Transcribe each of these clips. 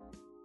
you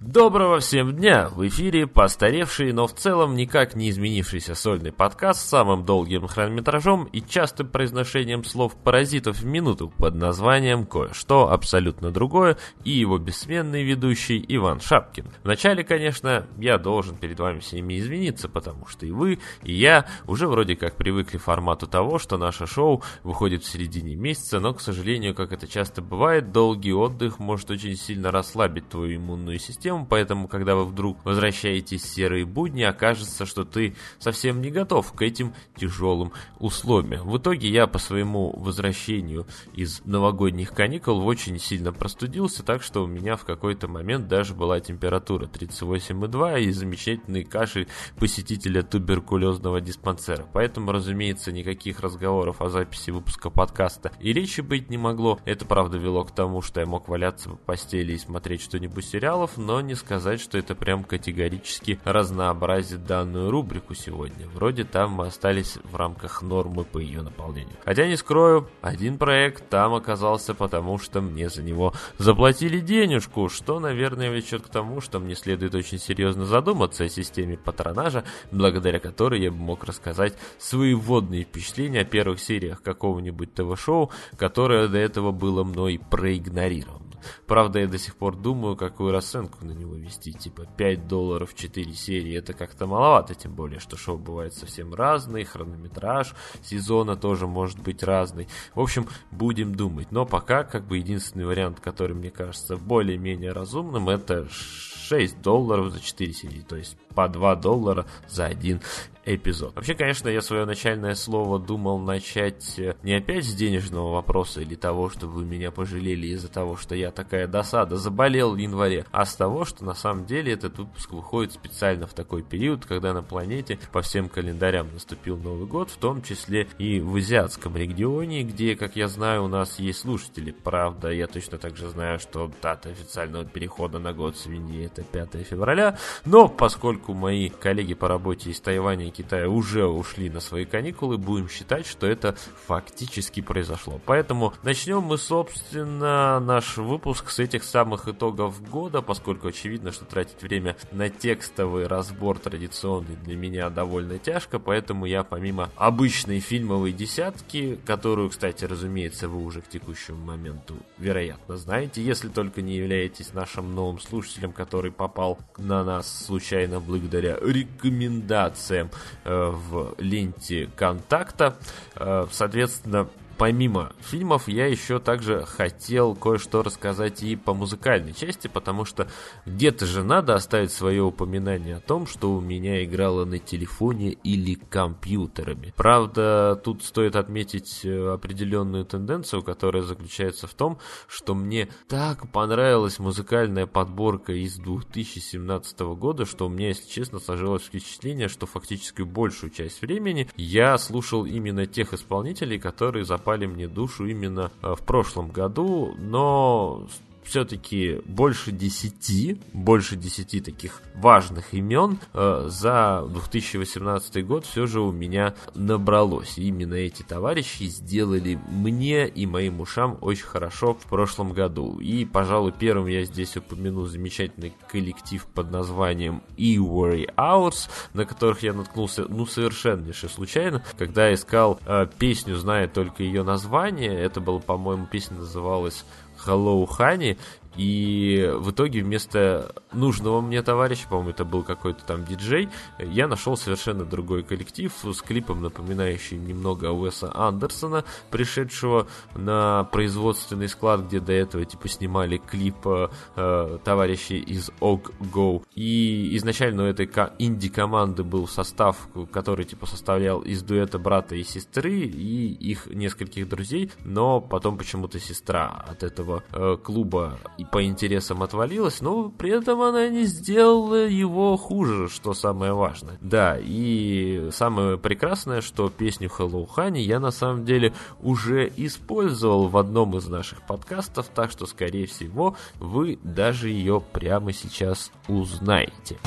Доброго всем дня! В эфире постаревший, но в целом никак не изменившийся сольный подкаст с самым долгим хронометражом и частым произношением слов паразитов в минуту под названием «Кое-что абсолютно другое» и его бессменный ведущий Иван Шапкин. Вначале, конечно, я должен перед вами всеми извиниться, потому что и вы, и я уже вроде как привыкли к формату того, что наше шоу выходит в середине месяца, но, к сожалению, как это часто бывает, долгий отдых может очень сильно расслабить твою иммунную систему, поэтому, когда вы вдруг возвращаетесь в серые будни, окажется, что ты совсем не готов к этим тяжелым условиям. В итоге я по своему возвращению из новогодних каникул очень сильно простудился, так что у меня в какой-то момент даже была температура 38,2 и замечательный кашель посетителя туберкулезного диспансера. Поэтому, разумеется, никаких разговоров о записи выпуска подкаста и речи быть не могло. Это, правда, вело к тому, что я мог валяться по постели и смотреть что-нибудь сериалов, но не сказать, что это прям категорически разнообразит данную рубрику сегодня. Вроде там мы остались в рамках нормы по ее наполнению. Хотя не скрою, один проект там оказался потому, что мне за него заплатили денежку, что, наверное, влечет к тому, что мне следует очень серьезно задуматься о системе патронажа, благодаря которой я бы мог рассказать свои вводные впечатления о первых сериях какого-нибудь ТВ-шоу, которое до этого было мной проигнорировано. Правда, я до сих пор думаю, какую расценку на него вести. Типа 5 долларов 4 серии, это как-то маловато, тем более, что шоу бывает совсем разный, хронометраж сезона тоже может быть разный. В общем, будем думать. Но пока, как бы, единственный вариант, который мне кажется более-менее разумным, это 6 долларов за 4 серии, то есть по 2 доллара за один эпизод. Вообще, конечно, я свое начальное слово думал начать э, не опять с денежного вопроса или того, что вы меня пожалели из-за того, что я такая досада заболел в январе, а с того, что на самом деле этот выпуск выходит специально в такой период, когда на планете по всем календарям наступил Новый год, в том числе и в азиатском регионе, где, как я знаю, у нас есть слушатели. Правда, я точно также знаю, что дата официального перехода на год свиньи это 5 февраля, но поскольку мои коллеги по работе из Тайваня и Китая уже ушли на свои каникулы, будем считать, что это фактически произошло. Поэтому начнем мы, собственно, наш выпуск с этих самых итогов года, поскольку очевидно, что тратить время на текстовый разбор традиционный для меня довольно тяжко, поэтому я помимо обычной фильмовой десятки, которую, кстати, разумеется, вы уже к текущему моменту, вероятно, знаете, если только не являетесь нашим новым слушателем, который попал на нас случайно благодаря рекомендациям в ленте контакта. Э, соответственно, помимо фильмов, я еще также хотел кое-что рассказать и по музыкальной части, потому что где-то же надо оставить свое упоминание о том, что у меня играло на телефоне или компьютерами. Правда, тут стоит отметить э, определенную тенденцию, которая заключается в том, что мне так понравилась музыкальная подборка из 2017 года, что у меня, если честно, сложилось впечатление, что фактически большую часть времени я слушал именно тех исполнителей, которые запали запали мне душу именно э, в прошлом году, но все-таки больше десяти, больше десяти таких важных имен э, за 2018 год все же у меня набралось. И именно эти товарищи сделали мне и моим ушам очень хорошо в прошлом году. И, пожалуй, первым я здесь упомяну замечательный коллектив под названием E-Worry Hours, на которых я наткнулся, ну, совершеннейше случайно, когда искал э, песню, зная только ее название. Это было, по-моему, песня называлась Hello Honey, и в итоге вместо нужного мне товарища, по-моему, это был какой-то там диджей, я нашел совершенно другой коллектив с клипом, напоминающим немного Уэса Андерсона, пришедшего на производственный склад, где до этого типа снимали клип э, товарищи из Og Go. И изначально у этой инди-команды был состав, который типа составлял из дуэта брата и сестры и их нескольких друзей, но потом почему-то сестра от этого э, клуба и по интересам отвалилась, но при этом она не сделала его хуже, что самое важное. Да, и самое прекрасное, что песню Hello Honey я на самом деле уже использовал в одном из наших подкастов, так что, скорее всего, вы даже ее прямо сейчас узнаете.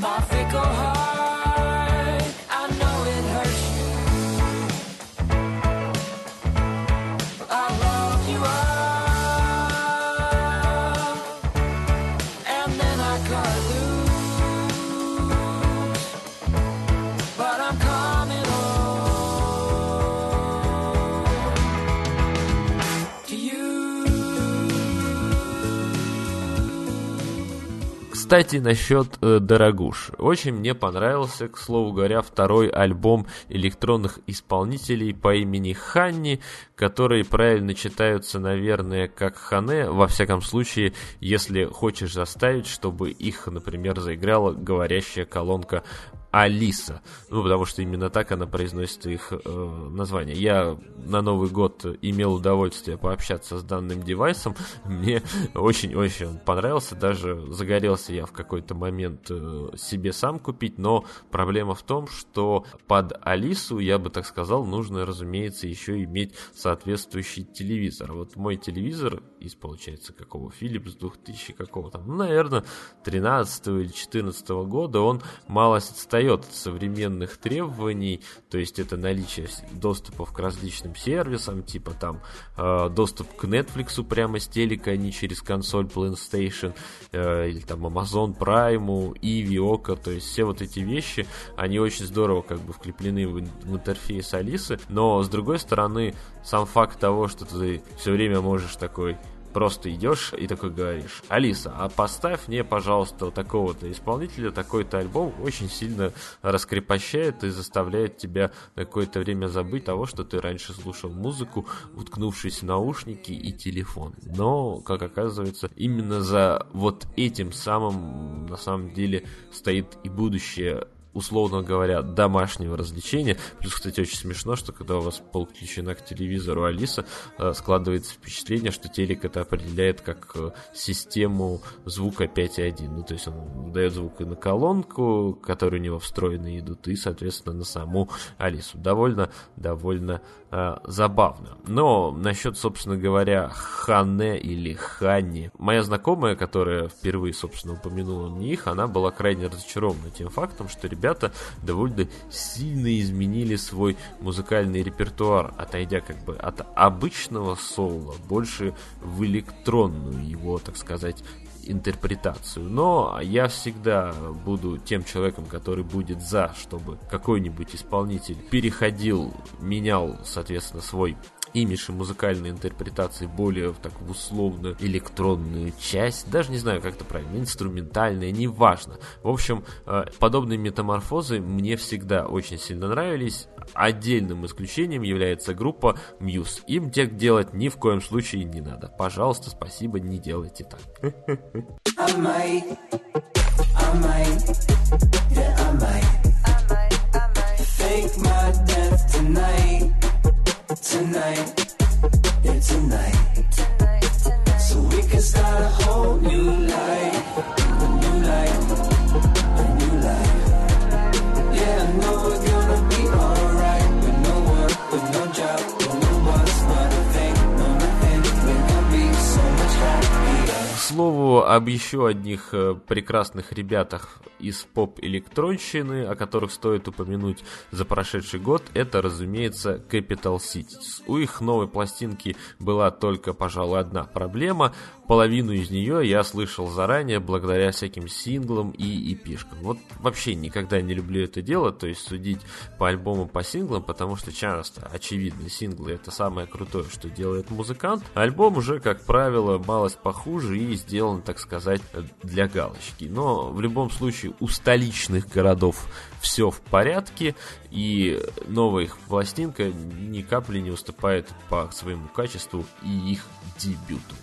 My fickle heart Кстати, насчет э, Дорогуш. Очень мне понравился, к слову говоря, второй альбом электронных исполнителей по имени Ханни, которые правильно читаются, наверное, как Хане. Во всяком случае, если хочешь заставить, чтобы их, например, заиграла говорящая колонка Алиса. Ну, потому что именно так она произносит их э, название. Я на Новый год имел удовольствие пообщаться с данным девайсом. Мне очень-очень понравился. Даже загорелся я в какой-то момент э, себе сам купить. Но проблема в том, что под Алису, я бы так сказал, нужно, разумеется, еще иметь соответствующий телевизор. Вот мой телевизор из, получается, какого? Philips 2000 какого там, ну, наверное, 13 или 14 года, он отстоит отстает от современных требований, то есть это наличие доступов к различным сервисам, типа там э, доступ к Netflix прямо с телека, а не через консоль PlayStation, э, или там Amazon Prime, Иви, Ока, то есть все вот эти вещи, они очень здорово как бы вклеплены в, в интерфейс Алисы, но с другой стороны, сам факт того, что ты все время можешь такой Просто идешь и такой говоришь, Алиса, а поставь мне, пожалуйста, вот такого-то исполнителя, такой-то альбом очень сильно раскрепощает и заставляет тебя на какое-то время забыть того, что ты раньше слушал музыку, уткнувшись в наушники и телефон. Но, как оказывается, именно за вот этим самым, на самом деле, стоит и будущее условно говоря, домашнего развлечения. Плюс, кстати, очень смешно, что когда у вас подключена к телевизору Алиса, э, складывается впечатление, что телек это определяет как э, систему звука 5.1. Ну, то есть он дает звук и на колонку, которые у него встроены идут, и, соответственно, на саму Алису. Довольно, довольно э, забавно. Но насчет, собственно говоря, Хане или Ханни, моя знакомая, которая впервые, собственно, упомянула мне их, она была крайне разочарована тем фактом, что ребята ребята довольно сильно изменили свой музыкальный репертуар, отойдя как бы от обычного соло больше в электронную его, так сказать, интерпретацию. Но я всегда буду тем человеком, который будет за, чтобы какой-нибудь исполнитель переходил, менял, соответственно, свой имидж и музыкальной интерпретации более в такую условно электронную часть, даже не знаю, как это правильно, инструментальная, неважно. В общем, э, подобные метаморфозы мне всегда очень сильно нравились. Отдельным исключением является группа Muse. Им тех делать ни в коем случае не надо. Пожалуйста, спасибо, не делайте так. Fake my death tonight. Tonight, yeah, tonight. So we can start a whole new life, слову об еще одних э, прекрасных ребятах из поп-электронщины, о которых стоит упомянуть за прошедший год, это, разумеется, Capital Cities. У их новой пластинки была только, пожалуй, одна проблема. Половину из нее я слышал заранее благодаря всяким синглам и эпишкам. Вот вообще никогда не люблю это дело, то есть судить по альбому по синглам, потому что часто, очевидно, синглы это самое крутое, что делает музыкант. Альбом уже, как правило, малость похуже и сделан, так сказать, для галочки. Но в любом случае у столичных городов все в порядке, и новая их пластинка ни капли не уступает по своему качеству и их дебюту.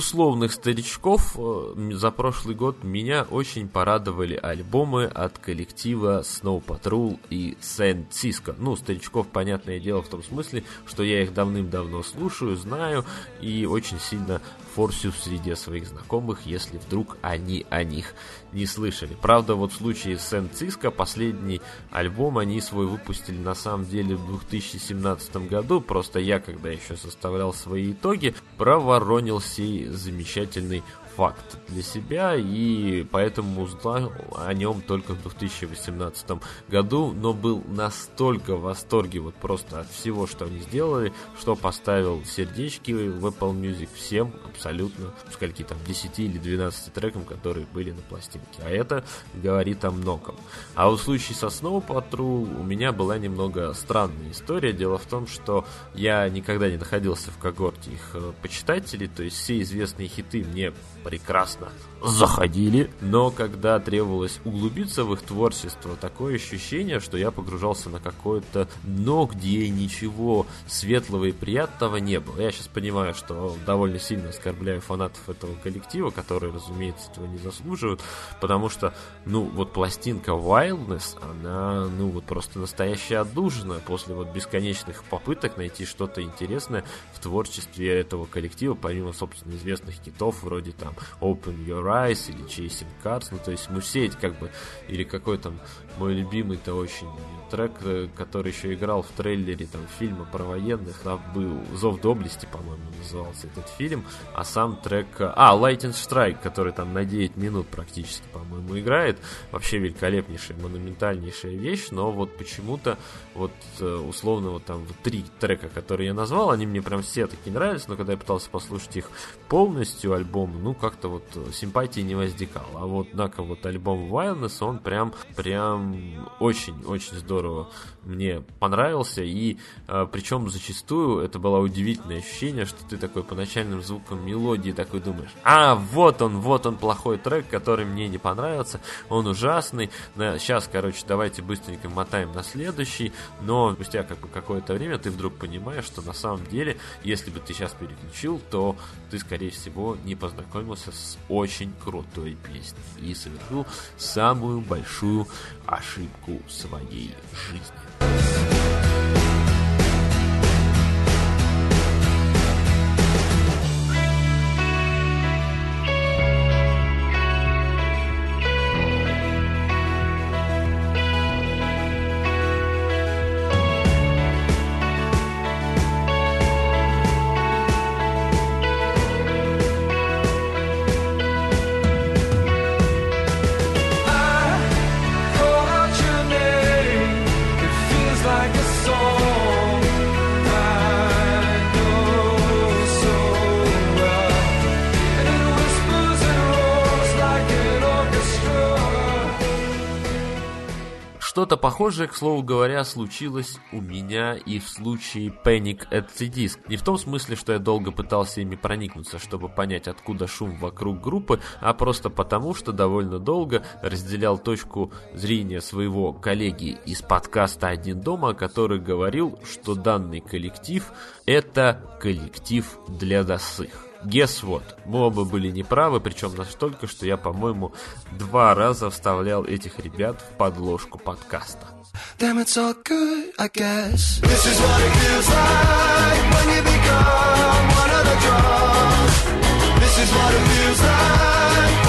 Из условных старичков э, за прошлый год меня очень порадовали альбомы от коллектива Snow Patrol и Saint Cisco. Ну, старичков, понятное дело, в том смысле, что я их давным-давно слушаю, знаю и очень сильно форсю в среде своих знакомых, если вдруг они о них не слышали. Правда, вот в случае с Cisco последний альбом они свой выпустили на самом деле в 2017 году, просто я, когда еще составлял свои итоги, проворонил сей замечательный факт для себя, и поэтому узнал о нем только в 2018 году, но был настолько в восторге вот просто от всего, что они сделали, что поставил сердечки в Apple Music всем абсолютно, скольки там, 10 или 12 трекам, которые были на пластинке. А это говорит о многом. А в случае со Snow Patrol у меня была немного странная история. Дело в том, что я никогда не находился в когорте их э, почитателей, то есть все известные хиты мне прекрасно заходили, но когда требовалось углубиться в их творчество, такое ощущение, что я погружался на какое-то дно, где ничего светлого и приятного не было. Я сейчас понимаю, что довольно сильно оскорбляю фанатов этого коллектива, которые, разумеется, этого не заслуживают, потому что, ну, вот пластинка Wildness, она, ну, вот просто настоящая отдушина после вот бесконечных попыток найти что-то интересное в творчестве этого коллектива, помимо, собственно, известных китов, вроде там Open Your Rise или Chasing Cars, ну то есть мы все эти как бы, или какой там мой любимый-то очень трек, э, который еще играл в трейлере там фильма про военных, там был Зов Доблести, по-моему, назывался этот фильм, а сам трек, э, а, Lightning Strike, который там на 9 минут практически, по-моему, играет, вообще великолепнейшая, монументальнейшая вещь, но вот почему-то вот э, условно вот там вот три трека, которые я назвал, они мне прям все такие нравились, но когда я пытался послушать их полностью альбом, ну как-то вот симпатии не возникало, а вот однако вот альбом Wildness, он прям, прям очень-очень здорово мне понравился, и э, причем зачастую это было удивительное ощущение, что ты такой по начальным звукам мелодии такой думаешь, а, вот он, вот он плохой трек, который мне не понравился, он ужасный, сейчас, короче, давайте быстренько мотаем на следующий, но спустя как бы какое-то время ты вдруг понимаешь, что на самом деле, если бы ты сейчас переключил, то ты, скорее всего, не познакомился с очень крутой песней и совершил самую большую ошибку своей жизни. Похожее, к слову говоря, случилось у меня и в случае Panic at the Disc. Не в том смысле, что я долго пытался ими проникнуться, чтобы понять, откуда шум вокруг группы, а просто потому, что довольно долго разделял точку зрения своего коллеги из подкаста «Один дома», который говорил, что данный коллектив – это коллектив для досых. Guess what? Мы оба были неправы, причем настолько, что я, по-моему, два раза вставлял этих ребят в подложку подкаста. Damn, it's all good, I guess. This is what it feels like when you become one of the drugs. This is what it feels like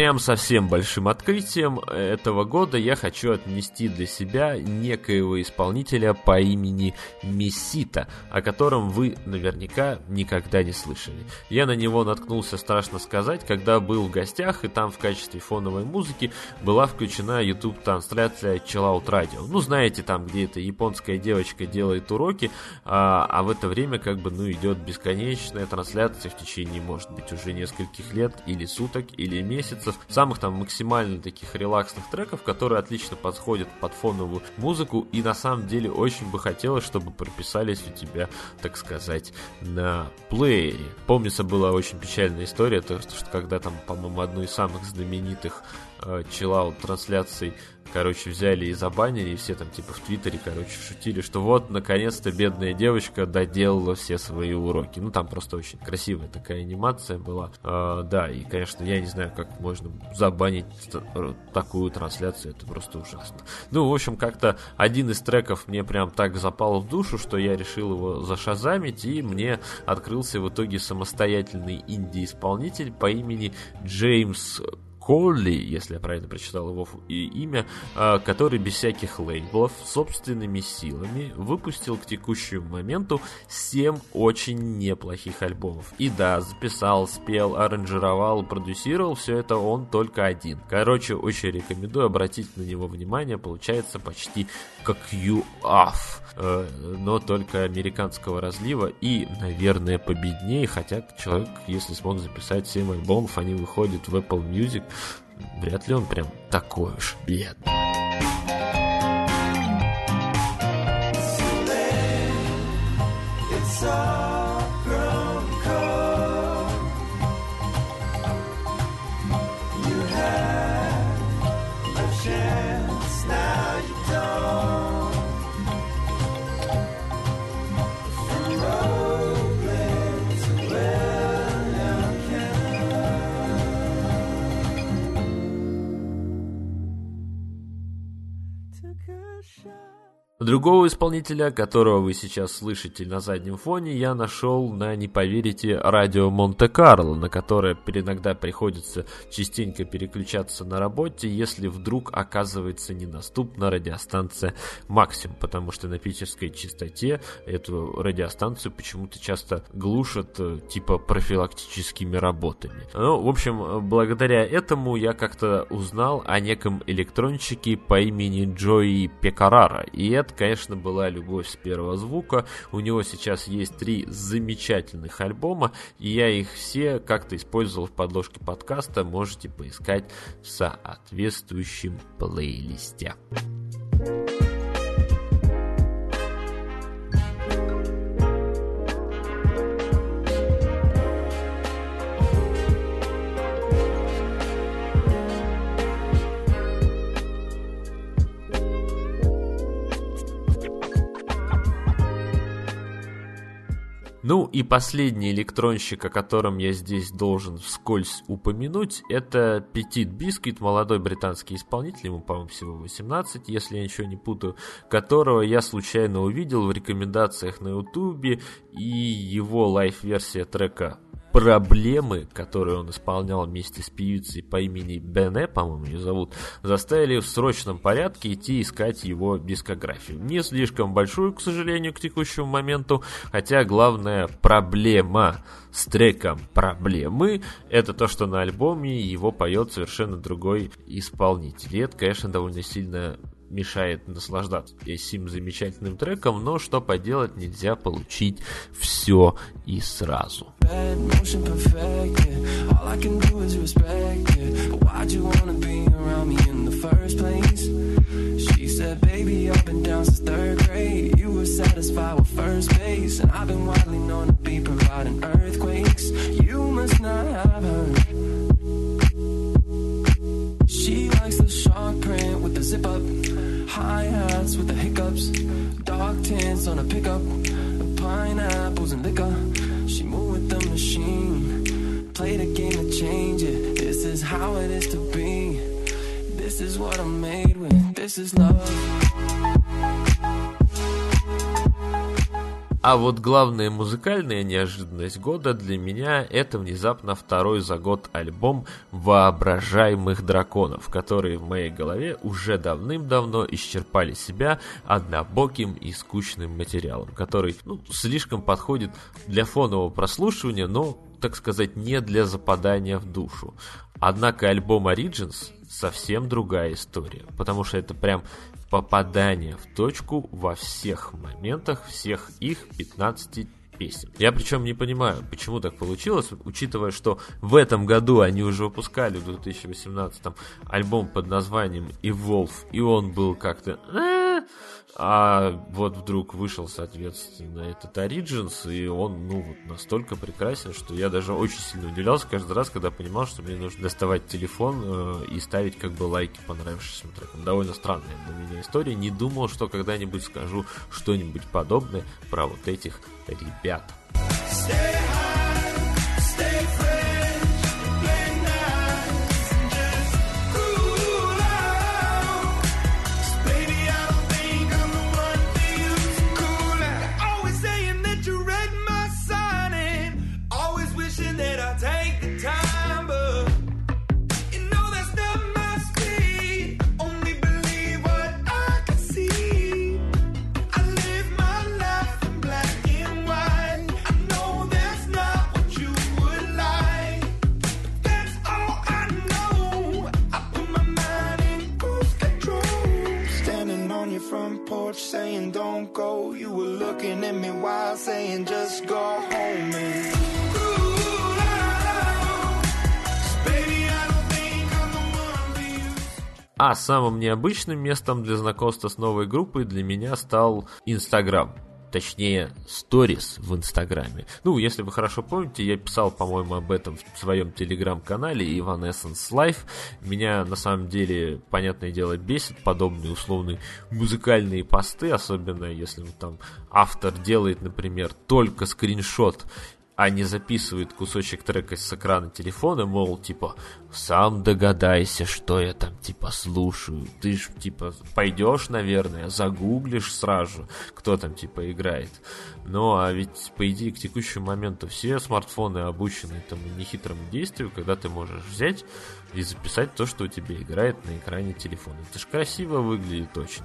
прям совсем большим открытием этого года я хочу отнести для себя некоего исполнителя по имени Мессита, о котором вы наверняка никогда не слышали. Я на него наткнулся, страшно сказать, когда был в гостях, и там в качестве фоновой музыки была включена YouTube-трансляция Chill Out Radio. Ну, знаете, там, где эта японская девочка делает уроки, а, а в это время как бы, ну, идет бесконечная трансляция в течение, может быть, уже нескольких лет, или суток, или месяцев, месяцев, самых там максимально таких релаксных треков, которые отлично подходят под фоновую музыку, и на самом деле очень бы хотелось, чтобы прописались у тебя, так сказать, на плеере. Помнится, была очень печальная история, то, что когда там, по-моему, одну из самых знаменитых э, чиллаут трансляций короче, взяли и забанили, и все там, типа, в Твиттере, короче, шутили, что вот, наконец-то, бедная девочка доделала все свои уроки. Ну, там просто очень красивая такая анимация была. А, да, и, конечно, я не знаю, как можно забанить такую трансляцию, это просто ужасно. Ну, в общем, как-то один из треков мне прям так запал в душу, что я решил его зашазамить, и мне открылся в итоге самостоятельный инди-исполнитель по имени Джеймс Колли, если я правильно прочитал его имя, а, который без всяких лейблов, собственными силами выпустил к текущему моменту 7 очень неплохих альбомов. И да, записал, спел, аранжировал, продюсировал, все это он только один. Короче, очень рекомендую обратить на него внимание, получается почти как ЮАФ, э, но только американского разлива и, наверное, победнее, хотя человек, если смог записать 7 альбомов, они выходят в Apple Music, вряд ли он прям такой уж бедный. Другого исполнителя, которого вы сейчас слышите на заднем фоне, я нашел на, не поверите, радио Монте-Карло, на которое иногда приходится частенько переключаться на работе, если вдруг оказывается недоступна радиостанция Максим, потому что на питерской частоте эту радиостанцию почему-то часто глушат э, типа профилактическими работами. Ну, в общем, благодаря этому я как-то узнал о неком электронщике по имени Джои Пекарара, и это конечно, была любовь с первого звука. У него сейчас есть три замечательных альбома, и я их все как-то использовал в подложке подкаста. Можете поискать в соответствующем плейлисте. Ну и последний электронщик, о котором я здесь должен вскользь упомянуть, это Petit Biscuit, молодой британский исполнитель, ему, по-моему, всего 18, если я ничего не путаю, которого я случайно увидел в рекомендациях на ютубе, и его лайф-версия трека проблемы, которые он исполнял вместе с певицей по имени Бене, по-моему, ее зовут, заставили в срочном порядке идти искать его дискографию. Не слишком большую, к сожалению, к текущему моменту, хотя главная проблема с треком «Проблемы» — это то, что на альбоме его поет совершенно другой исполнитель. И это, конечно, довольно сильно мешает наслаждаться этим замечательным треком, но что поделать, нельзя получить все и сразу. You must not have heard. Shark print with the zip up. High hats with the hiccups, dark tints on a pickup, pineapples and liquor. She moved with the machine, played a game to change it. This is how it is to be. This is what I'm made with. This is love. А вот главная музыкальная неожиданность года для меня это внезапно второй за год альбом «Воображаемых драконов», которые в моей голове уже давным-давно исчерпали себя однобоким и скучным материалом, который ну, слишком подходит для фонового прослушивания, но, так сказать, не для западания в душу. Однако альбом Origins совсем другая история, потому что это прям попадание в точку во всех моментах всех их 15 песен. Я причем не понимаю, почему так получилось, учитывая, что в этом году они уже выпускали в 2018 альбом под названием Evolve, и он был как-то... «Э, а вот вдруг вышел, соответственно, этот Origins, и он, ну, вот настолько прекрасен, что я даже очень сильно удивлялся каждый раз, когда понимал, что мне нужно доставать телефон э, и ставить как бы лайки понравившимся трекам. Довольно странная для меня история. Не думал, что когда-нибудь скажу что-нибудь подобное про вот этих ребят. Stay high, saying just go home and А самым необычным местом для знакомства с новой группой для меня стал Инстаграм. Точнее, сторис в Инстаграме. Ну, если вы хорошо помните, я писал, по-моему, об этом в своем телеграм-канале Evanescence Life. Меня, на самом деле, понятное дело, бесит подобные условные музыкальные посты, особенно если ну, там автор делает, например, только скриншот а не записывает кусочек трека с экрана телефона, мол, типа, сам догадайся, что я там, типа, слушаю. Ты ж, типа, пойдешь, наверное, загуглишь сразу, кто там, типа, играет. Ну, а ведь, по идее, к текущему моменту все смартфоны обучены этому нехитрому действию, когда ты можешь взять и записать то, что у тебя играет на экране телефона. Это ж красиво выглядит очень.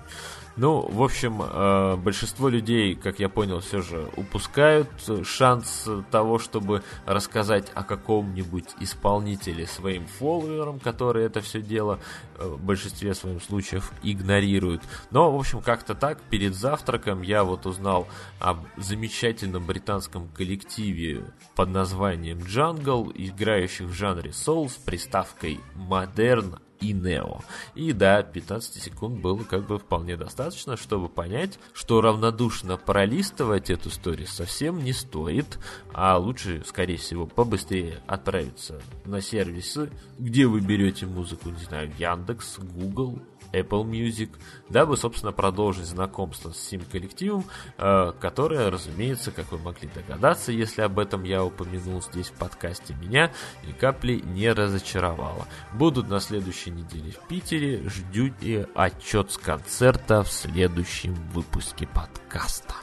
Ну, в общем, э, большинство людей, как я понял, все же упускают шанс того, чтобы рассказать о каком-нибудь исполнителе своим фолловерам, которые это все дело э, в большинстве своих случаев игнорируют. Но, в общем, как-то так, перед завтраком я вот узнал об замечательном британском коллективе под названием Jungle, играющих в жанре соул с приставкой модерн и Нео. И да, 15 секунд было как бы вполне достаточно, чтобы понять, что равнодушно пролистывать эту историю совсем не стоит, а лучше, скорее всего, побыстрее отправиться на сервисы, где вы берете музыку, не знаю, Яндекс, Google, Apple Music, дабы, собственно, продолжить знакомство с сим коллективом, э, которое, разумеется, как вы могли догадаться, если об этом я упомянул здесь в подкасте, меня и капли не разочаровало. Будут на следующей неделе в Питере, ждите отчет с концерта в следующем выпуске подкаста.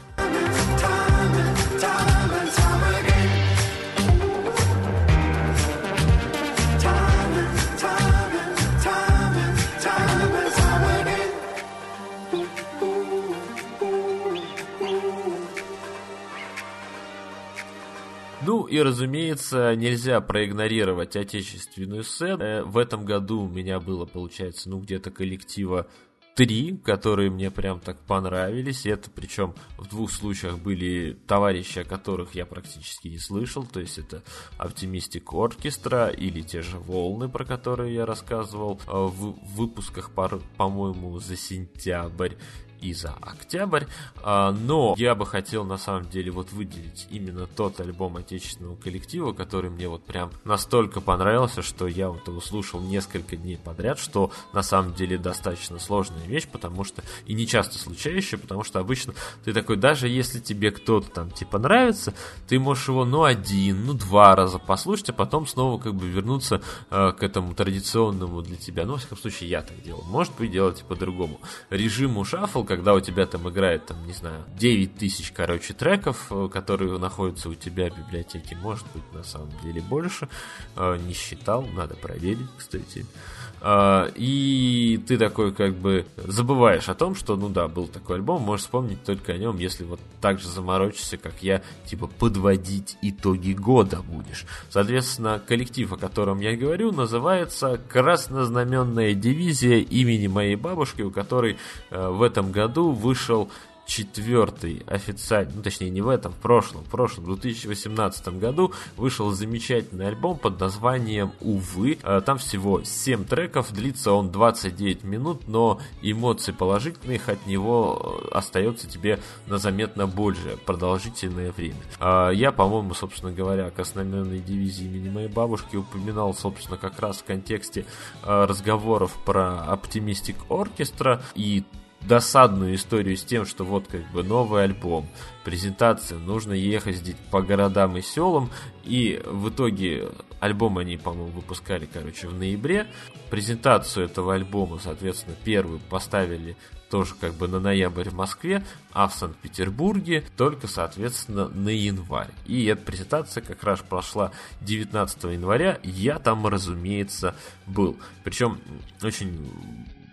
Ну и, разумеется, нельзя проигнорировать отечественную сцену. Э, в этом году у меня было, получается, ну где-то коллектива три, которые мне прям так понравились. Это причем в двух случаях были товарищи, о которых я практически не слышал. То есть это Optimistic Orchestra или те же Волны, про которые я рассказывал э, в выпусках, по-моему, за сентябрь и за октябрь. А, но я бы хотел на самом деле вот выделить именно тот альбом отечественного коллектива, который мне вот прям настолько понравился, что я вот его слушал несколько дней подряд, что на самом деле достаточно сложная вещь, потому что и не часто случающая, потому что обычно ты такой, даже если тебе кто-то там типа нравится, ты можешь его ну один, ну два раза послушать, а потом снова как бы вернуться э, к этому традиционному для тебя, ну, во всяком случае, я так делал. Может быть, делать по-другому. Режиму шаффл, когда у тебя там играет, там, не знаю, 9 тысяч, короче, треков, э, которые находятся у тебя в библиотеке, может быть, на самом деле больше, э, не считал, надо проверить, кстати. А, и ты такой как бы забываешь о том, что, ну да, был такой альбом, можешь вспомнить только о нем, если вот так же заморочишься, как я, типа подводить итоги года будешь. Соответственно, коллектив, о котором я говорю, называется Краснознаменная дивизия имени моей бабушки, у которой э, в этом году вышел четвертый официальный, ну точнее не в этом, в прошлом, в прошлом, в 2018 году вышел замечательный альбом под названием «Увы». Э, там всего 7 треков, длится он 29 минут, но эмоций положительных от него э, остается тебе на заметно большее продолжительное время. Э, я, по-моему, собственно говоря, к основной дивизии имени моей бабушки упоминал, собственно, как раз в контексте разговоров про Optimistic Orchestra и досадную историю с тем, что вот как бы новый альбом, презентация, нужно ехать по городам и селам, и в итоге альбом они, по-моему, выпускали, короче, в ноябре. Презентацию этого альбома, соответственно, первую поставили тоже как бы на ноябрь в Москве, а в Санкт-Петербурге только, соответственно, на январь. И эта презентация как раз прошла 19 января, я там, разумеется, был. Причем очень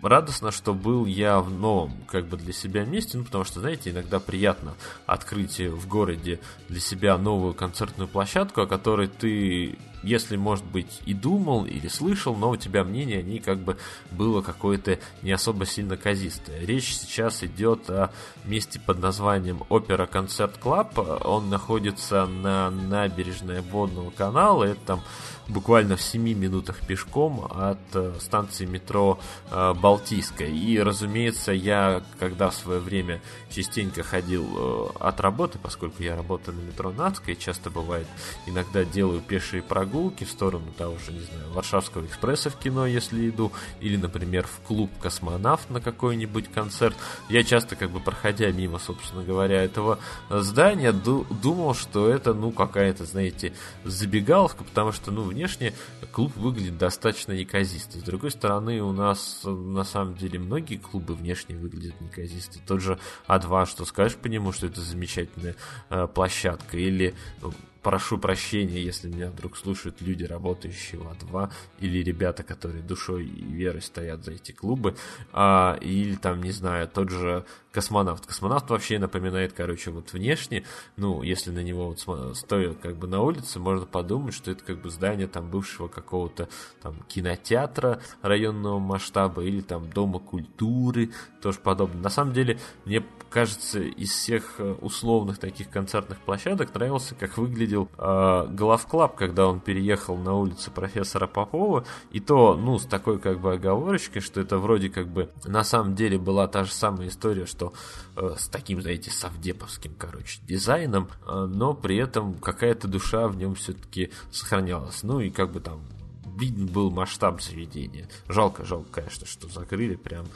радостно, что был я в новом, как бы для себя месте, ну, потому что, знаете, иногда приятно открыть в городе для себя новую концертную площадку, о которой ты, если, может быть, и думал, или слышал, но у тебя мнение о ней как бы было какое-то не особо сильно казистое. Речь сейчас идет о месте под названием Opera Concert Club. Он находится на набережной водного канала, это там буквально в 7 минутах пешком от э, станции метро э, Балтийская. И, разумеется, я, когда в свое время частенько ходил э, от работы, поскольку я работаю на метро Нацкой, часто бывает, иногда делаю пешие прогулки в сторону того же, не знаю, Варшавского экспресса в кино, если иду, или, например, в клуб «Космонавт» на какой-нибудь концерт. Я часто, как бы, проходя мимо, собственно говоря, этого здания, думал, что это, ну, какая-то, знаете, забегаловка, потому что, ну, внешне клуб выглядит достаточно неказисто. С другой стороны, у нас на самом деле многие клубы внешне выглядят неказисто. Тот же А2, что скажешь по нему, что это замечательная э, площадка, или ну, прошу прощения, если меня вдруг слушают люди, работающие в А2, или ребята, которые душой и верой стоят за эти клубы, а, или там, не знаю, тот же космонавт. Космонавт вообще напоминает, короче, вот внешне, ну, если на него вот стоя как бы на улице, можно подумать, что это как бы здание там бывшего какого-то там кинотеатра районного масштаба или там дома культуры, тоже подобное. На самом деле, мне кажется, из всех э, условных таких концертных площадок нравился, как выглядел э, Главклаб, когда он переехал на улицу профессора Попова, и то, ну, с такой как бы оговорочкой, что это вроде как бы на самом деле была та же самая история, что э, с таким, знаете, совдеповским, короче, дизайном, э, но при этом какая-то душа в нем все-таки сохранялась. Ну и как бы там виден был масштаб заведения. Жалко, жалко, конечно, что закрыли прям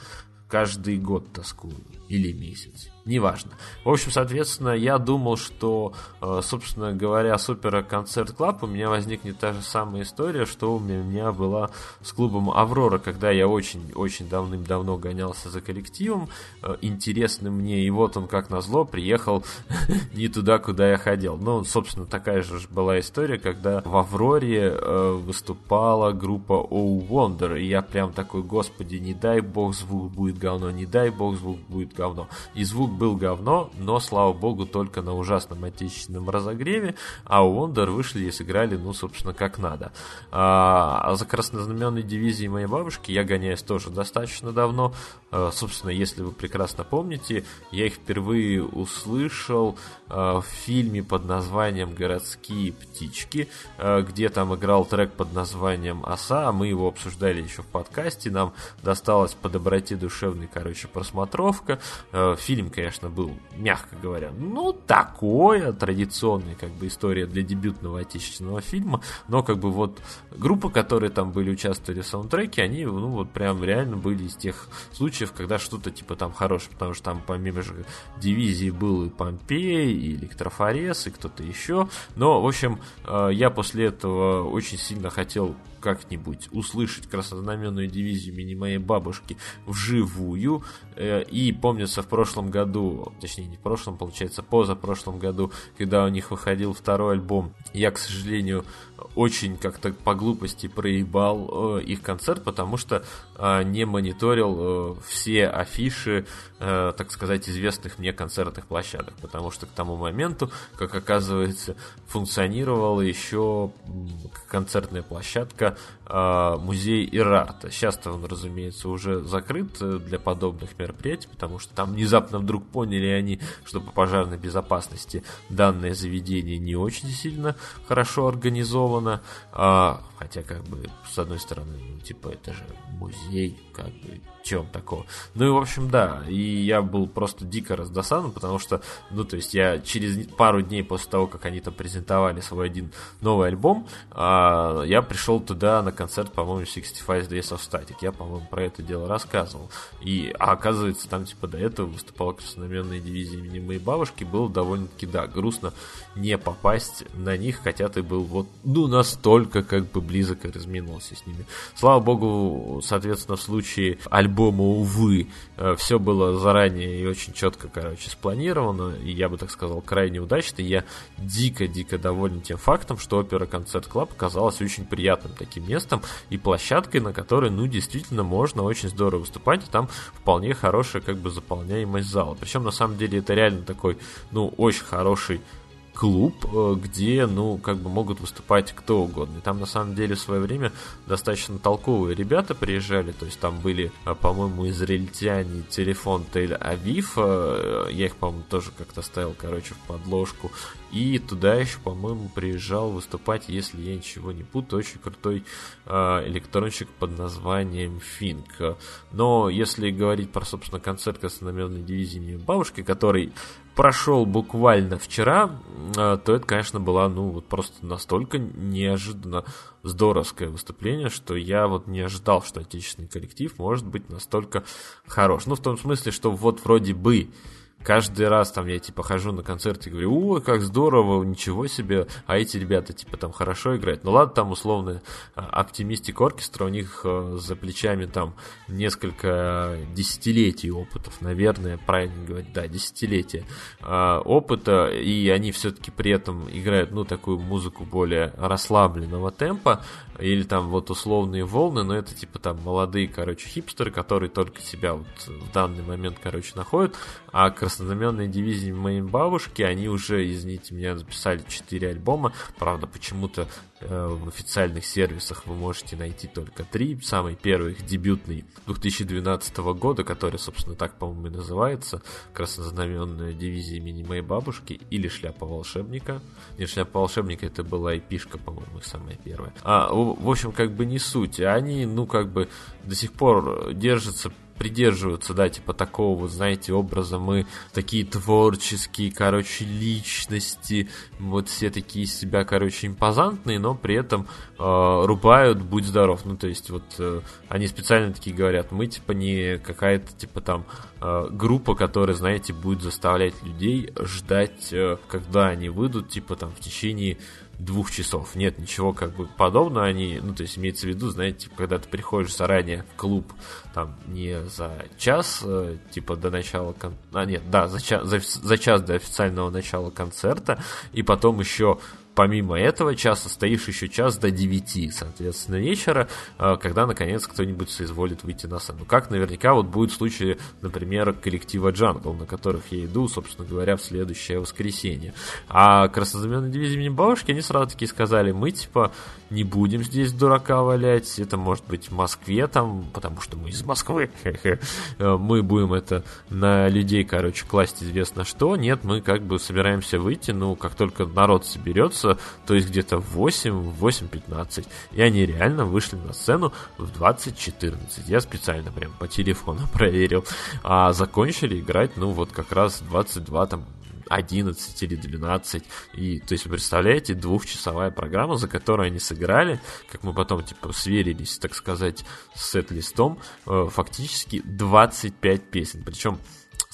каждый год тоскую или месяц неважно. В общем, соответственно, я думал, что, э, собственно говоря, с Opera Concert Club у меня возникнет та же самая история, что у меня была с клубом Аврора, когда я очень-очень давным-давно гонялся за коллективом, э, интересным мне, и вот он, как назло, приехал не туда, куда я хотел. Ну, собственно, такая же была история, когда в Авроре э, выступала группа Oh Wonder, и я прям такой, господи, не дай бог звук будет говно, не дай бог звук будет говно. И звук был говно, но, слава богу, только на ужасном отечественном разогреве, а у Wonder вышли и сыграли, ну, собственно, как надо. А, а за краснознаменной дивизией моей бабушки я гоняюсь тоже достаточно давно. А, собственно, если вы прекрасно помните, я их впервые услышал а, в фильме под названием «Городские птички», а, где там играл трек под названием «Оса», мы его обсуждали еще в подкасте, нам досталось по доброте душевной, короче, просмотровка. А, фильм, конечно, конечно, был, мягко говоря, ну, такое, традиционная, как бы, история для дебютного отечественного фильма, но, как бы, вот, группа, которые там были, участвовали в саундтреке, они, ну, вот, прям реально были из тех случаев, когда что-то, типа, там хорошее, потому что там, помимо же дивизии, был и Помпей, и Электрофорез, и кто-то еще, но, в общем, э, я после этого очень сильно хотел как-нибудь услышать краснознаменную дивизию имени моей бабушки вживую. Э, и помнится в прошлом году, точнее не в прошлом, получается позапрошлом году, когда у них выходил второй альбом, я, к сожалению, очень как-то по глупости проебал э, их концерт, потому что э, не мониторил э, все афиши, э, так сказать, известных мне концертных площадок, потому что к тому моменту, как оказывается, функционировала еще концертная площадка э, музей Ирарта. Сейчас-то он, разумеется, уже закрыт э, для подобных мероприятий, потому что там внезапно вдруг поняли они, что по пожарной безопасности данное заведение не очень сильно хорошо организовано. А, хотя, как бы, с одной стороны, ну, типа, это же музей, как бы, чем такого. Ну и, в общем, да, и я был просто дико раздосадан, потому что, ну, то есть я через пару дней после того, как они там презентовали свой один новый альбом, а, я пришел туда на концерт, по-моему, 65 Days of Static. Я, по-моему, про это дело рассказывал. И, а оказывается, там, типа, до этого выступала красномерная дивизия имени моей бабушки. Было довольно-таки, да, грустно не попасть на них, хотя ты был вот, ну, настолько, как бы, близок и разминулся с ними. Слава богу, соответственно, в случае альбома, увы, э, все было заранее и очень четко, короче, спланировано, и я бы так сказал, крайне удачно. Я дико-дико доволен тем фактом, что Opera Concert Club оказалась очень приятным таким местом и площадкой, на которой, ну, действительно можно очень здорово выступать, и там вполне хорошая, как бы, заполняемость зала. Причем, на самом деле, это реально такой, ну, очень хороший клуб, э, где, ну, как бы могут выступать кто угодно. И там, на самом деле, в свое время достаточно толковые ребята приезжали, то есть там были, э, по-моему, израильтяне, телефон Тель-Авив, э, я их, по-моему, тоже как-то ставил, короче, в подложку, и туда еще, по-моему, приезжал выступать, если я ничего не путаю, очень крутой электронщик под названием Финк. Но если говорить про, собственно, концерт Краснонаменной дивизии бабушки, который прошел буквально вчера, а, то это, конечно, была, ну, вот просто настолько неожиданно здоровское выступление, что я вот не ожидал, что отечественный коллектив может быть настолько хорош. Ну, в том смысле, что вот вроде бы каждый раз там я типа хожу на концерт и говорю, о, как здорово, ничего себе, а эти ребята типа там хорошо играют. Ну ладно, там условно оптимистик оркестра, у них э, за плечами там несколько десятилетий опытов, наверное, правильно говорить, да, десятилетия э, опыта, и они все-таки при этом играют, ну, такую музыку более расслабленного темпа, или там вот условные волны, но это типа там молодые, короче, хипстеры, которые только себя вот в данный момент, короче, находят, а краснознаменные дивизии моей бабушки, они уже, извините меня, записали 4 альбома, правда, почему-то э, в официальных сервисах вы можете найти только 3, самый первый их дебютный 2012 года, который, собственно, так, по-моему, и называется, краснознаменная дивизия имени моей бабушки, или шляпа волшебника, нет, шляпа волшебника это была эпишка, по-моему, их самая первая, а, в общем, как бы не суть. Они, ну, как бы до сих пор держатся придерживаются, да, типа такого, вот, знаете, образа мы такие творческие, короче, личности, вот все такие себя, короче, импозантные, но при этом э, рубают «Будь здоров», ну, то есть вот э, они специально такие говорят, мы, типа, не какая-то, типа, там, э, группа, которая, знаете, будет заставлять людей ждать, э, когда они выйдут, типа, там, в течение двух часов. Нет, ничего как бы подобного. Они, ну, то есть имеется в виду, знаете, типа, когда ты приходишь заранее в клуб, там, не за час, э, типа, до начала... Кон... А, нет, да, за час, за, за час до официального начала концерта, и потом еще помимо этого часа стоишь еще час до 9, соответственно, вечера, э, когда, наконец, кто-нибудь соизволит выйти на сцену. Как наверняка вот будет в случае, например, коллектива Джангл, на которых я иду, собственно говоря, в следующее воскресенье. А краснознаменной дивизии имени бабушки, они сразу таки сказали, мы, типа, не будем здесь дурака валять, это может быть в Москве там, потому что мы из Москвы, э, мы будем это на людей, короче, класть известно что, нет, мы как бы собираемся выйти, ну, как только народ соберется, то есть где-то в 8, в 8.15, и они реально вышли на сцену в 20.14, я специально прям по телефону проверил, а закончили играть, ну, вот как раз 22 там 11 или 12. И, то есть, вы представляете, двухчасовая программа, за которую они сыграли, как мы потом, типа, сверились, так сказать, с сет-листом, э, фактически 25 песен. Причем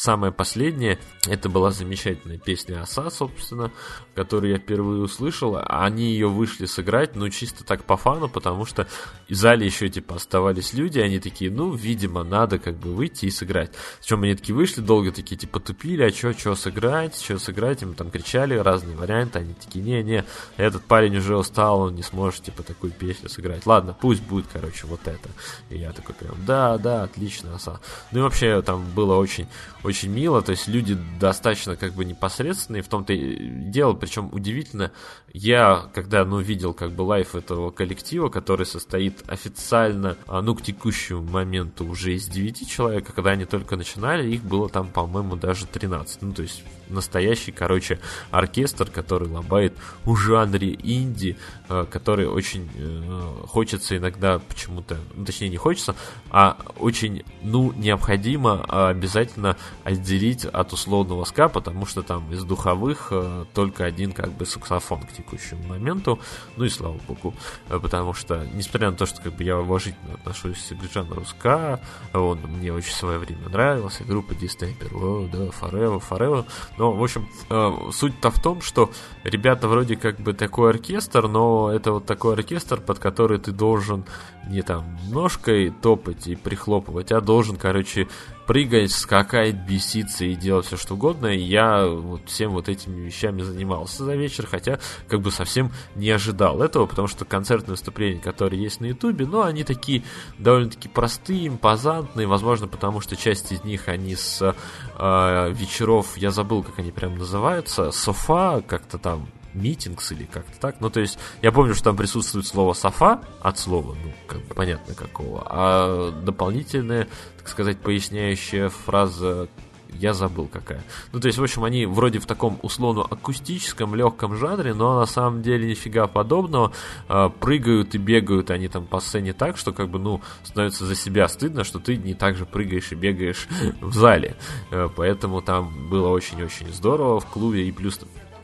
Самое последнее, это была замечательная песня Оса, собственно, которую я впервые услышал. Они ее вышли сыграть, ну, чисто так по фану, потому что в зале еще, типа, оставались люди, они такие, ну, видимо, надо как бы выйти и сыграть. Причем они такие вышли, долго такие, типа, тупили, а что, что сыграть, что сыграть, им там кричали разные варианты, они такие, не-не, этот парень уже устал, он не сможет, типа, такую песню сыграть. Ладно, пусть будет, короче, вот это. И я такой прям, да, да, отлично, Оса. Ну и вообще там было очень очень мило, то есть люди достаточно как бы непосредственные в том-то и дело, причем удивительно, я когда, ну, видел как бы лайф этого коллектива, который состоит официально, а, ну, к текущему моменту уже из 9 человек, а когда они только начинали, их было там, по-моему, даже 13, ну, то есть настоящий, короче, оркестр, который лобает в жанре инди, э, который очень э, хочется иногда почему-то, ну, точнее не хочется, а очень, ну, необходимо обязательно отделить от условного ска, потому что там из духовых э, только один как бы саксофон к текущему моменту, ну и слава богу, потому что, несмотря на то, что как бы я уважительно отношусь к жанру ска, он мне очень в свое время нравился, группа Distemper, о, да, Forever, Forever, но, в общем, э, суть-то в том, что ребята вроде как бы такой оркестр, но это вот такой оркестр, под который ты должен не там ножкой топать и прихлопывать, а должен, короче, прыгать, скакать, беситься и делать все что угодно. И я вот всем вот этими вещами занимался за вечер, хотя как бы совсем не ожидал этого, потому что концертные выступления, которые есть на ютубе, ну, они такие довольно-таки простые, импозантные, возможно, потому что часть из них, они с э, вечеров, я забыл, как они прям называются, софа, как-то там митингс или как-то так. Ну, то есть, я помню, что там присутствует слово «софа» от слова, ну, как бы понятно какого, а дополнительная, так сказать, поясняющая фраза я забыл какая. Ну, то есть, в общем, они вроде в таком условно акустическом, легком жанре, но на самом деле нифига подобного. Э, прыгают и бегают они там по сцене так, что как бы, ну, становится за себя стыдно, что ты не так же прыгаешь и бегаешь в зале. Э, поэтому там было очень-очень здорово в клубе, и плюс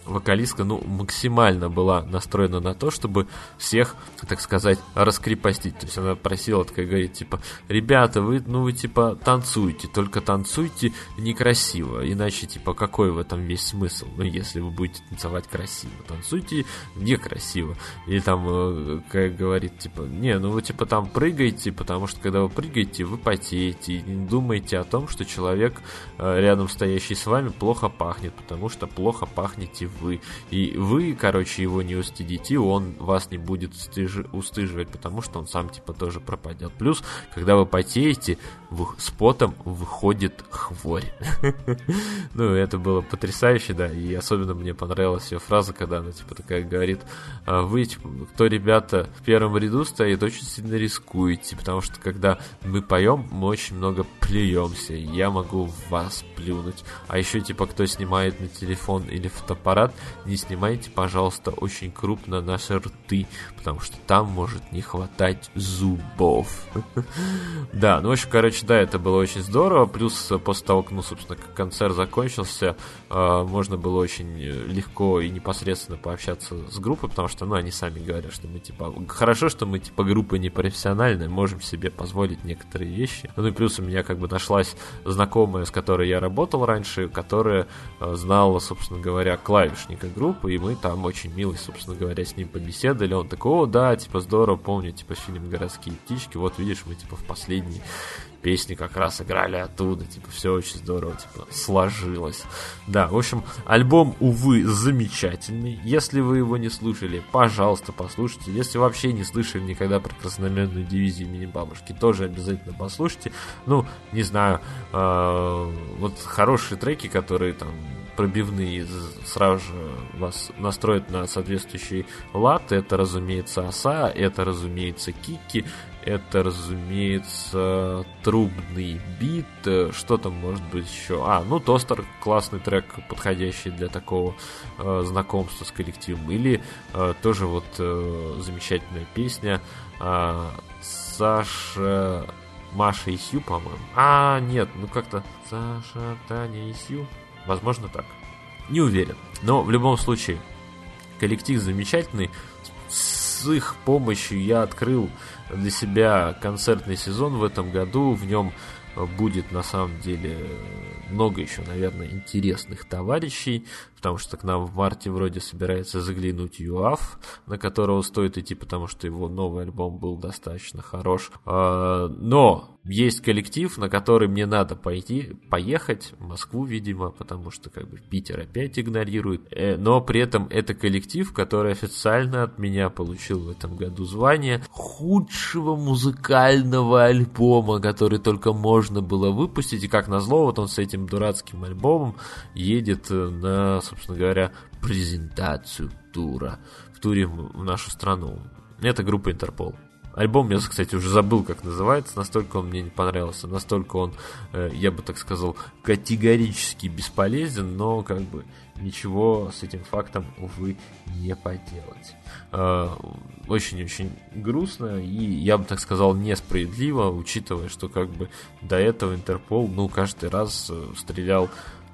вокалистка, ну, максимально была настроена на то, чтобы всех, так сказать, раскрепостить. То есть она просила, такая говорит, типа, ребята, вы, ну, вы, типа, танцуйте, только танцуйте некрасиво, иначе, типа, какой в этом весь смысл? Ну, если вы будете танцевать красиво, танцуйте некрасиво. Или там, э, как говорит, типа, не, ну, вы, типа, там прыгайте, потому что, когда вы прыгаете, вы потеете, и не думайте о том, что человек э, рядом стоящий с вами плохо пахнет, потому что плохо пахнете. И вы, короче, его не устыдите, он вас не будет устыж... устыживать, потому что он сам, типа, тоже пропадет. Плюс, когда вы потеете, с потом выходит хворь. Ну, это было потрясающе, да, и особенно мне понравилась ее фраза, когда она, типа, такая говорит, «А вы, типа, кто, ребята, в первом ряду стоит, очень сильно рискуете, потому что, когда мы поем, мы очень много плюемся, я могу вас плюнуть. А еще, типа, кто снимает на телефон или фотоаппарат, аппарат, не снимайте, пожалуйста, очень крупно наши рты, потому что там может не хватать зубов. Да, ну, в общем, короче, да, это было очень здорово. Плюс после того, как, ну, собственно, концерт закончился, а, можно было очень легко и непосредственно пообщаться с группой, потому что, ну, они сами говорят, что мы, типа, хорошо, что мы, типа, группа не профессиональная, можем себе позволить некоторые вещи. Ну, и плюс у меня, как бы, нашлась знакомая, с которой я работал раньше, которая а, знала, собственно говоря, клавишника группы, и мы там очень мило, собственно говоря, с ним побеседовали. Он такой, о, да, типа, здорово, помню, типа, фильм «Городские птички», вот, видишь, мы, типа, в последней песни как раз играли оттуда, типа, все очень здорово, типа, сложилось. Да, в общем, альбом, увы, замечательный. Если вы его не слушали, пожалуйста, послушайте. Если вообще не слышали никогда про красномерную дивизию имени бабушки, тоже обязательно послушайте. Ну, не знаю, э, вот хорошие треки, которые там пробивные сразу же вас настроят на соответствующий лад. Это, разумеется, оса, это, разумеется, кики, это, разумеется, трубный бит. Что там может быть еще? А, ну, Тостер классный трек, подходящий для такого э, знакомства с коллективом. Или э, тоже вот э, замечательная песня э, Саша... Маша и Сью, по-моему. А, нет, ну как-то Саша, Таня и Сью. Возможно так. Не уверен. Но в любом случае, коллектив замечательный. С их помощью я открыл для себя концертный сезон в этом году. В нем будет на самом деле много еще, наверное, интересных товарищей, потому что к нам в марте вроде собирается заглянуть ЮАФ, на которого стоит идти, потому что его новый альбом был достаточно хорош. А, но есть коллектив, на который мне надо пойти, поехать в Москву, видимо, потому что как бы Питер опять игнорирует. Э, но при этом это коллектив, который официально от меня получил в этом году звание худший лучшего музыкального альбома, который только можно было выпустить. И как назло, вот он с этим дурацким альбомом едет на, собственно говоря, презентацию тура в туре в нашу страну. Это группа Интерпол. Альбом я, кстати, уже забыл, как называется, настолько он мне не понравился, настолько он, э, я бы так сказал, категорически бесполезен, но как бы ничего с этим фактом, увы, не поделать. Э, очень-очень грустно и, я бы так сказал, несправедливо, учитывая, что как бы до этого Интерпол, ну, каждый раз э, стрелял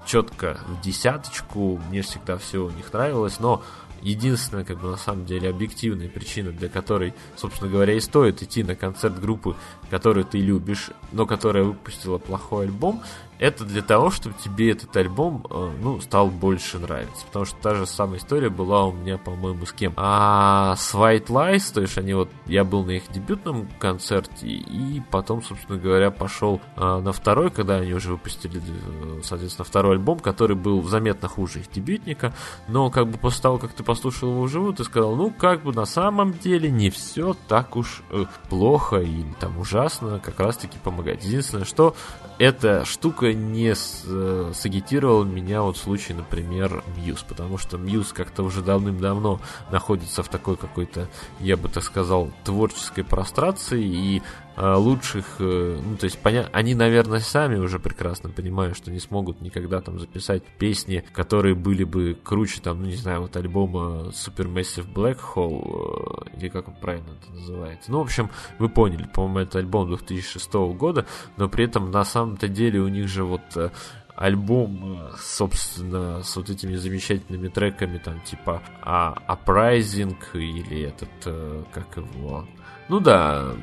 четко в десяточку, мне всегда все у них нравилось, но единственная, как бы, на самом деле, объективная причина, для которой, собственно говоря, и стоит идти на концерт группы, которую ты любишь, но которая выпустила плохой альбом, это для того, чтобы тебе этот альбом, э, ну, стал больше нравиться. Потому что та же самая история была у меня, по-моему, с кем? А с White Lies, то есть они вот, я был на их дебютном концерте, и потом, собственно говоря, пошел а, на второй, когда они уже выпустили, э, соответственно, второй альбом, который был заметно хуже их дебютника, но как бы после того, как ты послушал его вживую, ты сказал, ну, как бы на самом деле не все так уж э, плохо или там ужасно, как раз-таки помогать. Единственное, что эта штука не с, э, сагитировала меня вот в случае, например, Мьюз, потому что Мьюз как-то уже давным-давно находится в такой какой-то, я бы так сказал, творческой прострации, и лучших, э, ну, то есть, поня... они, наверное, сами уже прекрасно понимают, что не смогут никогда там записать песни, которые были бы круче, там, ну, не знаю, вот альбома Supermassive Black Hole, э, или как он правильно это называется. Ну, в общем, вы поняли, по-моему, это альбом 2006 года, но при этом на самом-то деле у них же вот э, альбом, э, собственно, с вот этими замечательными треками, там, типа а, Uprising или этот, э, как его... Ну да,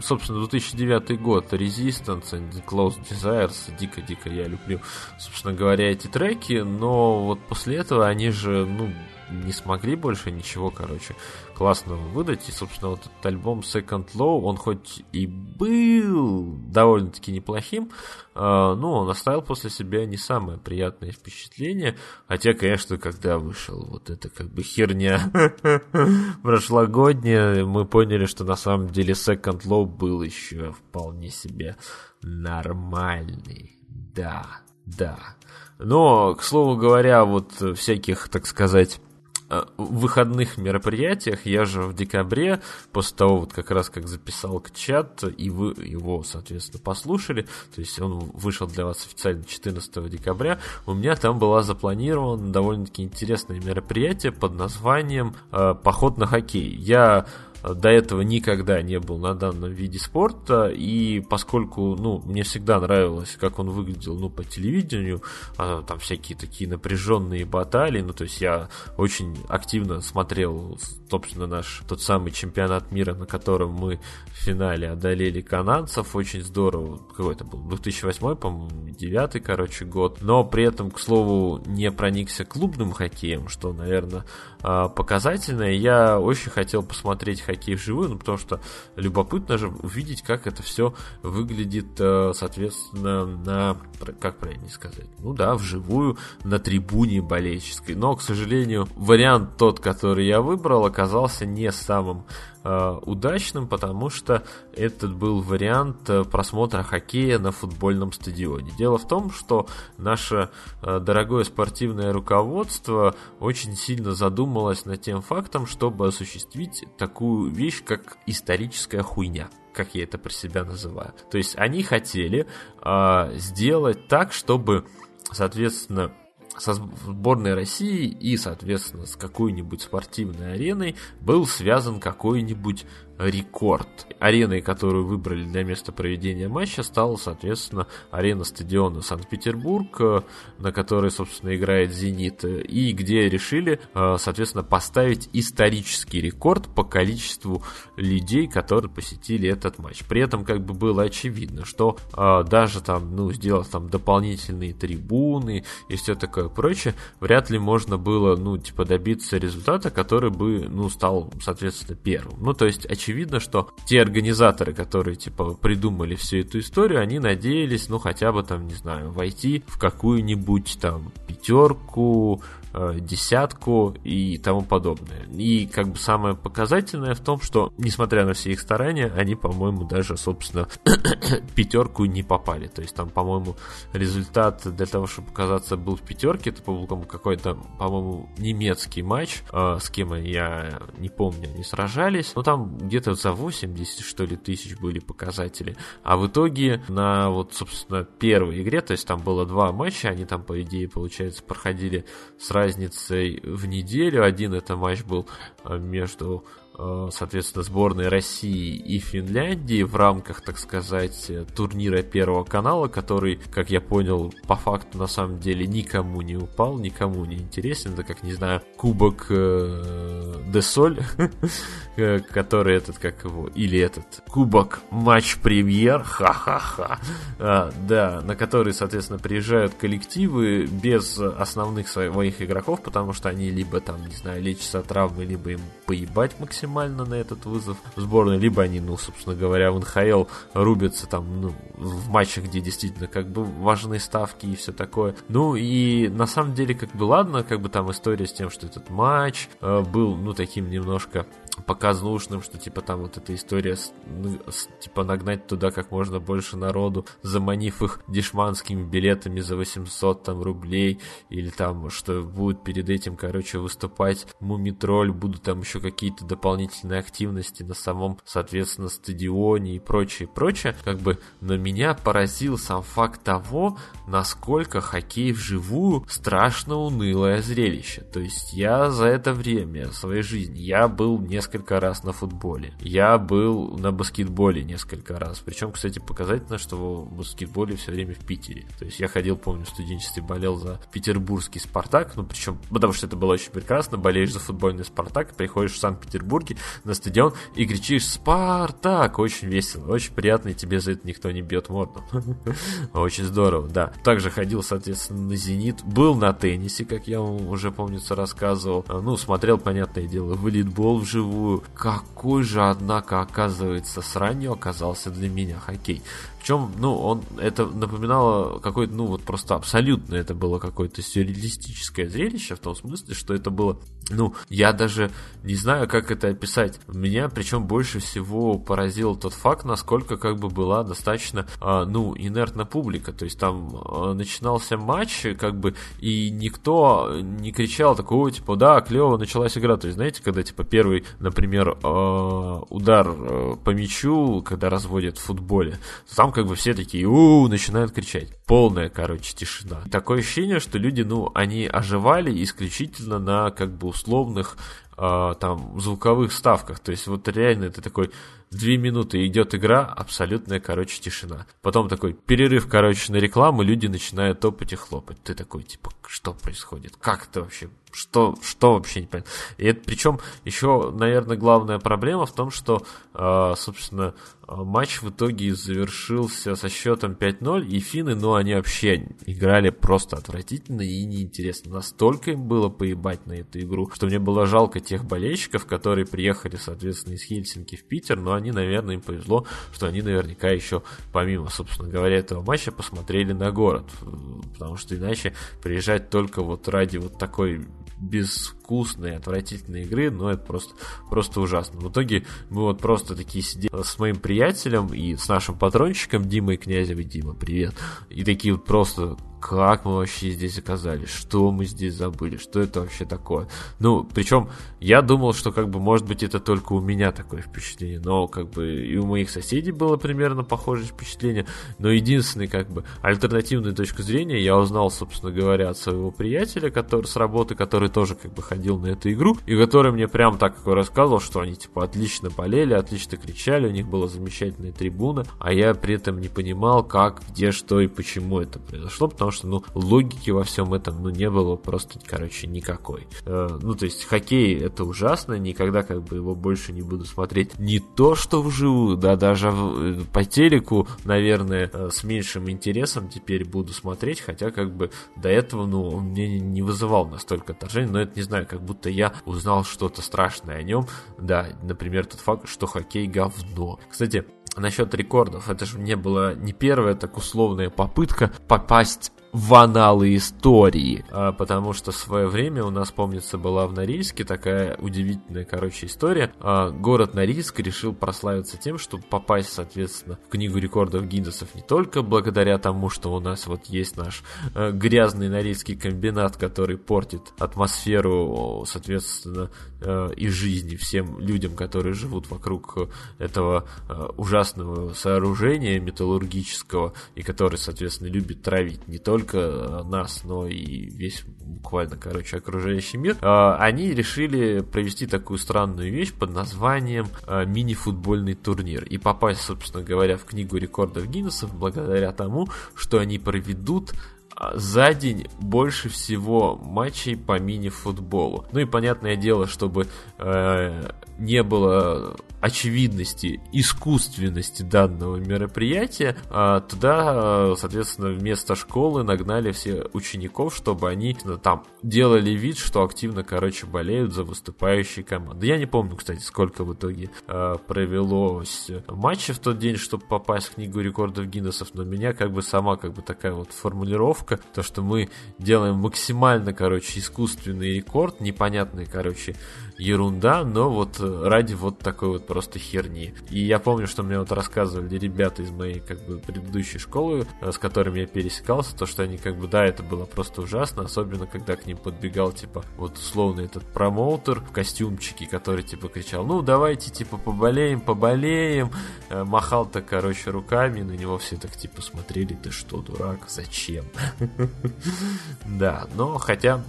собственно, 2009 год, Resistance and Close Desires, дико-дико я люблю, собственно говоря, эти треки, но вот после этого они же, ну, не смогли больше ничего, короче, классного выдать. И, собственно, вот этот альбом Second Low, он хоть и был довольно-таки неплохим, э, но он оставил после себя не самое приятное впечатление. Хотя, конечно, когда вышел вот эта как бы херня прошлогодняя, мы поняли, что на самом деле Second Low был еще вполне себе нормальный. Да, да. Но, к слову говоря, вот всяких, так сказать, выходных мероприятиях я же в декабре, после того, вот как раз как записал к чат, и вы его, соответственно, послушали, то есть он вышел для вас официально 14 декабря, у меня там была запланирована довольно-таки интересное мероприятие под названием э, «Поход на хоккей». Я до этого никогда не был на данном виде спорта, и поскольку, ну, мне всегда нравилось, как он выглядел, ну, по телевидению, а, там всякие такие напряженные баталии, ну, то есть я очень активно смотрел, собственно, наш тот самый чемпионат мира, на котором мы в финале одолели канадцев, очень здорово, какой это был, 2008, по-моему, 9 короче, год, но при этом, к слову, не проникся клубным хоккеем, что, наверное, показательное, я очень хотел посмотреть хоккей вживую, ну, потому что любопытно же увидеть, как это все выглядит, э, соответственно, на, как правильно сказать, ну да, вживую, на трибуне болельческой. Но, к сожалению, вариант тот, который я выбрал, оказался не самым удачным, потому что этот был вариант э, просмотра хоккея на футбольном стадионе. Дело в том, что наше э, дорогое спортивное руководство очень сильно задумалось над тем фактом, чтобы осуществить такую вещь, как историческая хуйня как я это про себя называю. То есть они хотели э, сделать так, чтобы, соответственно, со сборной России и, соответственно, с какой-нибудь спортивной ареной был связан какой-нибудь рекорд. Ареной, которую выбрали для места проведения матча, стала, соответственно, арена стадиона Санкт-Петербург, э, на которой, собственно, играет «Зенит», и где решили, э, соответственно, поставить исторический рекорд по количеству людей, которые посетили этот матч. При этом, как бы, было очевидно, что э, даже там, ну, сделав там дополнительные трибуны и все такое прочее, вряд ли можно было, ну, типа, добиться результата, который бы, ну, стал, соответственно, первым. Ну, то есть, очевидно, очевидно, что те организаторы, которые, типа, придумали всю эту историю, они надеялись, ну, хотя бы там, не знаю, войти в какую-нибудь там пятерку, десятку и тому подобное. И как бы самое показательное в том, что, несмотря на все их старания, они, по-моему, даже, собственно, пятерку не попали. То есть там, по-моему, результат для того, чтобы показаться был в пятерке, это был какой-то, по-моему, немецкий матч, э, с кем я не помню, они сражались. Но там где-то за 80, что ли, тысяч были показатели. А в итоге на вот, собственно, первой игре, то есть там было два матча, они там, по идее, получается, проходили с разницей в неделю. Один это матч был э, между соответственно, сборной России и Финляндии в рамках, так сказать, турнира Первого канала, который, как я понял, по факту на самом деле никому не упал, никому не интересен. Это, как, не знаю, Кубок э, де Соль, э, который этот, как его, или этот, Кубок Матч Премьер, ха-ха-ха, а, да, на который, соответственно, приезжают коллективы без основных своих игроков, потому что они либо там, не знаю, лечатся травмы, либо им поебать максимально максимально на этот вызов сборной, либо они, ну, собственно говоря, в НХЛ рубятся там, ну, в матчах, где действительно как бы важны ставки и все такое. Ну, и на самом деле, как бы, ладно, как бы там история с тем, что этот матч э, был, ну, таким немножко показнушным, что типа там вот эта история с, ну, с, типа нагнать туда как можно больше народу, заманив их дешманскими билетами за 800 там рублей, или там, что будет перед этим, короче, выступать Мумитроль, будут там еще какие-то дополнительные активности на самом, соответственно, стадионе и прочее, прочее, как бы, но меня поразил сам факт того, насколько хоккей вживую страшно унылое зрелище. То есть я за это время своей жизни, я был несколько несколько раз на футболе. Я был на баскетболе несколько раз. Причем, кстати, показательно, что в баскетболе все время в Питере. То есть я ходил, помню, в студенчестве болел за петербургский Спартак. Ну, причем, потому что это было очень прекрасно. Болеешь за футбольный Спартак, приходишь в Санкт-Петербурге на стадион и кричишь «Спартак!» Очень весело, очень приятно, и тебе за это никто не бьет морду. Очень здорово, да. Также ходил, соответственно, на «Зенит». Был на теннисе, как я вам уже, помнится, рассказывал. Ну, смотрел, понятное дело, волейбол вживую вживую. Какой же, однако, оказывается, сранью оказался для меня хоккей чем, ну, он это напоминало какое-то, ну, вот просто абсолютно это было какое-то сюрреалистическое зрелище, в том смысле, что это было, ну, я даже не знаю, как это описать. Меня, причем, больше всего поразил тот факт, насколько как бы была достаточно, э, ну, инертна публика. То есть там э, начинался матч, как бы, и никто не кричал такого, типа, да, клево началась игра. То есть, знаете, когда, типа, первый, например, э, удар э, по мячу, когда разводят в футболе, там как бы все такие, у начинают кричать. Полная, короче, тишина. Такое ощущение, что люди, ну, они оживали исключительно на, как бы, условных э, там звуковых ставках. То есть вот реально это такой две минуты идет игра, абсолютная, короче, тишина. Потом такой перерыв, короче, на рекламу, люди начинают топать и хлопать. Ты такой, типа, что происходит? Как это вообще? Что, что вообще не понятно? И это, причем, еще, наверное, главная проблема в том, что, э, собственно, матч в итоге завершился со счетом 5-0, и финны, ну, они вообще играли просто отвратительно и неинтересно. Настолько им было поебать на эту игру, что мне было жалко тех болельщиков, которые приехали, соответственно, из Хельсинки в Питер, но они, наверное, им повезло, что они наверняка еще, помимо, собственно говоря, этого матча, посмотрели на город, потому что иначе приезжать только вот ради вот такой безвкусной, отвратительной игры, но это просто, просто ужасно. В итоге мы вот просто такие сидели с моим приятелем и с нашим патронщиком Димой Князевой. Дима, привет. И такие вот просто как мы вообще здесь оказались, что мы здесь забыли, что это вообще такое. Ну, причем я думал, что как бы может быть это только у меня такое впечатление, но как бы и у моих соседей было примерно похожее впечатление, но единственной как бы альтернативной точку зрения я узнал, собственно говоря, от своего приятеля, который с работы, который тоже как бы ходил на эту игру, и который мне прям так рассказывал, что они типа отлично болели, отлично кричали, у них была замечательная трибуна, а я при этом не понимал, как, где, что и почему это произошло, потому потому что, ну, логики во всем этом, ну, не было просто, короче, никакой. Э, ну, то есть, хоккей это ужасно, никогда как бы его больше не буду смотреть. Не то, что вживую, да, даже э, по телеку, наверное, э, с меньшим интересом теперь буду смотреть, хотя как бы до этого, ну, он мне не вызывал настолько отторжения, но это, не знаю, как будто я узнал что-то страшное о нем, да, например, тот факт, что хоккей говно. Кстати, насчет рекордов, это же не была не первая так условная попытка попасть в аналы истории. А, потому что в свое время у нас, помнится, была в Норильске такая удивительная, короче, история. А, город Норильск решил прославиться тем, чтобы попасть, соответственно, в книгу рекордов Гиннесов не только благодаря тому, что у нас вот есть наш а, грязный норильский комбинат, который портит атмосферу, соответственно, а, и жизни всем людям, которые живут вокруг этого а, ужасного сооружения металлургического, и который, соответственно, любит травить не только только нас, но и весь буквально, короче, окружающий мир, а, они решили провести такую странную вещь под названием а, мини-футбольный турнир и попасть, собственно говоря, в книгу рекордов Гиннесов благодаря тому, что они проведут а, за день больше всего матчей по мини-футболу. Ну и понятное дело, чтобы э, не было очевидности, искусственности данного мероприятия, а туда, соответственно, вместо школы нагнали все учеников, чтобы они ну, там делали вид, что активно, короче, болеют за выступающие команды. Я не помню, кстати, сколько в итоге э, провелось матчей в тот день, чтобы попасть в книгу рекордов Гиннесов, но меня как бы сама как бы такая вот формулировка, то, что мы делаем максимально, короче, искусственный рекорд, непонятный, короче, ерунда, но вот ради вот такой вот просто херни. И я помню, что мне вот рассказывали ребята из моей как бы предыдущей школы, э, с которыми я пересекался, то, что они как бы, да, это было просто ужасно, особенно когда к ним подбегал, типа, вот условно этот промоутер в костюмчике, который, типа, кричал, ну, давайте, типа, поболеем, поболеем, э, махал-то, короче, руками, на него все так, типа, смотрели, ты что, дурак, зачем? Да, но хотя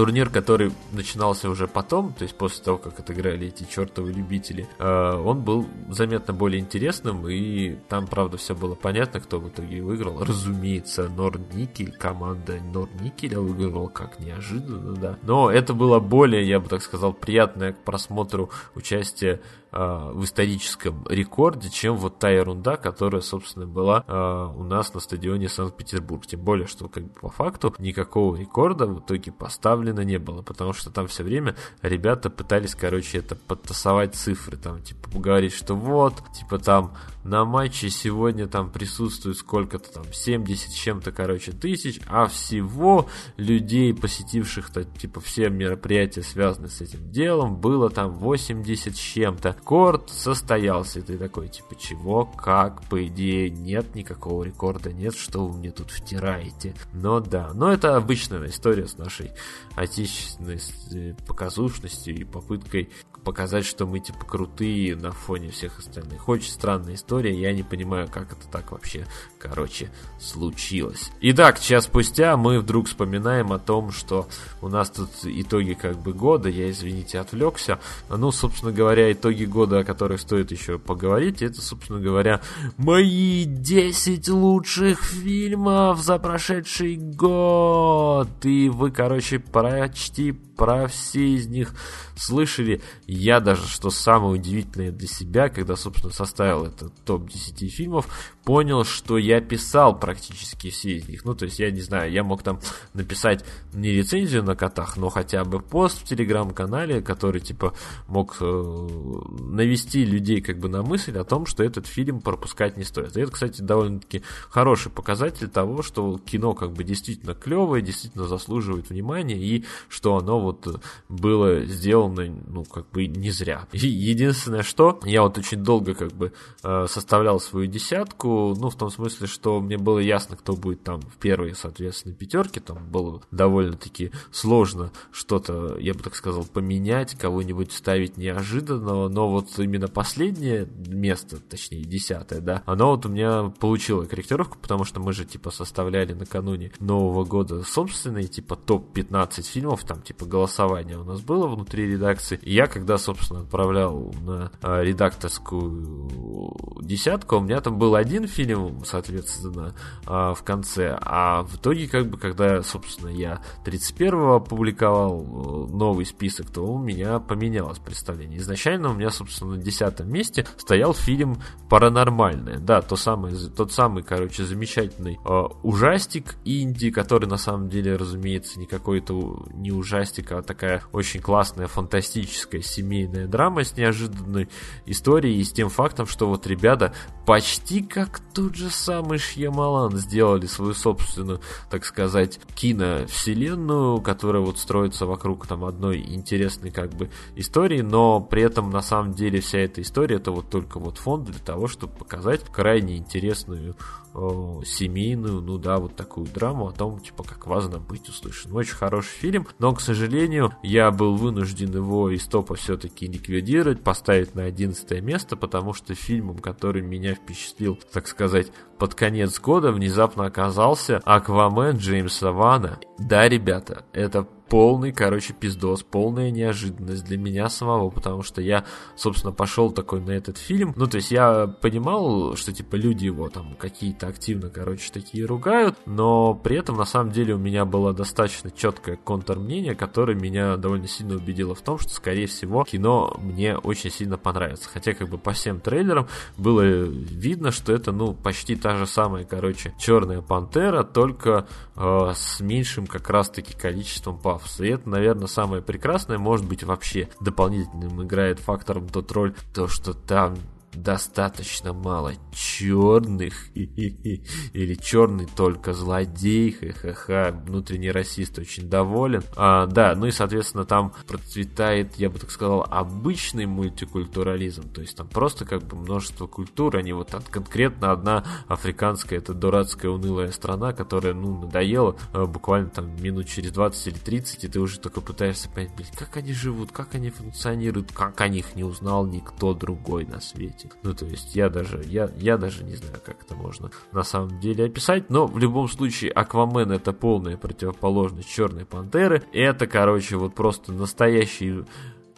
турнир, который начинался уже потом, то есть после того, как отыграли эти чертовы любители, э, он был заметно более интересным, и там, правда, все было понятно, кто в итоге выиграл. Разумеется, Норникель, команда Норникеля выиграла, как неожиданно, да. Но это было более, я бы так сказал, приятное к просмотру участие в историческом рекорде, чем вот та ерунда, которая, собственно, была э, у нас на стадионе Санкт-Петербург. Тем более, что как бы по факту никакого рекорда в итоге поставлено не было, потому что там все время ребята пытались, короче, это подтасовать цифры, там, типа, говорить, что вот, типа, там на матче сегодня там присутствует сколько-то там 70 чем-то, короче, тысяч, а всего людей, посетивших-то, типа, все мероприятия, связанные с этим делом, было там 80 с чем-то. Рекорд состоялся, и ты такой, типа, чего, как, по идее, нет никакого рекорда, нет, что вы мне тут втираете. Но да, но это обычная история с нашей отечественной э, показушностью и попыткой показать, что мы типа крутые на фоне всех остальных. Очень странная история, я не понимаю, как это так вообще, короче, случилось. Итак, час спустя мы вдруг вспоминаем о том, что у нас тут итоги как бы года, я, извините, отвлекся. Ну, собственно говоря, итоги года, о которых стоит еще поговорить, это, собственно говоря, мои 10 лучших фильмов за прошедший год. И вы, короче, почти про все из них слышали. Я даже, что самое удивительное для себя, когда, собственно, составил этот топ-10 фильмов, понял, что я писал практически все из них. Ну, то есть, я не знаю, я мог там написать не рецензию на котах, но хотя бы пост в телеграм-канале, который, типа, мог э, навести людей как бы на мысль о том, что этот фильм пропускать не стоит. И это, кстати, довольно-таки хороший показатель того, что кино как бы действительно клевое, действительно заслуживает внимания, и что оно вот было сделано, ну, как бы не зря. Единственное, что я вот очень долго как бы э, составлял свою десятку, ну, в том смысле, что мне было ясно, кто будет там в первой, соответственно, пятерке, там было довольно-таки сложно что-то, я бы так сказал, поменять, кого-нибудь ставить неожиданного, но вот именно последнее место, точнее, десятое, да, оно вот у меня получило корректировку, потому что мы же, типа, составляли накануне Нового года собственный, типа, топ-15 фильмов, там, типа, голосование у нас было внутри редакции. И я, когда, собственно, отправлял на э, редакторскую десятку, у меня там был один фильм, соответственно, э, в конце, а в итоге, как бы, когда, собственно, я 31-го опубликовал э, новый список, то у меня поменялось представление. Изначально у меня, собственно, на десятом месте стоял фильм «Паранормальное». Да, то самое, тот самый, короче, замечательный э, ужастик инди, который, на самом деле, разумеется, не какой-то не ужастик, а такая очень классная, фантастическая семейная драма с неожиданной историей и с тем фактом, что вот ребята почти как тот же самый Шьямалан сделали свою собственную, так сказать, киновселенную, которая вот строится вокруг там одной интересной как бы истории, но при этом на самом деле вся эта история это вот только вот фонд для того, чтобы показать крайне интересную семейную, ну да, вот такую драму о том, типа, как важно быть услышанным. Очень хороший фильм, но, к сожалению, я был вынужден его из топа все-таки ликвидировать, поставить на 11 место, потому что фильмом, который меня впечатлил, так сказать, под конец года, внезапно оказался Аквамен Джеймса Вана. Да, ребята, это полный, короче, пиздос, полная неожиданность для меня самого, потому что я, собственно, пошел такой на этот фильм. Ну, то есть я понимал, что, типа, люди его там какие-то активно, короче, такие ругают, но при этом, на самом деле, у меня было достаточно четкое контрмнение, которое меня довольно сильно убедило в том, что, скорее всего, кино мне очень сильно понравится. Хотя, как бы, по всем трейлерам было видно, что это, ну, почти та же самая, короче, Черная Пантера, только э, с меньшим как раз-таки количеством пав пафоса. И это, наверное, самое прекрасное, может быть, вообще дополнительным играет фактором тот роль, то, что там достаточно мало черных или черный только злодей, ха-ха-ха, внутренний расист очень доволен. А, да, ну и, соответственно, там процветает, я бы так сказал, обычный мультикультурализм, то есть там просто как бы множество культур, они вот там конкретно одна африканская, это дурацкая унылая страна, которая, ну, надоела а, буквально там минут через 20 или 30, и ты уже только пытаешься понять, блин, как они живут, как они функционируют, как о них не узнал никто другой на свете. Ну, то есть я даже, я, я даже не знаю, как это можно на самом деле описать, но в любом случае Аквамен это полная противоположность Черной Пантеры. Это, короче, вот просто настоящий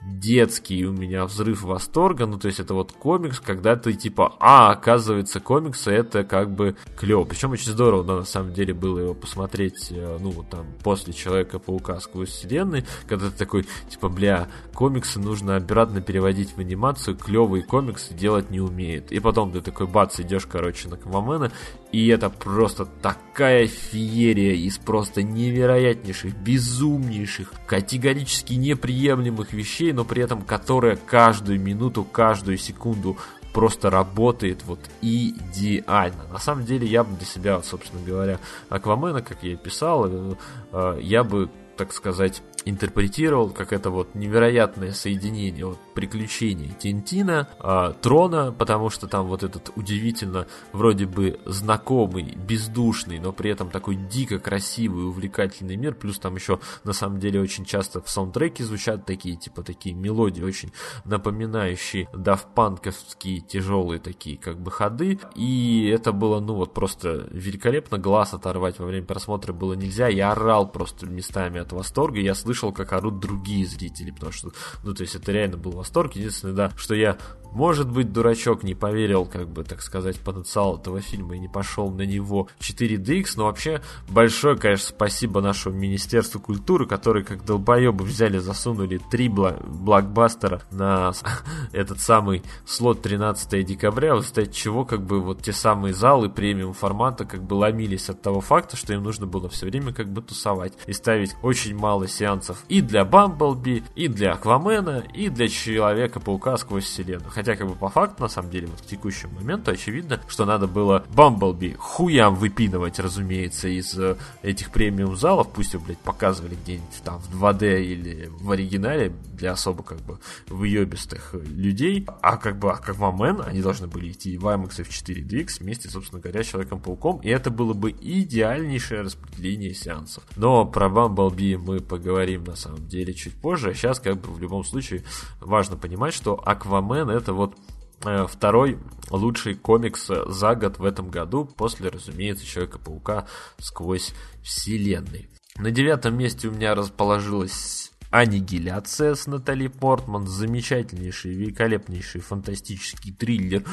детский у меня взрыв восторга, ну то есть это вот комикс, когда ты типа, а, оказывается, комиксы это как бы клево. Причем очень здорово, да, на самом деле было его посмотреть, э, ну вот там, после Человека-паука сквозь вселенной, когда ты такой, типа, бля, комиксы нужно обратно переводить в анимацию, клевые комиксы делать не умеет. И потом ты такой, бац, идешь, короче, на Камамена, и это просто такая феерия из просто невероятнейших, безумнейших, категорически неприемлемых вещей, но при этом которая каждую минуту, каждую секунду просто работает вот идеально. На самом деле я бы для себя, собственно говоря, Аквамена, как я и писал, э, э, я бы, так сказать, интерпретировал как это вот невероятное соединение вот, приключений Тинтина, э, Трона, потому что там вот этот удивительно вроде бы знакомый, бездушный, но при этом такой дико красивый, увлекательный мир, плюс там еще на самом деле очень часто в саундтреке звучат такие, типа такие мелодии, очень напоминающие дафпанковские тяжелые такие как бы ходы, и это было ну вот просто великолепно, глаз оторвать во время просмотра было нельзя, я орал просто местами от восторга, я слышал слышал, как орут другие зрители, потому что, ну, то есть это реально был восторг. Единственное, да, что я может быть, дурачок не поверил, как бы, так сказать, потенциал этого фильма и не пошел на него 4DX, но вообще большое, конечно, спасибо нашему Министерству культуры, которые как долбоебы взяли, засунули три блокбастера на этот самый слот 13 декабря, в результате чего как бы вот те самые залы премиум формата как бы ломились от того факта, что им нужно было все время как бы тусовать и ставить очень мало сеансов и для Бамблби, и для Аквамена, и для Человека-паука сквозь вселенную. Хотя, как бы по факту, на самом деле, вот к текущему моменту очевидно, что надо было Бамблби хуям выпинывать, разумеется, из э, этих премиум залов, пусть его, блядь, показывали где-нибудь там в 2D или в оригинале для особо как бы выебистых людей, а как бы Аквамен, они должны были идти в IMAX в 4DX вместе, собственно говоря, с Человеком-пауком, и это было бы идеальнейшее распределение сеансов. Но про Бамблби мы поговорим на самом деле чуть позже, сейчас как бы в любом случае важно понимать, что Аквамен это вот э, второй лучший комикс за год в этом году, после, разумеется, Человека-паука сквозь вселенной. На девятом месте у меня расположилась Аннигиляция с Натали Портман, замечательнейший, великолепнейший, фантастический триллер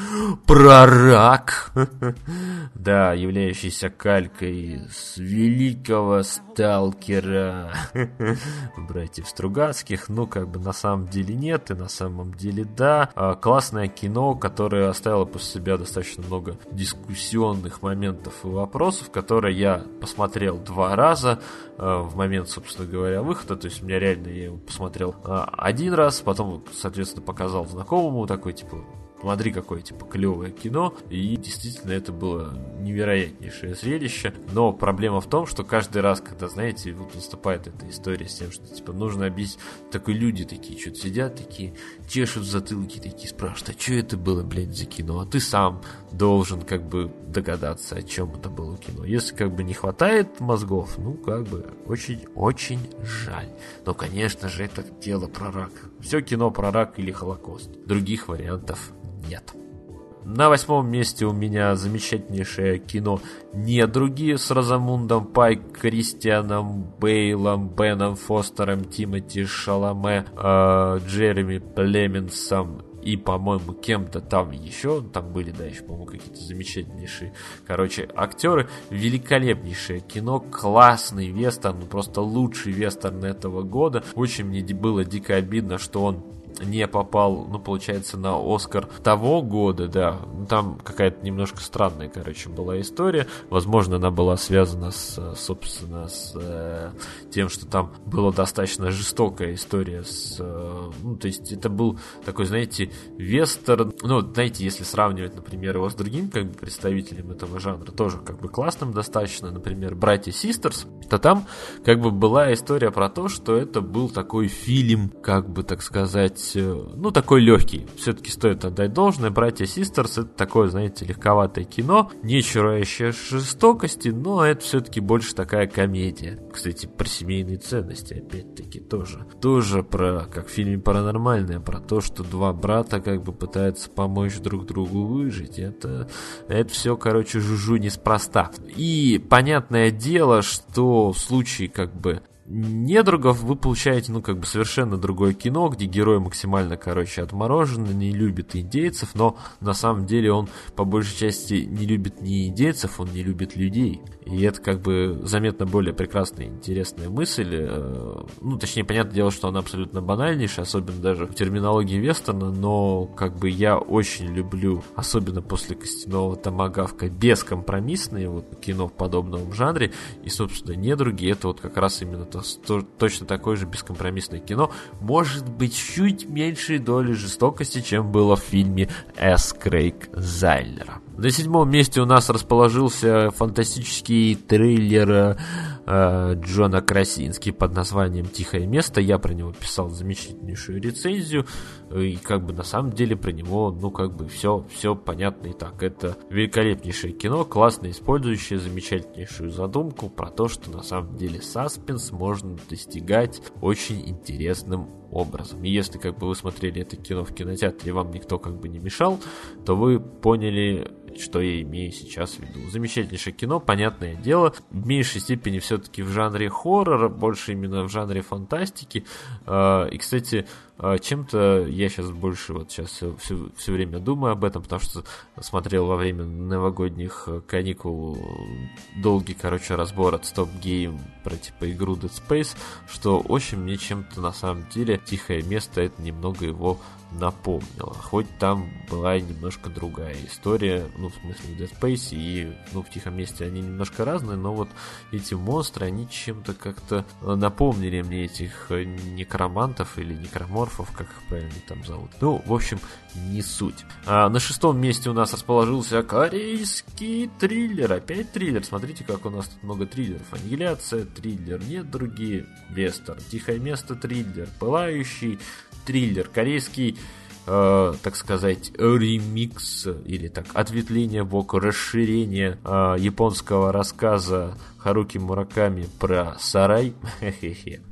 про рак, да, являющийся калькой с великого сталкера братьев Стругацких, ну, как бы на самом деле нет, и на самом деле да. А, классное кино, которое оставило после себя достаточно много дискуссионных моментов и вопросов, которые я посмотрел два раза а, в момент, собственно говоря, выхода, то есть у меня реально я его посмотрел а, один раз, потом, соответственно, показал знакомому такой, типа, смотри, какое, типа, клевое кино. И действительно, это было невероятнейшее зрелище. Но проблема в том, что каждый раз, когда, знаете, вот наступает эта история с тем, что, типа, нужно объяснить, такой люди такие что-то сидят, такие, чешут затылки, такие спрашивают, а что это было, блядь, за кино? А ты сам должен, как бы, догадаться, о чем это было кино. Если, как бы, не хватает мозгов, ну, как бы, очень-очень жаль. Но, конечно же, это дело про рак. Все кино про рак или Холокост. Других вариантов нет. На восьмом месте у меня замечательнейшее кино «Недруги» с Розамундом Пайк, Кристианом Бейлом, Беном Фостером, Тимоти Шаломе, э, Джереми Племенсом и, по-моему, кем-то там еще, там были, да, еще, по-моему, какие-то замечательнейшие, короче, актеры, великолепнейшее кино, классный вестерн, просто лучший вестерн этого года. Очень мне было дико обидно, что он не попал, ну, получается, на Оскар того года, да. Ну, там какая-то немножко странная, короче, была история. Возможно, она была связана с, собственно, с э, тем, что там была достаточно жестокая история с... Э, ну, то есть это был такой, знаете, вестерн. Ну, знаете, если сравнивать, например, его с другим как бы представителем этого жанра, тоже как бы классным достаточно, например, «Братья Систерс», то там как бы была история про то, что это был такой фильм, как бы, так сказать, быть, э, ну, такой легкий. Все-таки стоит отдать должное. «Братья Систерс» — это такое, знаете, легковатое кино, не чурающее жестокости, но это все-таки больше такая комедия. Кстати, про семейные ценности, опять-таки, тоже. Тоже про, как в фильме «Паранормальное», про то, что два брата как бы пытаются помочь друг другу выжить. Это, это все, короче, жужу неспроста. И понятное дело, что в случае как бы недругов вы получаете, ну, как бы совершенно другое кино, где герой максимально, короче, отмороженный, не любит индейцев, но на самом деле он по большей части не любит не индейцев, он не любит людей. И это как бы заметно более прекрасная и интересная мысль. Э, ну, точнее, понятное дело, что она абсолютно банальнейшая, особенно даже в терминологии вестерна, но как бы я очень люблю, особенно после Костяного Томагавка, бескомпромиссные вот кино в подобном жанре. И, собственно, недруги это вот как раз именно то, то, точно такое же бескомпромиссное кино. Может быть, чуть меньшей доли жестокости, чем было в фильме С. Крейг Зайлера. На седьмом месте у нас расположился фантастический триллер э, Джона Красински под названием «Тихое место». Я про него писал замечательнейшую рецензию. И как бы на самом деле про него, ну как бы все, все понятно и так. Это великолепнейшее кино, классно использующее замечательнейшую задумку про то, что на самом деле саспенс можно достигать очень интересным образом. И если как бы вы смотрели это кино в кинотеатре, и вам никто как бы не мешал, то вы поняли что я имею сейчас в виду. Замечательнейшее кино, понятное дело, в меньшей степени все-таки в жанре хоррора, больше именно в жанре фантастики. А, и, кстати, а, чем-то я сейчас больше вот сейчас все, все, все время думаю об этом, потому что смотрел во время новогодних каникул долгий, короче, разбор от Stop Game про типа игру Dead Space, что очень мне чем-то на самом деле тихое место это немного его напомнила. Хоть там была немножко другая история, ну, в смысле, в Dead Space и, ну, в Тихом месте они немножко разные, но вот эти монстры, они чем-то как-то напомнили мне этих некромантов или некроморфов, как их правильно там зовут. Ну, в общем, не суть. А на шестом месте у нас расположился корейский триллер. Опять триллер. Смотрите, как у нас тут много триллеров. Аннигиляция, триллер. Нет другие. Вестер. Тихое место, триллер. Пылающий, триллер, корейский, э, так сказать, ремикс или так ответвление боку, расширение э, японского рассказа Харуки Мураками про сарай.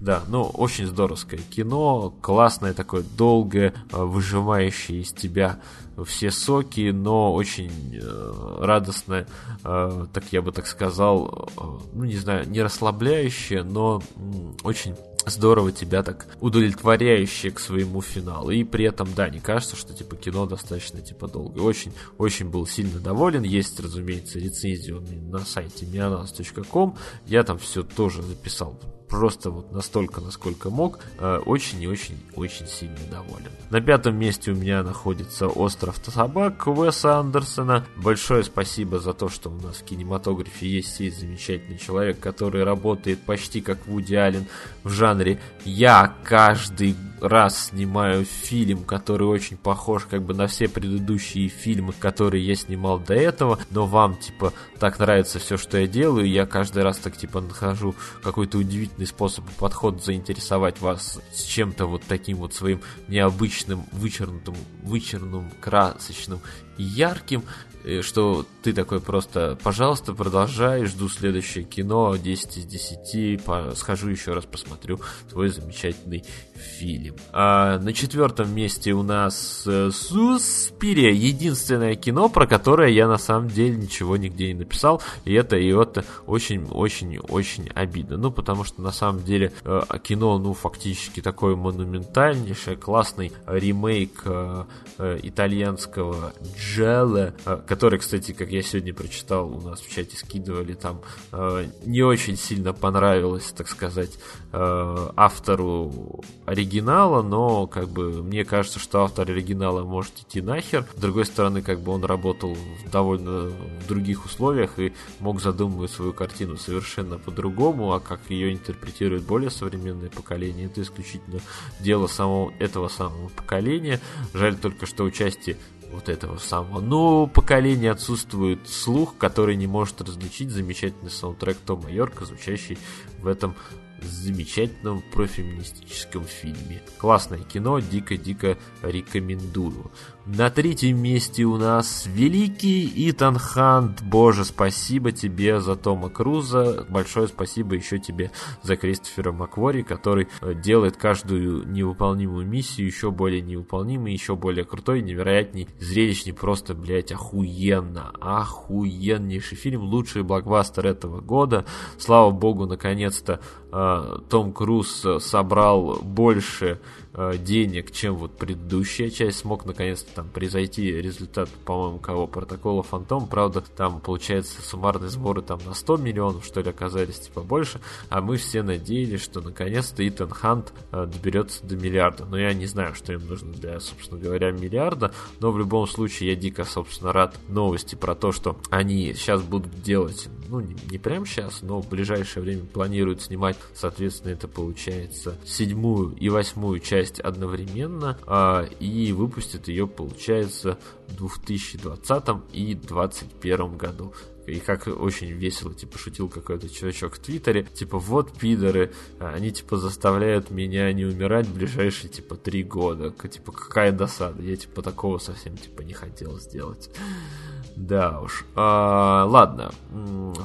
да, ну, очень здоровское кино, классное такое, долгое, э, выжимающее из тебя все соки, но очень э, радостное, э, так я бы так сказал, э, ну, не знаю, не расслабляющее, но э, очень здорово тебя так удовлетворяющее к своему финалу. И при этом, да, не кажется, что типа кино достаточно типа долго. Очень, очень был сильно доволен. Есть, разумеется, рецензия на сайте mianas.com. Я там все тоже записал просто вот настолько, насколько мог, э, очень и очень очень сильно доволен. На пятом месте у меня находится «Остров собак» Уэса Андерсона. Большое спасибо за то, что у нас в кинематографе есть сей замечательный человек, который работает почти как Вуди Аллен в жанре «Я каждый раз снимаю фильм, который очень похож как бы на все предыдущие фильмы, которые я снимал до этого, но вам, типа, так нравится все, что я делаю, я каждый раз так, типа, нахожу какой-то удивительный способ подход заинтересовать вас с чем-то вот таким вот своим необычным, вычернутым, вычерным, красочным и ярким, Э, что ты такой просто, пожалуйста, продолжай, жду следующее кино, 10 из 10, по, схожу еще раз посмотрю твой замечательный фильм. А на четвертом месте у нас э, Суспирия, единственное кино, про которое я на самом деле ничего нигде не написал, и это и это очень-очень-очень обидно. Ну, потому что на самом деле э, кино, ну, фактически такое монументальнейшее, классный ремейк итальянского Джелла, который, кстати, как я сегодня прочитал, у нас в чате скидывали, там э, не очень сильно понравилось, так сказать, э, автору оригинала, но как бы мне кажется, что автор оригинала может идти нахер. С другой стороны, как бы он работал в довольно других условиях и мог задумывать свою картину совершенно по-другому, а как ее интерпретирует более современное поколение, это исключительно дело самого этого самого поколения. Жаль только, что участие вот этого самого. Но поколение отсутствует слух, который не может различить замечательный саундтрек Тома Йорка, звучащий в этом замечательном профеминистическом фильме. Классное кино, дико-дико рекомендую. На третьем месте у нас великий Итан Хант. Боже, спасибо тебе за Тома Круза. Большое спасибо еще тебе за Кристофера Маквори, который э, делает каждую невыполнимую миссию еще более невыполнимой, еще более крутой, невероятней, зрелищней. Просто, блять, охуенно. Охуеннейший фильм. Лучший блокбастер этого года. Слава богу, наконец-то э, том Круз собрал больше Э, денег, чем вот предыдущая часть, смог наконец-то там превзойти результат, по-моему, кого протокола Фантом. Правда, там получается суммарные сборы там на 100 миллионов, что ли, оказались типа больше, а мы все надеялись, что наконец-то Итан Хант э, доберется до миллиарда. Но я не знаю, что им нужно для, собственно говоря, миллиарда, но в любом случае я дико, собственно, рад новости про то, что они сейчас будут делать, ну, не, не прямо сейчас, но в ближайшее время планируют снимать, соответственно, это получается седьмую и восьмую часть одновременно а, и выпустит ее, получается, в 2020 и 2021 году. И как очень весело, типа, шутил какой-то чувачок в Твиттере, типа, вот пидоры, они, типа, заставляют меня не умирать в ближайшие, типа, три года. Типа, какая досада. Я, типа, такого совсем, типа, не хотел сделать. Да уж. А, ладно.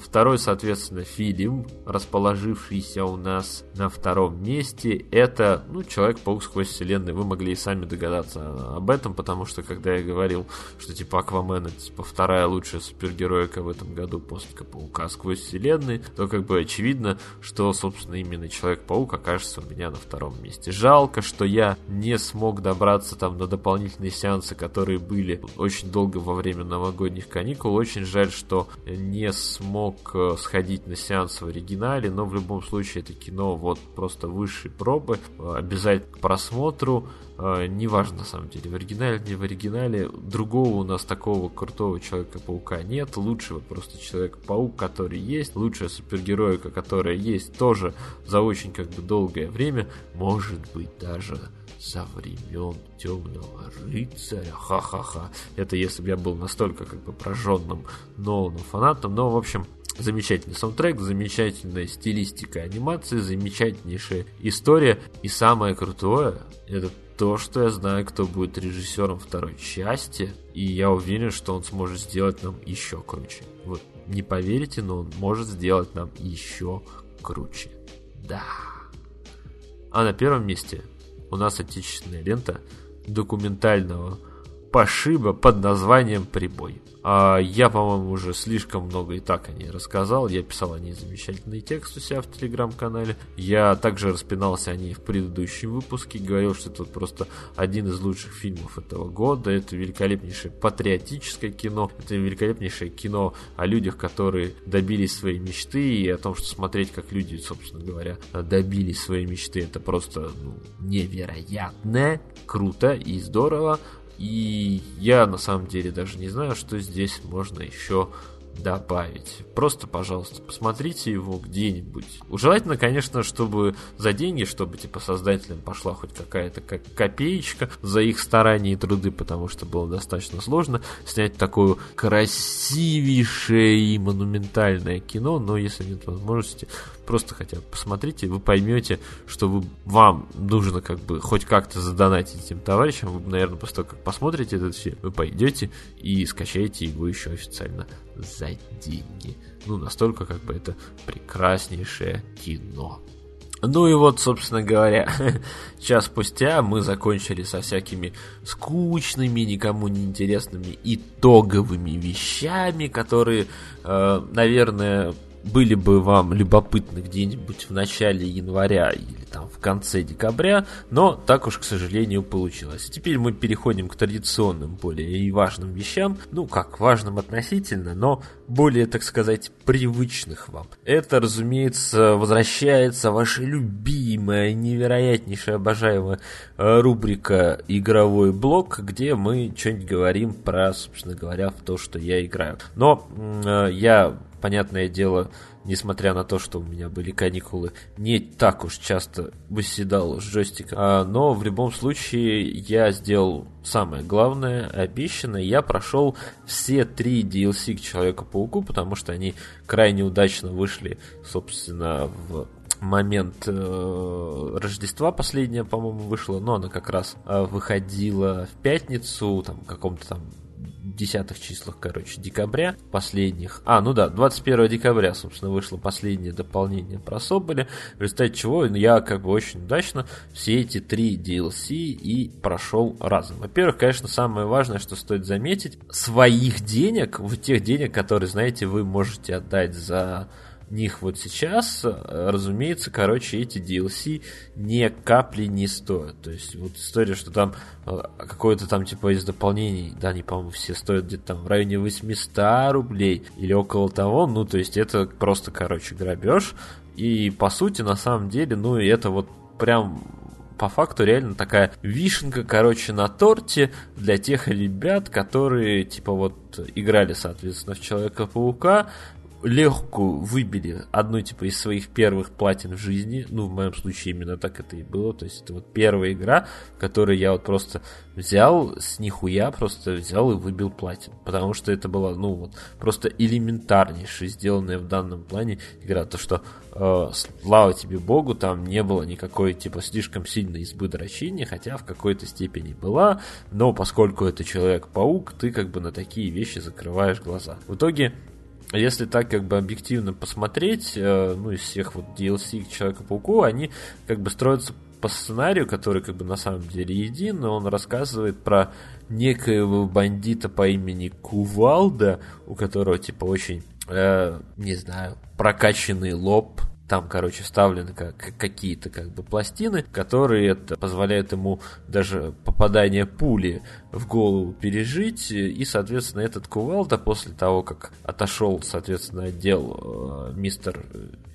Второй, соответственно, фильм, расположившийся у нас на втором месте, это, ну, Человек-паук сквозь вселенную. Вы могли и сами догадаться об этом, потому что, когда я говорил, что, типа, Аквамен, это, типа, вторая лучшая супергероика в этом году после Паука сквозь вселенную, то, как бы, очевидно, что, собственно, именно Человек-паук окажется у меня на втором месте. Жалко, что я не смог добраться там на дополнительные сеансы, которые были очень долго во время новогодних летних каникул. Очень жаль, что не смог э, сходить на сеанс в оригинале, но в любом случае это кино вот просто высшей пробы. Э, обязательно к просмотру. Э, неважно на самом деле, в оригинале, не в оригинале. Другого у нас такого крутого Человека-паука нет. Лучшего просто Человек-паук, который есть. Лучшая супергероика, которая есть тоже за очень как бы долгое время. Может быть даже со времен темного рыцаря. Ха-ха-ха. Это если бы я был настолько как бы прожженным Ноланом фанатом. Но, в общем, Замечательный саундтрек, замечательная стилистика анимации, замечательнейшая история. И самое крутое, это то, что я знаю, кто будет режиссером второй части. И я уверен, что он сможет сделать нам еще круче. Вот, не поверите, но он может сделать нам еще круче. Да. А на первом месте у нас отечественная лента документального пошиба под названием «Прибой». А я, по-моему, уже слишком много и так о ней рассказал. Я писал о ней замечательный текст у себя в телеграм-канале. Я также распинался о ней в предыдущем выпуске. Говорил, что это просто один из лучших фильмов этого года. Это великолепнейшее патриотическое кино. Это великолепнейшее кино о людях, которые добились своей мечты. И о том, что смотреть, как люди, собственно говоря, добились своей мечты. Это просто ну, невероятно круто и здорово. И я на самом деле даже не знаю, что здесь можно еще добавить. Просто, пожалуйста, посмотрите его где-нибудь. Желательно, конечно, чтобы за деньги, чтобы типа создателям пошла хоть какая-то копеечка за их старания и труды, потому что было достаточно сложно снять такое красивейшее и монументальное кино, но если нет возможности, просто хотя бы посмотрите, вы поймете, что вы, вам нужно как бы хоть как-то задонатить этим товарищам, вы, наверное, после того, как посмотрите этот фильм, вы пойдете и скачаете его еще официально за деньги. Ну, настолько как бы это прекраснейшее кино. Ну и вот, собственно говоря, час спустя мы закончили со всякими скучными, никому не интересными итоговыми вещами, которые, э, наверное, были бы вам любопытны где-нибудь в начале января или там в конце декабря, но так уж, к сожалению, получилось. Теперь мы переходим к традиционным, более и важным вещам, ну как, важным относительно, но более, так сказать, привычных вам. Это, разумеется, возвращается ваша любимая, невероятнейшая, обожаемая э, рубрика «Игровой блок», где мы что-нибудь говорим про, собственно говоря, то, что я играю. Но э, я понятное дело, несмотря на то, что у меня были каникулы, не так уж часто выседал с джойстиком. А, но в любом случае я сделал самое главное, обещанное. Я прошел все три DLC к Человеку-пауку, потому что они крайне удачно вышли, собственно, в момент э, Рождества последняя, по-моему, вышла, но она как раз э, выходила в пятницу, там, каком-то там десятых числах, короче, декабря последних. А, ну да, 21 декабря, собственно, вышло последнее дополнение про Соболя, в результате чего я как бы очень удачно все эти три DLC и прошел разом. Во-первых, конечно, самое важное, что стоит заметить, своих денег, в тех денег, которые, знаете, вы можете отдать за них вот сейчас, э, разумеется, короче, эти DLC ни капли не стоят. То есть вот история, что там э, какое-то там типа из дополнений, да, не по-моему, все стоят где-то там в районе 800 рублей или около того, ну, то есть это просто, короче, грабеж. И по сути, на самом деле, ну, это вот прям по факту реально такая вишенка, короче, на торте для тех ребят, которые, типа, вот играли, соответственно, в Человека-паука, легкую выбили одну типа из своих первых платин в жизни. Ну, в моем случае именно так это и было. То есть это вот первая игра, в которой я вот просто взял с нихуя, просто взял и выбил платин. Потому что это была, ну вот, просто элементарнейшая сделанная в данном плане игра. То, что э, слава тебе богу, там не было никакой типа слишком сильной избы дрочения, хотя в какой-то степени была. Но поскольку это Человек-паук, ты как бы на такие вещи закрываешь глаза. В итоге если так как бы объективно посмотреть, э, ну, из всех вот DLC к Человеку-пауку, они как бы строятся по сценарию, который как бы на самом деле един, но он рассказывает про некоего бандита по имени Кувалда, у которого типа очень, э, не знаю, прокачанный лоб, там, короче, вставлены как, какие-то как бы пластины, которые это позволяют ему даже попадание пули в голову пережить. И, соответственно, этот кувалда после того, как отошел, соответственно, отдел э, мистер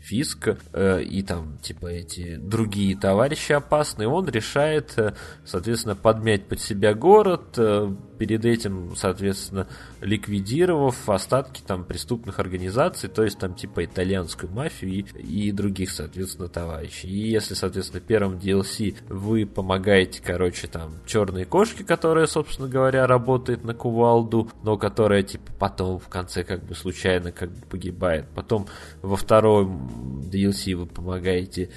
Фиск э, и там, типа, эти другие товарищи опасные, он решает, э, соответственно, подмять под себя город, э, перед этим, соответственно, ликвидировав остатки там преступных организаций, то есть там типа итальянскую мафию и, и других, соответственно, товарищей. И если, соответственно, в первом DLC вы помогаете, короче, там, черной кошке, которая, собственно говоря, работает на кувалду, но которая, типа, потом в конце как бы случайно как бы погибает. Потом во втором DLC вы помогаете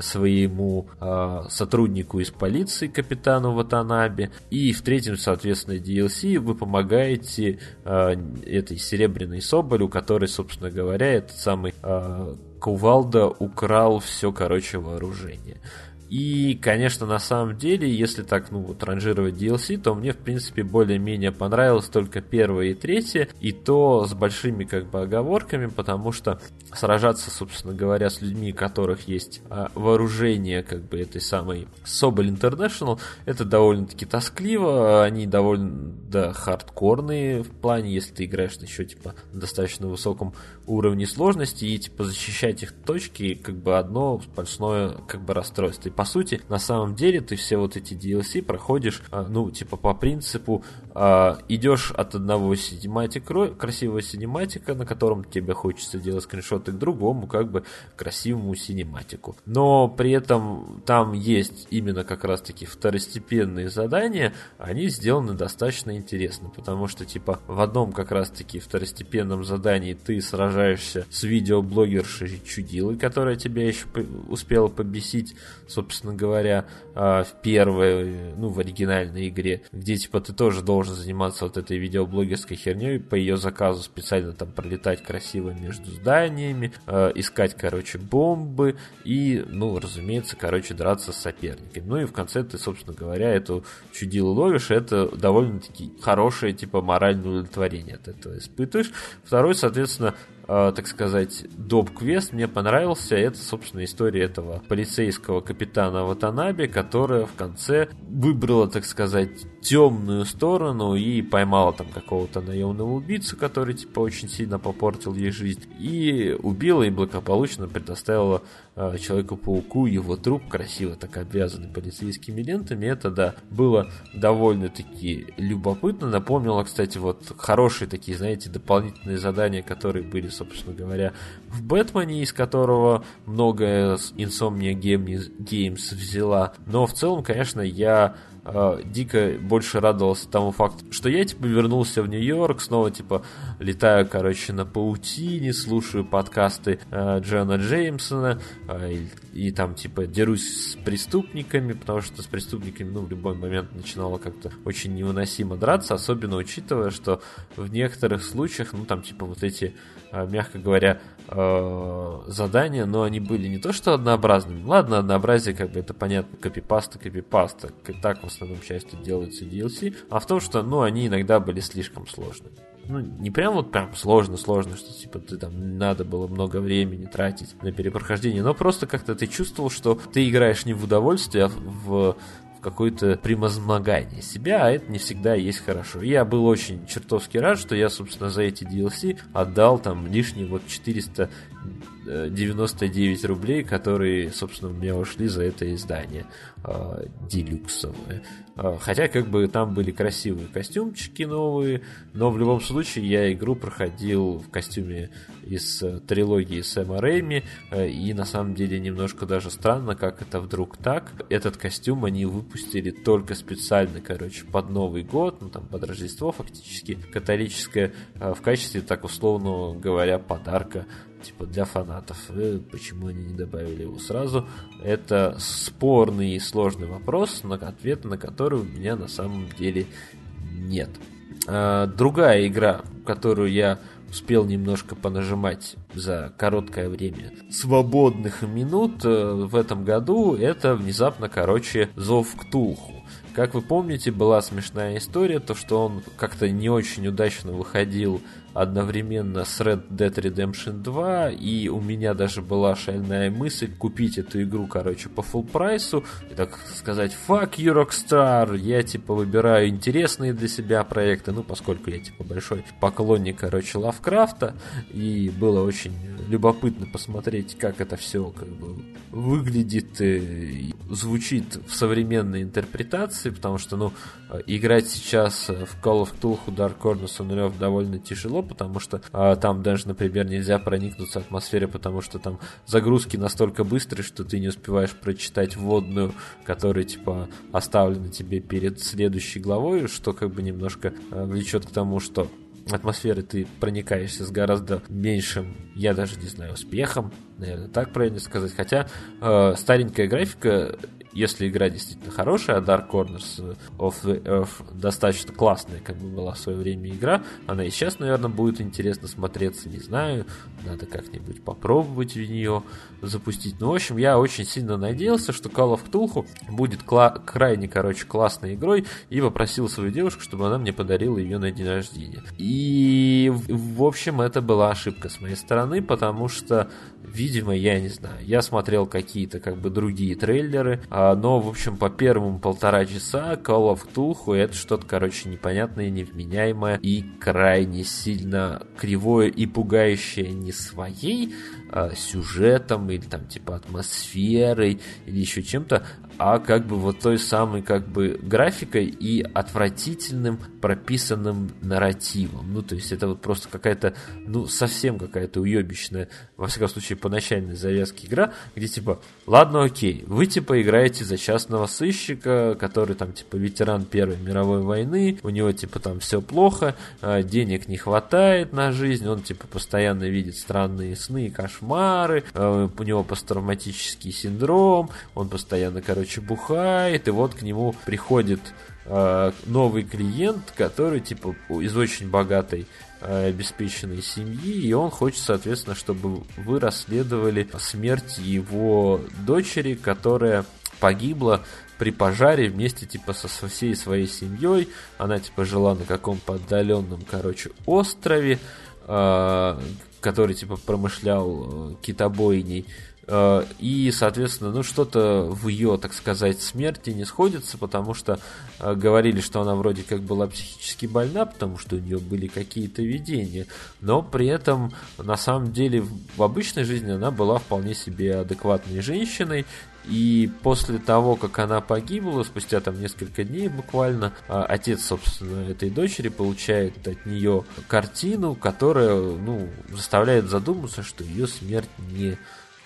своему э, сотруднику из полиции, капитану Ватанабе. И в третьем, соответственно, DLC вы помогаете э, этой серебряной Соболю, который, собственно говоря, этот самый э, Кувалда украл все, короче, вооружение. И, конечно, на самом деле, если так, ну, вот, ранжировать DLC, то мне, в принципе, более-менее понравилось только первое и третье, и то с большими, как бы, оговорками, потому что сражаться, собственно говоря, с людьми, у которых есть а, вооружение, как бы, этой самой Соболь International, это довольно-таки тоскливо, они довольно, да, хардкорные в плане, если ты играешь еще, типа, на достаточно высоком уровне сложности, и, типа, защищать их точки, как бы, одно сплошное, как бы, расстройство. И, по сути, на самом деле, ты все вот эти DLC проходишь, а, ну, типа, по принципу, а, идешь от одного синематика, красивого синематика, на котором тебе хочется делать скриншоты, к другому, как бы, красивому синематику. Но при этом там есть именно как раз-таки второстепенные задания, они сделаны достаточно интересно, потому что, типа, в одном как раз-таки второстепенном задании ты сражаешься с видеоблогершей Чудилой, которая тебя еще успела побесить, собственно говоря, а, в первой, ну, в оригинальной игре, где, типа, ты тоже должен заниматься вот этой видеоблогерской херней, по ее заказу специально там пролетать красиво между зданиями, а, искать, короче, бомбы и, ну, разумеется, короче, драться с соперниками. Ну и в конце ты, собственно говоря, эту чудилу ловишь, это довольно-таки хорошее, типа, моральное удовлетворение от этого испытываешь. Второй, соответственно, так сказать, доп-квест мне понравился. Это, собственно, история этого полицейского капитана Ватанаби, которая в конце выбрала, так сказать, темную сторону и поймала там какого-то наемного убийцу, который, типа, очень сильно попортил ей жизнь, и убила и благополучно предоставила э, Человеку-пауку его труп, красиво так обвязанный полицейскими лентами. Это, да, было довольно-таки любопытно. Напомнило, кстати, вот хорошие такие, знаете, дополнительные задания, которые были собственно говоря, в Бэтмене, из которого многое Insomnia Games взяла. Но в целом, конечно, я э, дико больше радовался тому факту, что я, типа, вернулся в Нью-Йорк, снова, типа, летаю, короче, на паутине, слушаю подкасты э, Джона Джеймсона э, и, и там, типа, дерусь с преступниками, потому что с преступниками, ну, в любой момент начинало как-то очень невыносимо драться, особенно учитывая, что в некоторых случаях, ну, там, типа, вот эти, э, мягко говоря, э, задания, но они были не то что однообразными, ладно, однообразие, как бы, это понятно, копипаста, копипаста, так в основном часто делаются DLC, а в том, что, ну, они иногда были слишком сложными. Ну, не прям вот прям сложно-сложно, что типа ты там надо было много времени тратить на перепрохождение, но просто как-то ты чувствовал, что ты играешь не в удовольствие, а в какое-то превозмогание себя, а это не всегда есть хорошо. Я был очень чертовски рад, что я, собственно, за эти DLC отдал там лишние вот 499 рублей, которые, собственно, у меня ушли за это издание э, делюксовое. Э, хотя, как бы, там были красивые костюмчики новые, но в любом случае я игру проходил в костюме из э, трилогии Сэма Рэйми, э, и на самом деле немножко даже странно, как это вдруг так. Этот костюм они выпустили только специально, короче, под Новый год, ну там под Рождество фактически, католическое, э, в качестве, так условно говоря, подарка типа для фанатов. И почему они не добавили его сразу? Это спорный и сложный вопрос, на ответ на который у меня на самом деле нет. А, другая игра, которую я успел немножко понажимать за короткое время свободных минут э, в этом году, это внезапно, короче, Зов Ктулху. Как вы помните, была смешная история, то что он как-то не очень удачно выходил одновременно с Red Dead Redemption 2, и у меня даже была шальная мысль купить эту игру, короче, по full прайсу, и так сказать, fuck you, Rockstar, я, типа, выбираю интересные для себя проекты, ну, поскольку я, типа, большой поклонник, короче, Лавкрафта, и было очень любопытно посмотреть, как это все, как бы, выглядит и звучит в современной интерпретации, потому что, ну, играть сейчас в Call of Cthulhu Dark Corners on довольно тяжело, потому что а, там даже, например, нельзя проникнуться атмосфере, потому что там загрузки настолько быстрые, что ты не успеваешь прочитать вводную, которая, типа, оставлена тебе перед следующей главой, что как бы немножко а, влечет к тому, что атмосферы ты проникаешься с гораздо меньшим, я даже не знаю, успехом, наверное, так правильно сказать. Хотя э, старенькая графика если игра действительно хорошая, а Dark Corners of the Earth достаточно классная, как бы была в свое время игра, она и сейчас, наверное, будет интересно смотреться, не знаю, надо как-нибудь попробовать в нее запустить. Ну, в общем, я очень сильно надеялся, что Call of Cthulhu будет кла- крайне, короче, классной игрой, и попросил свою девушку, чтобы она мне подарила ее на день рождения. И, в общем, это была ошибка с моей стороны, потому что, видимо, я не знаю, я смотрел какие-то как бы другие трейлеры, а, но, в общем, по первым полтора часа Call of Cthulhu это что-то, короче, непонятное, невменяемое и крайне сильно кривое и пугающее не своей а, сюжетом или там типа атмосферой или еще чем-то, а как бы вот той самой как бы графикой и отвратительным прописанным нарративом. Ну, то есть это вот просто какая-то, ну, совсем какая-то уебищная, во всяком случае, по начальной завязке игра, где типа, ладно, окей, вы типа играете за частного сыщика, который там типа ветеран Первой мировой войны, у него типа там все плохо, а, денег не хватает на жизнь, он типа постоянно видит странные сны и кошмары, а, у него посттравматический синдром, он постоянно, короче, короче, бухает, и вот к нему приходит э, новый клиент, который, типа, из очень богатой э, обеспеченной семьи, и он хочет, соответственно, чтобы вы расследовали смерть его дочери, которая погибла при пожаре вместе типа со, всей своей семьей. Она типа жила на каком-то отдаленном, короче, острове, э, который типа промышлял э, китобойней. Э, и, соответственно, ну что-то в ее, так сказать, смерти не сходится, потому что э, говорили, что она вроде как была психически больна, потому что у нее были какие-то видения, но при этом на самом деле в обычной жизни она была вполне себе адекватной женщиной, и после того, как она погибла, спустя там несколько дней буквально, э, отец, собственно, этой дочери получает от нее картину, которая, ну, заставляет задуматься, что ее смерть не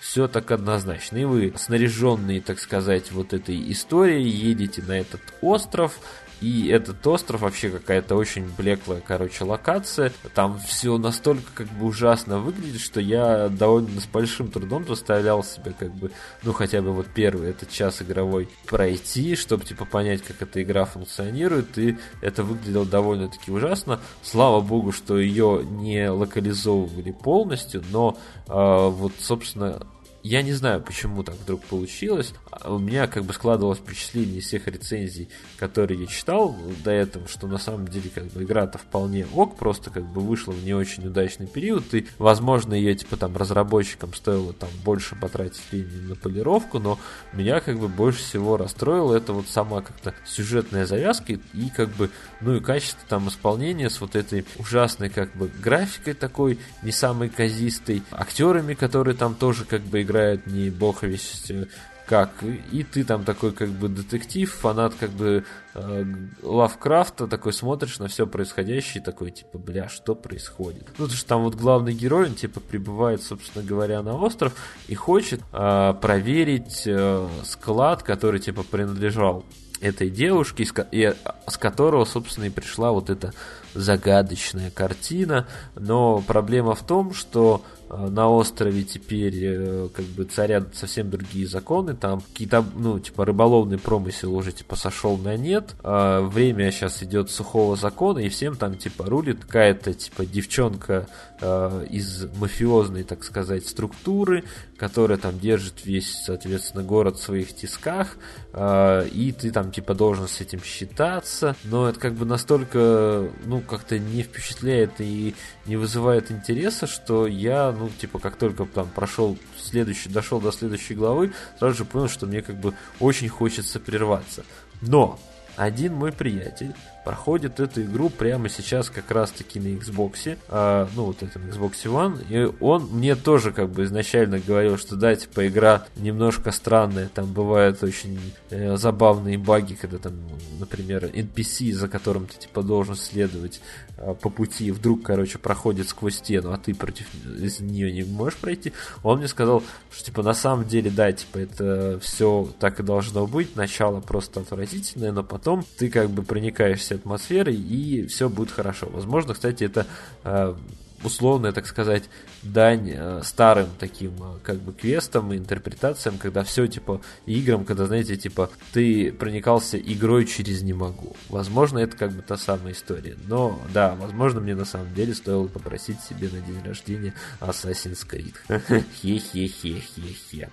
все так однозначно. И вы, снаряженные, так сказать, вот этой историей, едете на этот остров, и этот остров вообще какая-то очень блеклая, короче, локация. Там все настолько как бы ужасно выглядит, что я довольно с большим трудом заставлял себя как бы, ну хотя бы вот первый этот час игровой пройти, чтобы типа понять, как эта игра функционирует. И это выглядело довольно-таки ужасно. Слава богу, что ее не локализовывали полностью, но э, вот, собственно, я не знаю, почему так вдруг получилось. А у меня как бы складывалось впечатление из всех рецензий, которые я читал до этого, что на самом деле как бы игра-то вполне ок, просто как бы вышла в не очень удачный период, и, возможно, ее типа там разработчикам стоило там больше потратить времени на полировку, но меня как бы больше всего расстроило это вот сама как-то сюжетная завязка и как бы, ну и качество там исполнения с вот этой ужасной как бы графикой такой, не самой казистой, актерами, которые там тоже как бы играют играет не бог весь э, как. И ты там такой как бы детектив, фанат как бы э, Лавкрафта, такой смотришь на все происходящее и такой типа, бля, что происходит? Ну, то что там вот главный герой, он типа прибывает, собственно говоря, на остров и хочет э, проверить э, склад, который типа принадлежал этой девушке, и, и с которого, собственно, и пришла вот эта загадочная картина. Но проблема в том, что Э, на острове теперь э, как бы царят совсем другие законы, там какие-то, ну, типа рыболовный промысел уже типа сошел на нет, а время сейчас идет сухого закона, и всем там типа рулит какая-то типа девчонка э, из мафиозной, так сказать, структуры, которая там держит весь, соответственно, город в своих тисках, э, и ты там типа должен с этим считаться, но это как бы настолько, ну, как-то не впечатляет и не вызывает интереса, что я, ну, типа, как только там прошел следующий, дошел до следующей главы, сразу же понял, что мне как бы очень хочется прерваться. Но один мой приятель проходит эту игру прямо сейчас как раз-таки на Xbox, а, ну вот этом Xbox One, и он мне тоже как бы изначально говорил, что да, типа игра немножко странная, там бывают очень э, забавные баги, когда там, например, NPC, за которым ты типа должен следовать э, по пути, вдруг, короче, проходит сквозь стену, а ты против из нее не можешь пройти, он мне сказал, что типа на самом деле, да, типа это все так и должно быть, начало просто отвратительное, но потом ты как бы проникаешься атмосферой, и все будет хорошо. Возможно, кстати, это э, условная, так сказать, дань э, старым таким э, как бы квестам и интерпретациям, когда все типа играм, когда, знаете, типа ты проникался игрой через не могу. Возможно, это как бы та самая история. Но да, возможно, мне на самом деле стоило попросить себе на день рождения Assassin's Creed. Хе-хе-хе-хе-хе.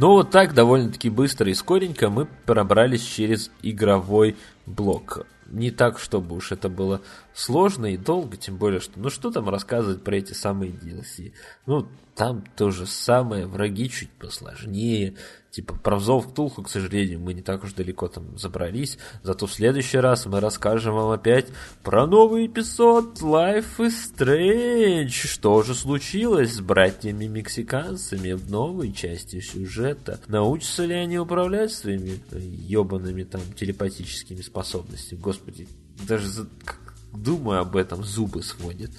Ну вот так довольно-таки быстро и скоренько мы пробрались через игровой блок. Не так, чтобы уж это было сложно и долго, тем более, что ну что там рассказывать про эти самые DLC. Ну, там то же самое, враги чуть посложнее. Типа про взов Ктулху, к сожалению, мы не так уж далеко там забрались. Зато в следующий раз мы расскажем вам опять про новый эпизод Life is Strange. Что же случилось с братьями-мексиканцами в новой части сюжета? Научатся ли они управлять своими ебаными там телепатическими способностями? Господи, даже за... думаю об этом, зубы сводит.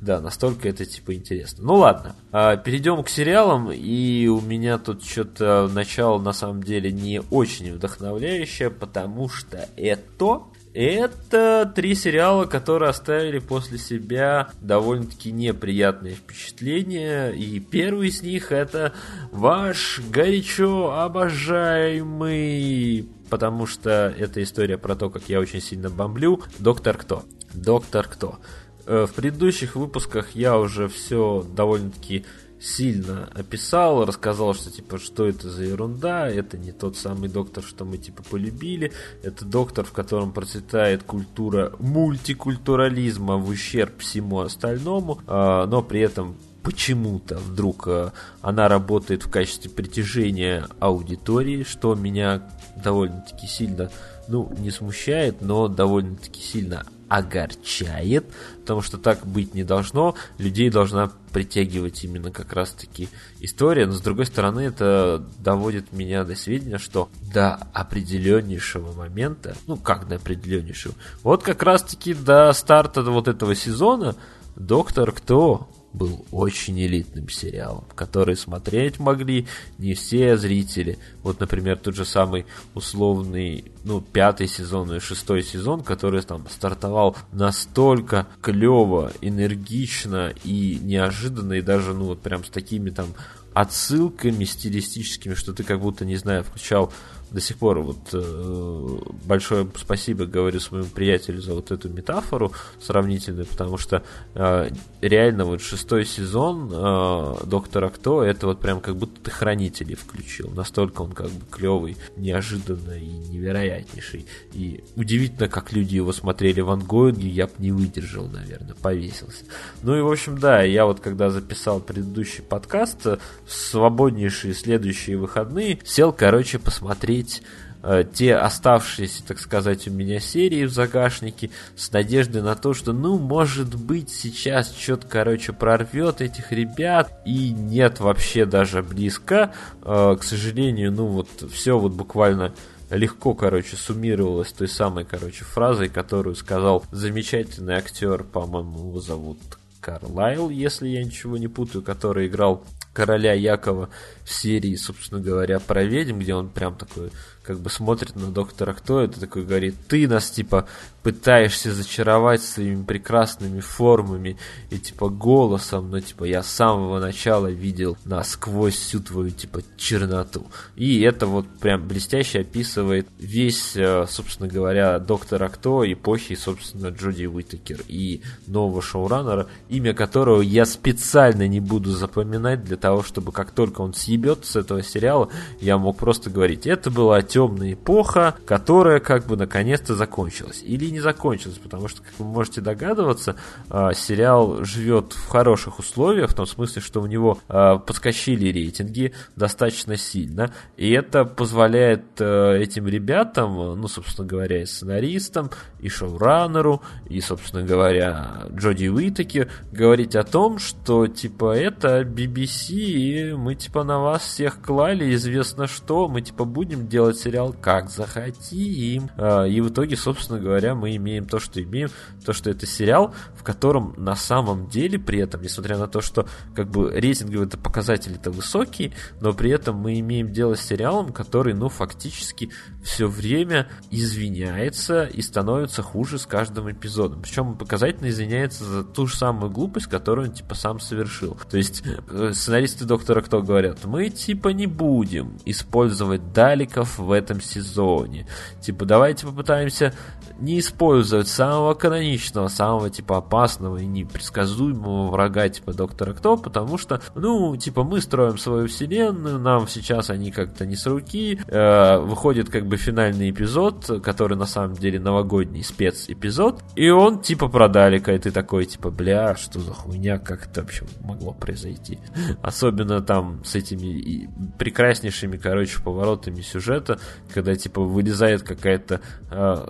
Да, настолько это типа интересно. Ну ладно, а, перейдем к сериалам, и у меня тут что-то начало на самом деле не очень вдохновляющее, потому что это это три сериала, которые оставили после себя довольно-таки неприятные впечатления. И первый из них это ваш горячо обожаемый, потому что это история про то, как я очень сильно бомблю, Доктор Кто. Доктор Кто. Э, в предыдущих выпусках я уже все довольно-таки сильно описал, рассказал, что типа что это за ерунда, это не тот самый доктор, что мы типа полюбили, это доктор, в котором процветает культура мультикультурализма в ущерб всему остальному, а, но при этом почему-то вдруг э, она работает в качестве притяжения аудитории, что меня довольно-таки сильно, ну, не смущает, но довольно-таки сильно огорчает, потому что так быть не должно. Людей должна притягивать именно как раз-таки история, но с другой стороны это доводит меня до сведения, что до определеннейшего момента, ну как до определеннейшего, вот как раз-таки до старта вот этого сезона Доктор Кто был очень элитным сериалом, который смотреть могли не все зрители. Вот, например, тот же самый условный, ну, пятый сезон и шестой сезон, который там стартовал настолько клево, энергично и неожиданно, и даже, ну, вот прям с такими там отсылками стилистическими, что ты как будто, не знаю, включал до сих пор вот э, большое спасибо говорю своему приятелю за вот эту метафору сравнительную, потому что э, реально вот шестой сезон э, Доктора Кто это вот прям как будто ты хранители включил, настолько он как бы клевый, неожиданно и невероятнейший. И удивительно, как люди его смотрели в ангоинге, я бы не выдержал, наверное, повесился. Ну и в общем, да, я вот когда записал предыдущий подкаст, э, свободнейшие следующие выходные, сел, короче, посмотреть посмотреть э, те оставшиеся, так сказать, у меня серии в загашнике с надеждой на то, что, ну, может быть, сейчас что-то, короче, прорвет этих ребят, и нет вообще даже близко. Э, к сожалению, ну, вот все вот буквально легко, короче, суммировалось той самой, короче, фразой, которую сказал замечательный актер, по-моему, его зовут Карлайл, если я ничего не путаю, который играл короля Якова в серии, собственно говоря, про ведьм, где он прям такой как бы смотрит на доктора Кто, это такой говорит, ты нас, типа, пытаешься зачаровать своими прекрасными формами и, типа, голосом, но, типа, я с самого начала видел насквозь всю твою, типа, черноту. И это вот прям блестяще описывает весь, э, собственно говоря, доктора Кто, эпохи, собственно, Джоди Уитакер и нового шоураннера, имя которого я специально не буду запоминать для того, чтобы как только он съебет с этого сериала, я мог просто говорить, это была темная эпоха, которая как бы наконец-то закончилась. Или не закончилась, потому что, как вы можете догадываться, а, сериал живет в хороших условиях, в том смысле, что у него а, подскочили рейтинги достаточно сильно, и это позволяет а, этим ребятам, ну, собственно говоря, и сценаристам, и шоураннеру, и, собственно говоря, Джоди Уитаки говорить о том, что, типа, это BBC, и мы, типа, на вас всех клали, известно что, мы, типа, будем делать сериал как захотим. И в итоге, собственно говоря, мы имеем то, что имеем, то, что это сериал, в котором на самом деле при этом, несмотря на то, что как бы рейтинговые это показатели-то высокие, но при этом мы имеем дело с сериалом, который, ну, фактически все время извиняется и становится хуже с каждым эпизодом. Причем показательно извиняется за ту же самую глупость, которую он, типа, сам совершил. То есть, э, сценаристы Доктора Кто говорят, мы, типа, не будем использовать даликов в этом сезоне. Типа, давайте попытаемся не использовать самого каноничного, самого, типа, опасного и непредсказуемого врага, типа, Доктора Кто, потому что, ну, типа, мы строим свою вселенную, нам сейчас они как-то не с руки, э, выходит, как бы, финальный эпизод, который, на самом деле, новогодний спецэпизод, и он, типа, про Далика, и ты такой, типа, бля, что за хуйня, как это вообще могло произойти? Особенно там с этими прекраснейшими, короче, поворотами сюжета, когда, типа, вылезает какая-то э,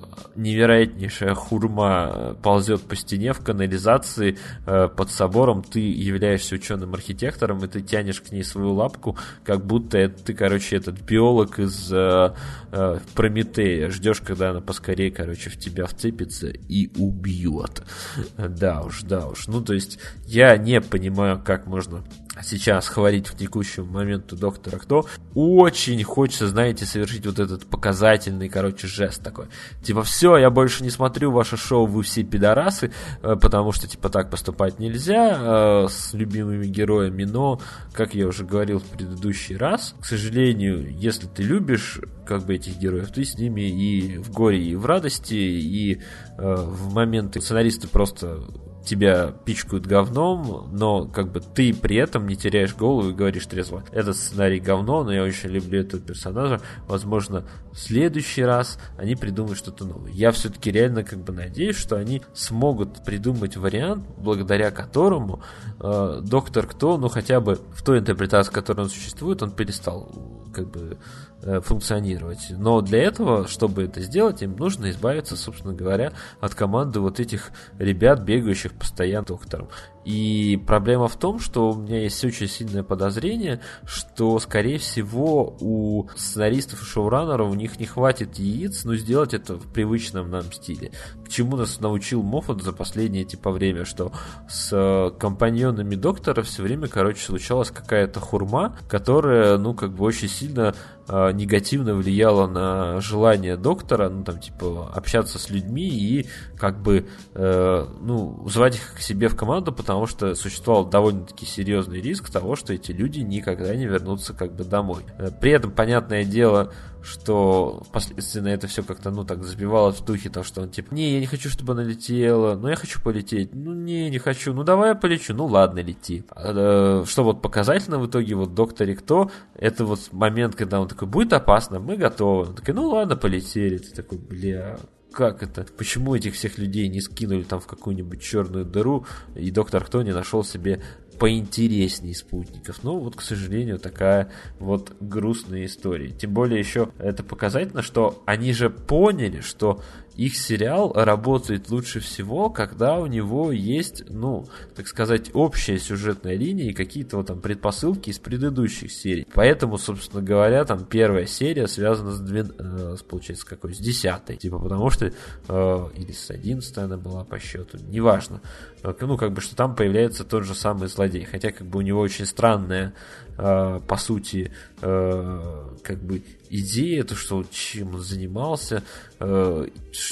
невероятнейшая хурма э, ползет по стене в канализации э, под собором, ты являешься ученым-архитектором, и ты тянешь к ней свою лапку, как будто это, ты, короче, этот биолог из э, э, Прометея, ждешь, когда она поскорее, короче, в тебя вцепится и убьет. Да уж, да уж. Ну, то есть, я не понимаю, как можно сейчас хвалить в текущем моменту доктора Кто, очень хочется, знаете, совершить вот этот показательный, короче, жест такой. Типа, все, я больше не смотрю ваше шоу, вы все пидорасы, э, потому что, типа, так поступать нельзя э, с любимыми героями, но, как я уже говорил в предыдущий раз, к сожалению, если ты любишь, как бы, этих героев, ты с ними и в горе, и в радости, и э, в моменты сценаристы просто тебя пичкают говном, но как бы ты при этом не теряешь голову и говоришь трезво, этот сценарий говно, но я очень люблю этого персонажа, возможно, в следующий раз они придумают что-то новое. Я все-таки реально как бы надеюсь, что они смогут придумать вариант, благодаря которому э, Доктор Кто, ну хотя бы в той интерпретации, в которой он существует, он перестал как бы функционировать. Но для этого, чтобы это сделать, им нужно избавиться, собственно говоря, от команды вот этих ребят, бегающих постоянно доктором. И проблема в том, что у меня есть очень сильное подозрение, что, скорее всего, у сценаристов и шоураннеров у них не хватит яиц, но сделать это в привычном нам стиле. К чему нас научил Моффат за последнее типа время, что с э, компаньонами доктора все время, короче, случалась какая-то хурма, которая, ну, как бы очень сильно э, негативно влияла на желание доктора, ну, там, типа, общаться с людьми и, как бы, э, ну, звать их к себе в команду, потому потому что существовал довольно-таки серьезный риск того, что эти люди никогда не вернутся как бы домой. Э, при этом, понятное дело, что впоследствии на это все как-то, ну, так забивалось в духе, то, что он типа, не, я не хочу, чтобы она летела, но я хочу полететь, ну, не, не хочу, ну, давай я полечу, ну, ладно, лети. А, э, что вот показательно в итоге, вот Докторе Кто, это вот момент, когда он такой, будет опасно, мы готовы. Он такой, ну, ладно, полетели. Ты такой, бля, как это? Почему этих всех людей не скинули там в какую-нибудь черную дыру, и доктор Кто не нашел себе поинтереснее спутников. Ну, вот, к сожалению, такая вот грустная история. Тем более еще это показательно, что они же поняли, что их сериал работает лучше всего, когда у него есть, ну, так сказать, общая сюжетная линия и какие-то вот там предпосылки из предыдущих серий. Поэтому, собственно говоря, там первая серия связана с, двен... э, с получается, какой? С десятой. Типа, потому что, э, или с одиннадцатой она была по счету, неважно. Э, ну, как бы, что там появляется тот же самый злодей. Хотя, как бы, у него очень странная э, по сути, э, как бы идея, то, что чем он занимался, э,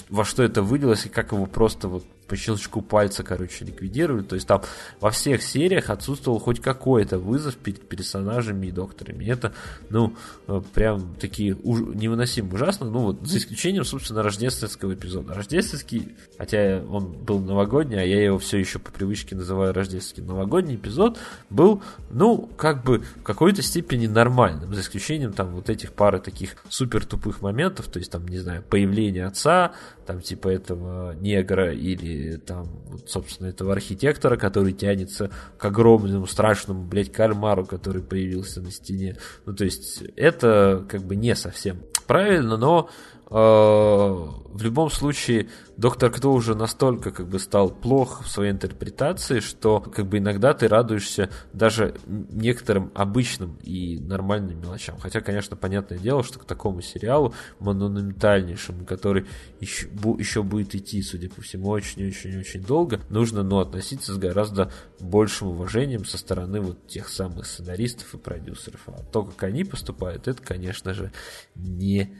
во что это вылилось и как его просто вот по щелчку пальца, короче, ликвидировали. То есть там во всех сериях отсутствовал хоть какой-то вызов перед персонажами и докторами. Это, ну, э, прям такие уж, невыносимо ужасно. Ну, вот за исключением, собственно, рождественского эпизода. Рождественский, хотя он был новогодний, а я его все еще по привычке называю рождественский новогодний эпизод, был, ну, как бы в какой-то степени нормальным. За исключением там вот этих пары таких супер тупых моментов. То есть там, не знаю, появление отца, там типа этого негра или там, вот, собственно, этого архитектора, который тянется к огромному, страшному, блядь, кальмару, который появился на стене. Ну, то есть, это как бы не совсем правильно, но в любом случае Доктор Кто уже настолько как бы стал плох в своей интерпретации, что как бы иногда ты радуешься даже некоторым обычным и нормальным мелочам. Хотя, конечно, понятное дело, что к такому сериалу монументальнейшему, который еще, еще будет идти, судя по всему, очень-очень-очень долго, нужно ну, относиться с гораздо большим уважением со стороны вот тех самых сценаристов и продюсеров. А то, как они поступают, это, конечно же, не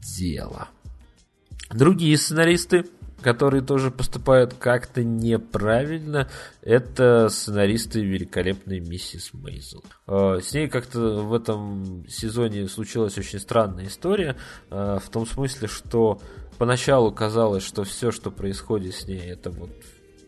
дело. Другие сценаристы, которые тоже поступают как-то неправильно, это сценаристы великолепной миссис Мейзел. А, с ней как-то в этом сезоне случилась очень странная история, а, в том смысле, что поначалу казалось, что все, что происходит с ней, это вот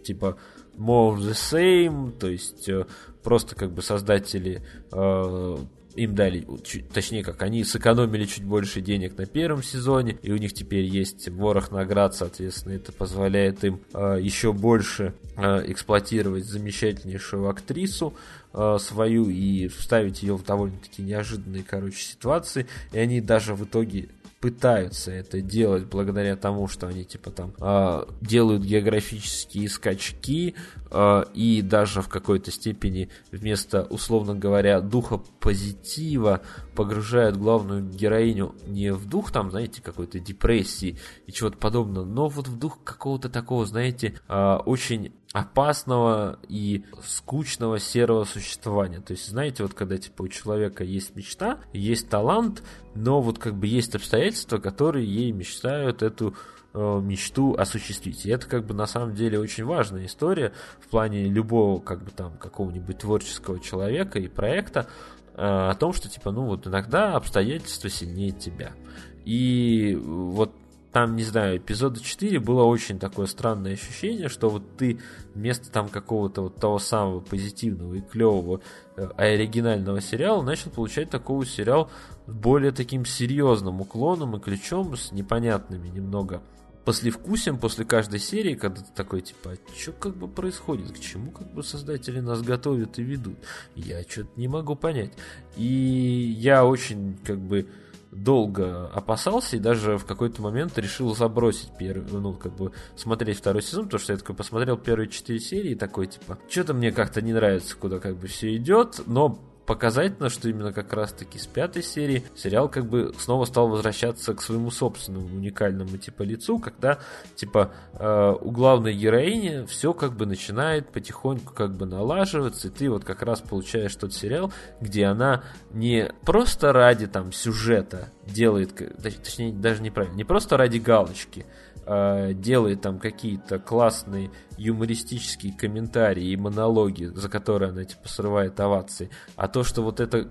типа more the same, то есть э, просто как бы создатели э, им дали, точнее как, они сэкономили чуть больше денег на первом сезоне, и у них теперь есть ворох наград, соответственно, это позволяет им э, еще больше э, эксплуатировать замечательнейшую актрису э, свою и вставить ее в довольно-таки неожиданные, короче, ситуации, и они даже в итоге пытаются это делать благодаря тому, что они типа там э, делают географические скачки э, и даже в какой-то степени вместо, условно говоря, духа позитива погружают главную героиню не в дух там, знаете, какой-то депрессии и чего-то подобного, но вот в дух какого-то такого, знаете, э, очень опасного и скучного серого существования. То есть, знаете, вот когда типа у человека есть мечта, есть талант, но вот как бы есть обстоятельства, которые ей мечтают эту э, мечту осуществить. И это как бы на самом деле очень важная история в плане любого как бы там какого-нибудь творческого человека и проекта э, о том, что типа ну вот иногда обстоятельства сильнее тебя. И вот там, не знаю, эпизода 4 было очень такое странное ощущение, что вот ты вместо там какого-то вот того самого позитивного и клевого э, оригинального сериала начал получать такого сериал с более таким серьезным уклоном и ключом, с непонятными немного послевкусием после каждой серии, когда ты такой, типа, а что как бы происходит, к чему как бы создатели нас готовят и ведут, я что-то не могу понять. И я очень как бы долго опасался и даже в какой-то момент решил забросить первый, ну, как бы смотреть второй сезон, потому что я такой посмотрел первые четыре серии и такой, типа, что-то мне как-то не нравится, куда как бы все идет, но показательно, что именно как раз-таки с пятой серии сериал как бы снова стал возвращаться к своему собственному уникальному типа лицу, когда типа э, у главной героини все как бы начинает потихоньку как бы налаживаться, и ты вот как раз получаешь тот сериал, где она не просто ради там сюжета делает, точнее даже неправильно, не просто ради галочки, э, делает там какие-то классные юмористические комментарии и монологи, за которые она типа срывает овации, а то, что вот это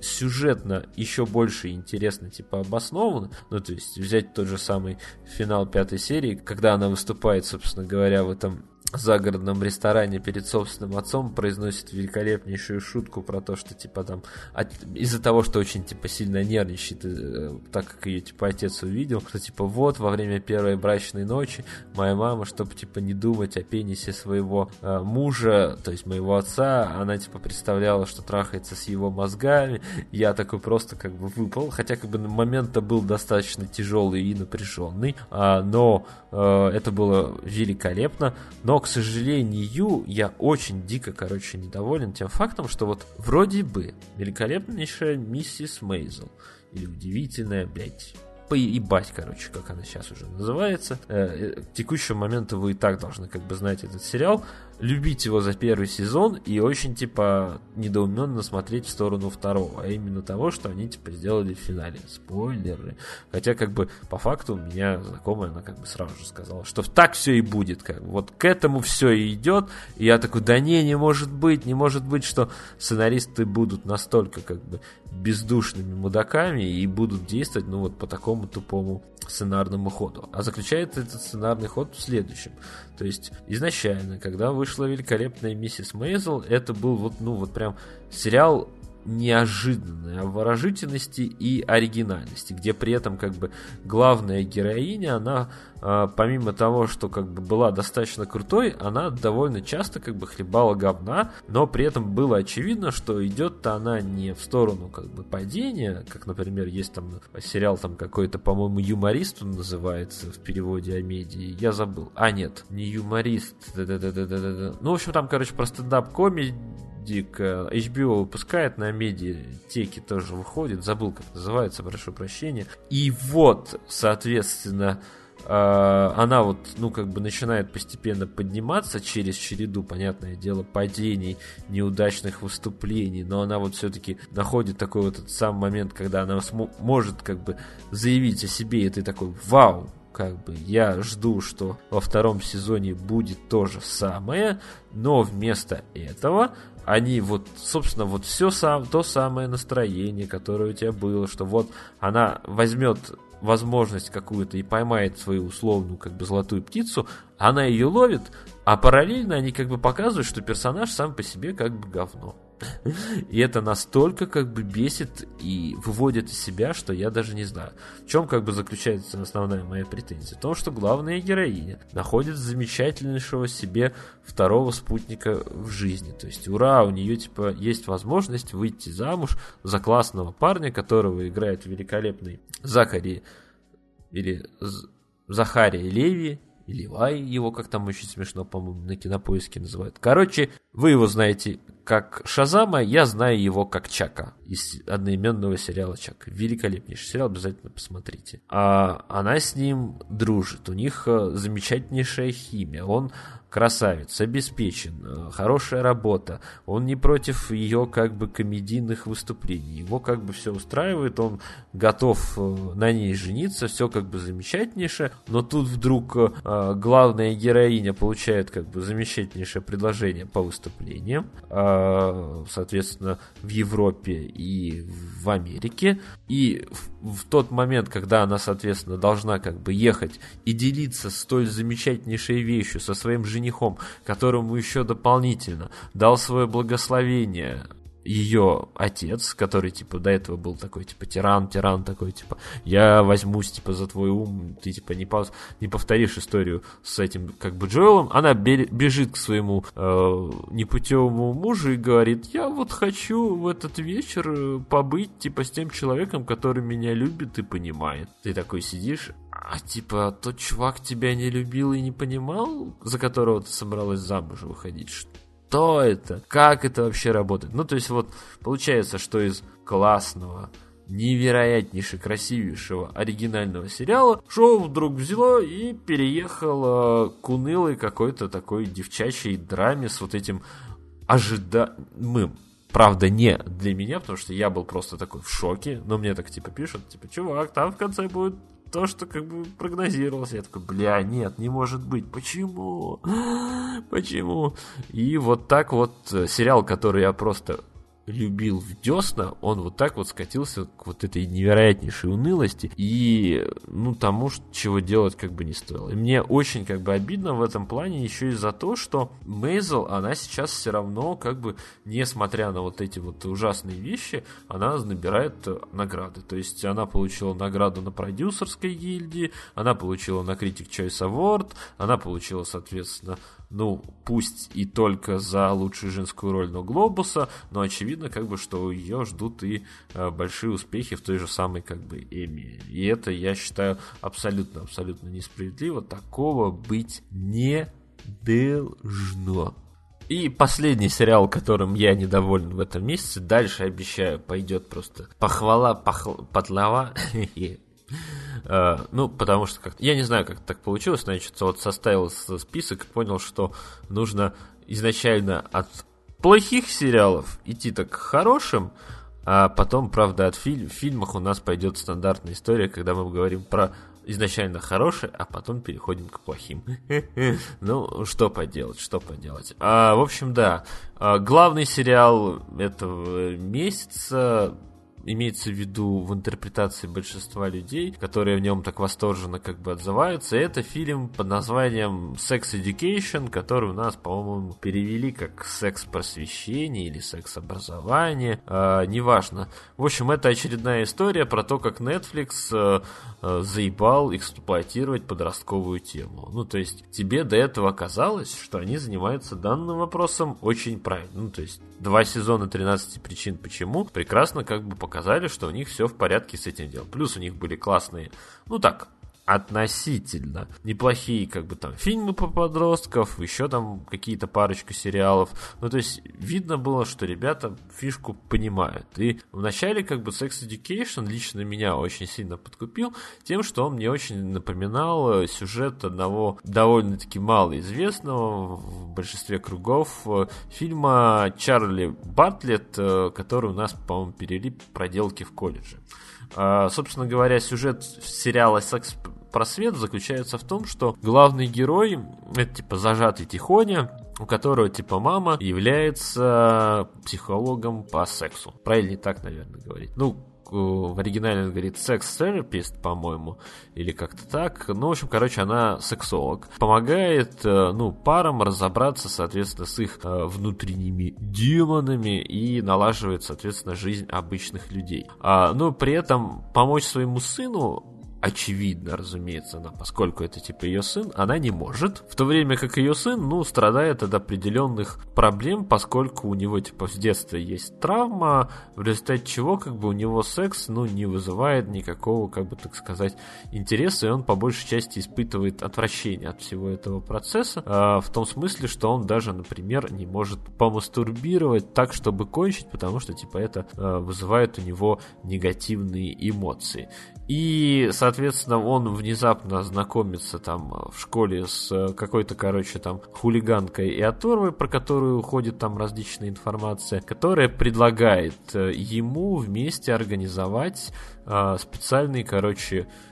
сюжетно еще больше интересно, типа, обосновано. Ну, то есть, взять тот же самый финал пятой серии, когда она выступает, собственно говоря, в этом загородном ресторане перед собственным отцом произносит великолепнейшую шутку про то, что типа там от, из-за того, что очень типа сильно нервничает, э, так как ее типа отец увидел, что типа вот во время первой брачной ночи моя мама, чтобы типа не думать о пенисе своего э, мужа, то есть моего отца, она типа представляла, что трахается с его мозгами, я такой просто как бы выпал, хотя как бы момент-то был достаточно тяжелый и напряженный, а, но э, это было великолепно, но к сожалению, я очень дико, короче, недоволен тем фактом, что вот вроде бы великолепнейшая миссис Мейзел, или удивительная, блядь, поебать, короче, как она сейчас уже называется. Э, к текущему моменту вы и так должны как бы знать этот сериал любить его за первый сезон и очень, типа, недоуменно смотреть в сторону второго, а именно того, что они, типа, сделали в финале. Спойлеры. Хотя, как бы, по факту, у меня знакомая, она, как бы, сразу же сказала, что так все и будет, как бы, вот к этому все и идет, и я такой, да не, не может быть, не может быть, что сценаристы будут настолько, как бы, бездушными мудаками и будут действовать, ну, вот по такому тупому сценарному ходу. А заключается этот сценарный ход в следующем. То есть изначально, когда вышла великолепная миссис Мейзел, это был вот, ну, вот прям сериал неожиданно стороны, обворожительности и оригинальности, где при этом как бы главная героиня, она а, помимо того, что как бы была достаточно крутой, она довольно часто как бы хлебала говна, но при этом было очевидно, что идет-то она не в сторону как бы падения, как, например, есть там сериал там какой-то, по-моему, юморист он называется в переводе о медии, я забыл. А, нет, не юморист. Ну, в общем, там, короче, про стендап-комедий HBO выпускает на медиатеке тоже выходит, забыл, как называется, прошу прощения. И вот, соответственно, а, она вот, ну, как бы начинает постепенно подниматься через череду, понятное дело, падений, неудачных выступлений, но она вот все-таки находит такой вот этот самый момент, когда она может как бы заявить о себе, и ты такой, вау, как бы я жду, что во втором сезоне будет то же самое, но вместо этого они вот, собственно, вот все сам, то самое настроение, которое у тебя было, что вот она возьмет возможность какую-то и поймает свою условную как бы золотую птицу, она ее ловит, а параллельно они как бы показывают, что персонаж сам по себе как бы говно. И это настолько как бы бесит и выводит из себя, что я даже не знаю. В чем как бы заключается основная моя претензия? В том, что главная героиня находит замечательнейшего себе второго спутника в жизни. То есть, ура, у нее типа есть возможность выйти замуж за классного парня, которого играет великолепный Закари или Захария Леви, или Лай, его как там очень смешно, по-моему, на кинопоиске называют. Короче, вы его знаете как Шазама, я знаю его как Чака из одноименного сериала Чак. Великолепнейший сериал, обязательно посмотрите. А она с ним дружит, у них э, замечательнейшая химия. Он красавец, обеспечен, э, хорошая работа, он не против ее как бы комедийных выступлений, его как бы все устраивает, он готов э, на ней жениться, все как бы замечательнейшее, но тут вдруг э, главная героиня получает как бы замечательнейшее предложение по выступлениям, соответственно, в Европе и в Америке, и в, в тот момент, когда она, соответственно, должна как бы ехать и делиться столь замечательнейшей вещью со своим женихом, женихом, которому еще дополнительно дал свое благословение ее отец, который, типа, до этого был такой, типа, тиран, тиран такой, типа, я возьмусь, типа, за твой ум, ты, типа, не, пов... не повторишь историю с этим, как бы, Джоэлом, она бежит к своему э, непутевому мужу и говорит, я вот хочу в этот вечер э, побыть, типа, с тем человеком, который меня любит и понимает. Ты такой сидишь, а типа тот чувак тебя не любил и не понимал, за которого ты собралась замуж выходить? Что это? Как это вообще работает? Ну, то есть вот получается, что из классного, невероятнейше красивейшего оригинального сериала шоу вдруг взяло и переехало к унылой какой-то такой девчачьей драме с вот этим ожидаемым Правда, не для меня, потому что я был просто такой в шоке. Но мне так типа пишут, типа, чувак, там в конце будет то, что как бы прогнозировалось. Я такой, бля, нет, не может быть. Почему? Почему? И вот так вот э, сериал, который я просто любил в десна, он вот так вот скатился к вот этой невероятнейшей унылости и, ну, тому, чего делать как бы не стоило. И мне очень как бы обидно в этом плане еще и за то, что Мейзел, она сейчас все равно как бы, несмотря на вот эти вот ужасные вещи, она набирает награды. То есть она получила награду на продюсерской гильдии, она получила на Critic Choice Award, она получила, соответственно, ну, пусть и только за лучшую женскую роль, но Глобуса, но очевидно, как бы, что ее ждут и э, большие успехи в той же самой, как бы, Эми. И это, я считаю, абсолютно-абсолютно несправедливо. Такого быть не должно. И последний сериал, которым я недоволен в этом месяце, дальше, обещаю, пойдет просто похвала, похл... подлава Э, ну, потому что как я не знаю, как так получилось, значит, вот составил список и понял, что нужно изначально от плохих сериалов идти так к хорошим, а потом, правда, от фильм, в у нас пойдет стандартная история, когда мы говорим про изначально хорошие, а потом переходим к плохим. Ну, что поделать, что поделать. А, в общем, да, а, главный сериал этого месяца имеется в виду в интерпретации большинства людей, которые в нем так восторженно как бы отзываются, это фильм под названием Sex Education, который у нас, по-моему, перевели как секс-просвещение или секс-образование, э, неважно. В общем, это очередная история про то, как Netflix э, э, заебал эксплуатировать подростковую тему. Ну, то есть, тебе до этого казалось, что они занимаются данным вопросом очень правильно. Ну, то есть, два сезона 13 причин почему прекрасно как бы показали, что у них все в порядке с этим делом. Плюс у них были классные, ну так, относительно неплохие, как бы там, фильмы по подростков, еще там какие-то парочку сериалов. Ну, то есть, видно было, что ребята фишку понимают. И вначале, как бы, Sex Education лично меня очень сильно подкупил тем, что он мне очень напоминал э, сюжет одного довольно-таки малоизвестного в большинстве кругов э, фильма Чарли Бартлетт, э, который у нас, по-моему, перевели проделки в колледже. А, собственно говоря, сюжет сериала «Секс просвет заключается в том, что главный герой, это типа зажатый тихоня, у которого типа мама является психологом по сексу. Правильно так, наверное, говорить. Ну, в оригинале он говорит секс-терапист, по-моему, или как-то так. Ну, в общем, короче, она сексолог. Помогает, э, ну, парам разобраться, соответственно, с их э, внутренними демонами и налаживает, соответственно, жизнь обычных людей. А, но при этом помочь своему сыну очевидно, разумеется, она, поскольку это типа ее сын, она не может. В то время как ее сын, ну, страдает от определенных проблем, поскольку у него типа с детства есть травма, в результате чего как бы у него секс, ну, не вызывает никакого, как бы так сказать, интереса, и он по большей части испытывает отвращение от всего этого процесса, э, в том смысле, что он даже, например, не может помастурбировать так, чтобы кончить, потому что типа это э, вызывает у него негативные эмоции. И, соответственно, он внезапно знакомится там в школе с какой-то, короче, там хулиганкой и оторвой, про которую уходит там различная информация, которая предлагает э, ему вместе организовать э, специальный, короче, Э,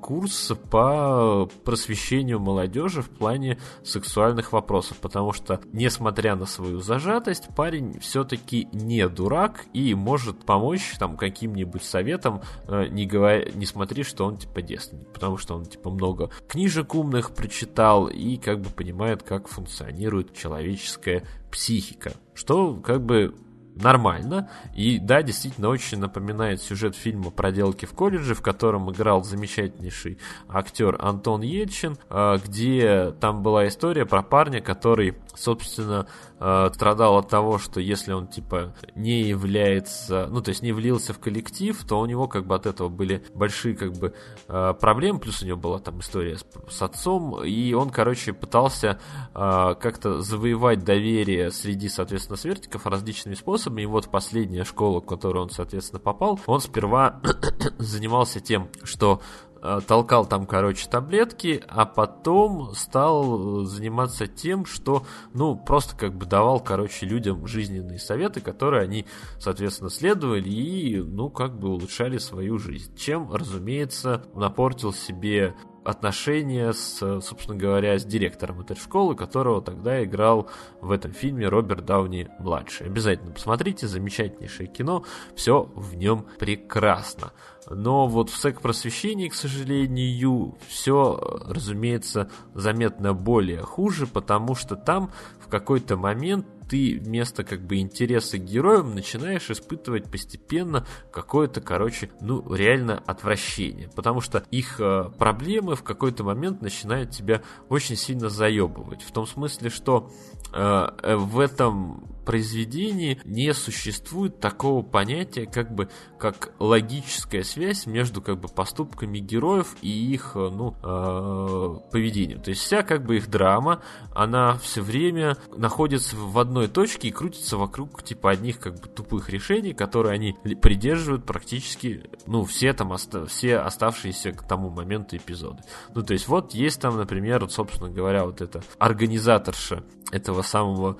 курс по просвещению молодежи в плане сексуальных вопросов, потому что, несмотря на свою зажатость, парень все-таки не дурак и может помочь там каким-нибудь советом, э, не, говоря, не смотри, что он типа девственник, потому что он типа много книжек умных прочитал и как бы понимает, как функционирует человеческая психика, что как бы нормально. И да, действительно очень напоминает сюжет фильма «Проделки в колледже», в котором играл замечательнейший актер Антон Ельчин, а, где там была история про парня, который, собственно, а, страдал от того, что если он, типа, не является, ну, то есть не влился в коллектив, то у него, как бы, от этого были большие, как бы, а, проблемы, плюс у него была там история с, с отцом, и он, короче, пытался как-то завоевать доверие среди, соответственно, свертиков различными способами. И вот последняя школа, в которую он, соответственно, попал, он сперва занимался тем, что э, толкал там, короче, таблетки, а потом стал заниматься тем, что, ну, просто как бы давал, короче, людям жизненные советы, которые они, соответственно, следовали и, ну, как бы улучшали свою жизнь. Чем, разумеется, напортил себе отношения с, собственно говоря, с директором этой школы, которого тогда играл в этом фильме Роберт Дауни младший. Обязательно посмотрите, замечательнейшее кино, все в нем прекрасно. Но вот в сек-просвещении, к сожалению, все, разумеется, заметно более хуже, потому что там в какой-то момент ты вместо как бы интереса к героям начинаешь испытывать постепенно какое-то, короче, ну, реально отвращение. Потому что их э, проблемы в какой-то момент начинают тебя очень сильно заебывать. В том смысле, что э, э в этом произведении не существует такого понятия, как бы, как логическая связь между, как бы, поступками героев и их, э, ну, э, поведением. То есть вся, как бы, их драма, она все время находится в одной точке и крутится вокруг, типа, одних, как бы, тупых решений, которые они придерживают практически, ну, все там, оста все оставшиеся к тому моменту эпизоды. Ну, то есть вот есть там, например, вот, собственно говоря, вот эта организаторша этого самого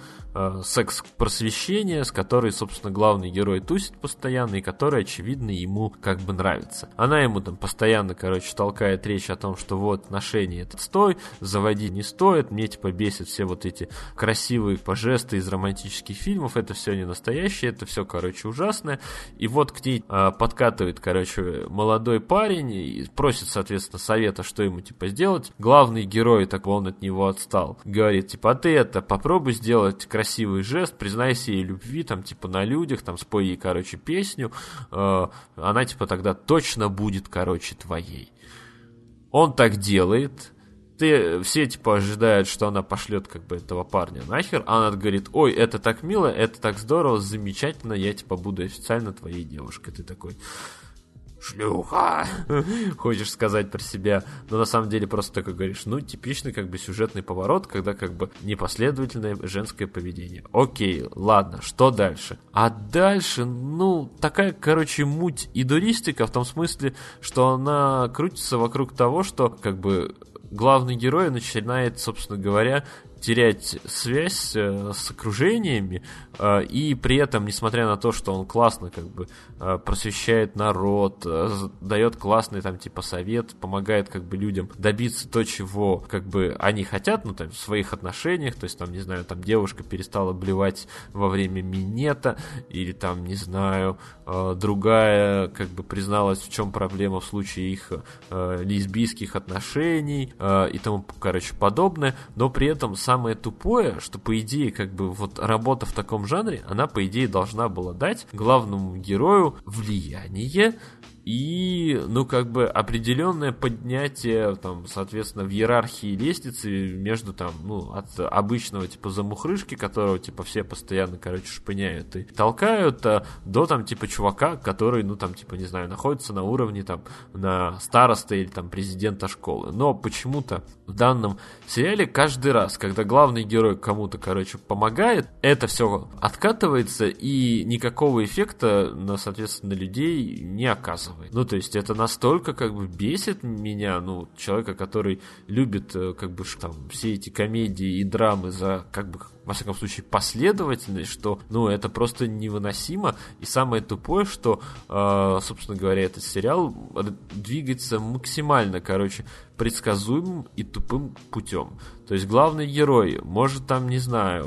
секс-просвещение, с которой, собственно, главный герой тусит постоянно, и которая, очевидно, ему как бы нравится. Она ему там постоянно, короче, толкает речь о том, что вот отношения этот стой, заводи не стоит, мне типа бесит все вот эти красивые пожесты из романтических фильмов, это все не настоящее, это все, короче, ужасное. И вот к ней э, подкатывает, короче, молодой парень и просит, соответственно, совета, что ему типа сделать. Главный герой, так он от него отстал, говорит, типа, а ты это, попробуй сделать красивый жест, признайся ей любви, там, типа, на людях, там, спой ей, короче, песню, э, она, типа, тогда точно будет, короче, твоей. Он так делает, ты, все типа ожидают, что она пошлет как бы этого парня нахер, а она говорит, ой, это так мило, это так здорово, замечательно, я типа буду официально твоей девушкой. Ты такой, шлюха, хочешь сказать про себя, но на самом деле просто такой говоришь, ну, типичный как бы сюжетный поворот, когда как бы непоследовательное женское поведение. Окей, ладно, что дальше? А дальше, ну, такая, короче, муть и дуристика в том смысле, что она крутится вокруг того, что как бы главный герой начинает, собственно говоря, терять связь э, с окружениями, э, и при этом, несмотря на то, что он классно как бы э, просвещает народ, дает классный там типа совет, помогает как бы людям добиться то, чего как бы они хотят, ну там в своих отношениях, то есть там, не знаю, там девушка перестала блевать во время минета, или там, не знаю, другая как бы призналась, в чем проблема в случае их лесбийских отношений и тому, короче, подобное, но при этом сам самое тупое, что по идее, как бы вот работа в таком жанре, она по идее должна была дать главному герою влияние и, ну, как бы определенное поднятие, там, соответственно, в иерархии лестницы между, там, ну, от обычного, типа, замухрышки, которого, типа, все постоянно, короче, шпыняют и толкают, а, до, там, типа, чувака, который, ну, там, типа, не знаю, находится на уровне, там, на староста или, там, президента школы. Но почему-то в данном сериале каждый раз, когда главный герой кому-то, короче, помогает, это все откатывается и никакого эффекта на, соответственно, людей не оказывается показывает. Ну, то есть это настолько как бы бесит меня, ну, человека, который любит э, как бы там все эти комедии и драмы за как бы во всяком случае, последовательность, что, ну, это просто невыносимо. И самое тупое, что, э, собственно говоря, этот сериал двигается максимально, короче, предсказуемым и тупым путем. То есть главный герой может там, не знаю,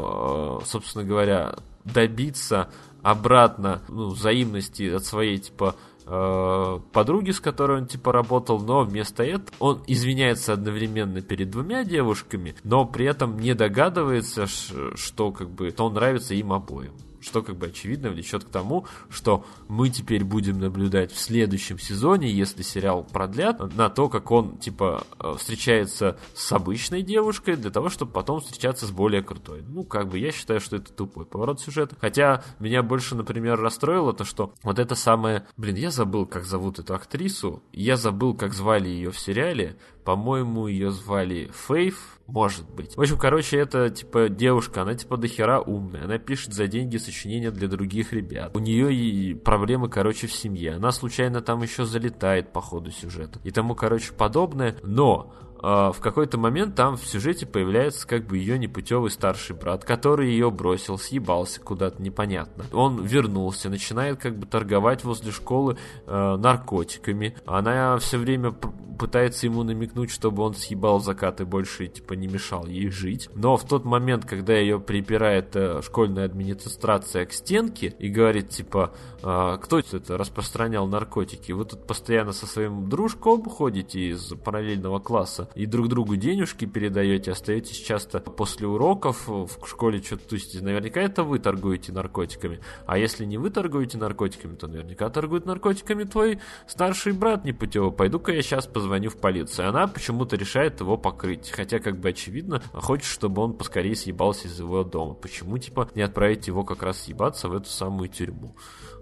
э, собственно говоря, добиться обратно ну, взаимности от своей, типа, Э, подруги, с которой он типа работал, но вместо этого он извиняется одновременно перед двумя девушками, но при этом не догадывается, что как бы он нравится им обоим что как бы очевидно влечет к тому, что мы теперь будем наблюдать в следующем сезоне, если сериал продлят, на то, как он типа э, встречается с обычной девушкой для того, чтобы потом встречаться с более крутой. Ну, как бы я считаю, что это тупой поворот сюжета. Хотя меня больше, например, расстроило то, что вот это самое... Блин, я забыл, как зовут эту актрису. Я забыл, как звали ее в сериале. По-моему, ее звали Фейв, может быть. В общем, короче, это, типа, девушка, она, типа, дохера умная. Она пишет за деньги сочинения для других ребят. У нее и проблемы, короче, в семье. Она случайно там еще залетает по ходу сюжета. И тому, короче, подобное. Но в какой-то момент там в сюжете появляется как бы ее непутевый старший брат, который ее бросил, съебался куда-то непонятно. Он вернулся, начинает как бы торговать возле школы э, наркотиками. Она все время пытается ему намекнуть, чтобы он съебал закат и больше, типа, не мешал ей жить. Но в тот момент, когда ее припирает э, школьная администрация к стенке и говорит, типа, э, кто это распространял наркотики, вы тут постоянно со своим дружком ходите из параллельного класса и друг другу денежки передаете, остаетесь часто после уроков в школе что-то тусите, наверняка это вы торгуете наркотиками. А если не вы торгуете наркотиками, то наверняка торгует наркотиками твой старший брат непутевый. Пойду-ка я сейчас позвоню в полицию. Она почему-то решает его покрыть. Хотя, как бы очевидно, хочет, чтобы он поскорее съебался из его дома. Почему, типа, не отправить его как раз съебаться в эту самую тюрьму?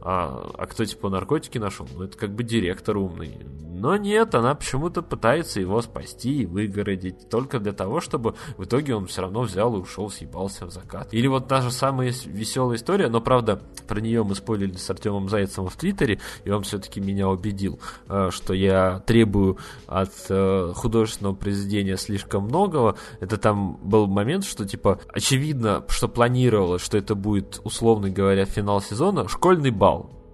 А, а кто, типа, наркотики нашел? Ну, это как бы директор умный. Но нет, она почему-то пытается его спасти и выгородить, только для того, чтобы в итоге он все равно взял и ушел, съебался в закат. Или вот та же самая веселая история, но правда, про нее мы спорили с Артемом Зайцевым в Твиттере, и он все-таки меня убедил, э, что я требую от э, художественного произведения слишком многого. Это там был момент, что типа очевидно, что планировалось, что это будет, условно говоря, финал сезона, школьный бал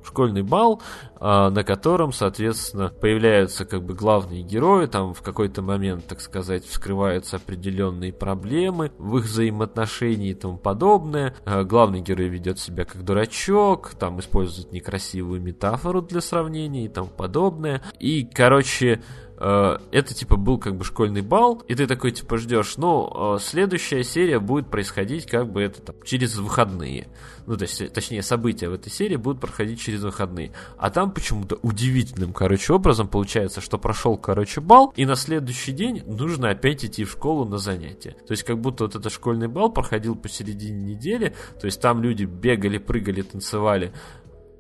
школьный бал, а, на котором, соответственно, появляются как бы главные герои, там в какой-то момент, так сказать, вскрываются определенные проблемы в их взаимоотношении и тому подобное. А, главный герой ведет себя как дурачок, там использует некрасивую метафору для сравнения и тому подобное. И, короче, это типа был как бы школьный бал, и ты такой типа ждешь, ну, э, следующая серия будет происходить как бы это там через выходные. Ну, то есть, точнее, события в этой серии будут проходить через выходные. А там почему-то удивительным, короче, образом получается, что прошел, короче, бал, и на следующий день нужно опять идти в школу на занятия. То есть, как будто вот этот школьный бал проходил посередине недели, то есть там люди бегали, прыгали, танцевали,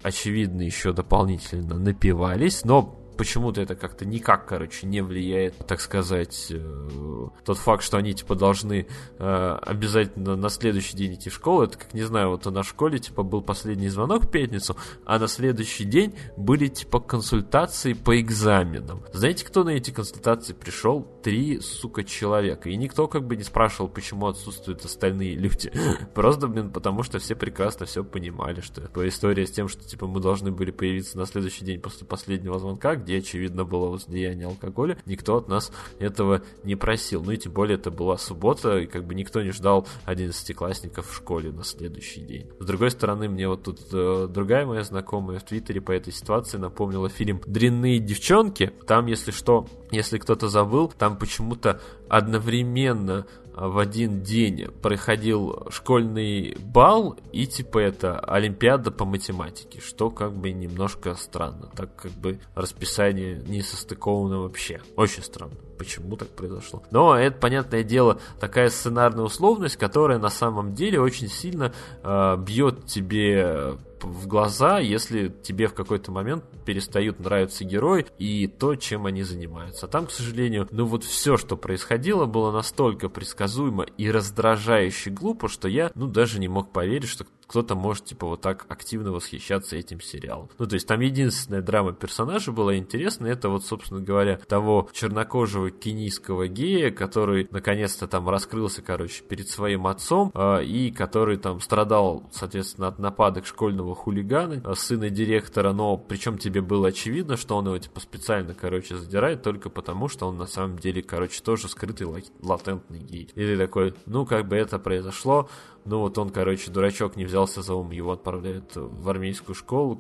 очевидно, еще дополнительно напивались, но почему-то это как-то никак, короче, не влияет, так сказать, э, тот факт, что они, типа, должны э, обязательно на следующий день идти в школу. Это как, не знаю, вот на школе, типа, был последний звонок в пятницу, а на следующий день были, типа, консультации по экзаменам. Знаете, кто на эти консультации пришел? Три, сука, человека. И никто, как бы, не спрашивал, почему отсутствуют остальные люди. Просто, блин, потому что все прекрасно все понимали, что по история с тем, что, типа, мы должны были появиться на следующий день после последнего звонка, где, очевидно, было возлияние алкоголя, никто от нас этого не просил. Ну и тем более это была суббота, и как бы никто не ждал 11-классников в школе на следующий день. С другой стороны, мне вот тут э, другая моя знакомая в Твиттере по этой ситуации напомнила фильм «Дрянные девчонки». Там, если что, если кто-то забыл, там почему-то одновременно в один день проходил школьный бал и типа это Олимпиада по математике, что как бы немножко странно, так как бы расписание не состыковано вообще. Очень странно почему так произошло. Но это, понятное дело, такая сценарная условность, которая на самом деле очень сильно э, бьет тебе в глаза, если тебе в какой-то момент перестают нравиться герои и то, чем они занимаются. А там, к сожалению, ну вот все, что происходило, было настолько предсказуемо и раздражающе глупо, что я, ну, даже не мог поверить, что кто-то может, типа, вот так активно восхищаться этим сериалом. Ну, то есть там единственная драма персонажа была интересная, это вот, собственно говоря, того чернокожего кенийского гея, который наконец-то там раскрылся, короче, перед своим отцом, э, и который там страдал, соответственно, от нападок школьного хулигана, э, сына директора, но причем тебе было очевидно, что он его, типа, специально, короче, задирает только потому, что он на самом деле, короче, тоже скрытый латентный гей. Или такой, ну, как бы это произошло, ну вот он, короче, дурачок не взялся за ум, его отправляют в армейскую школу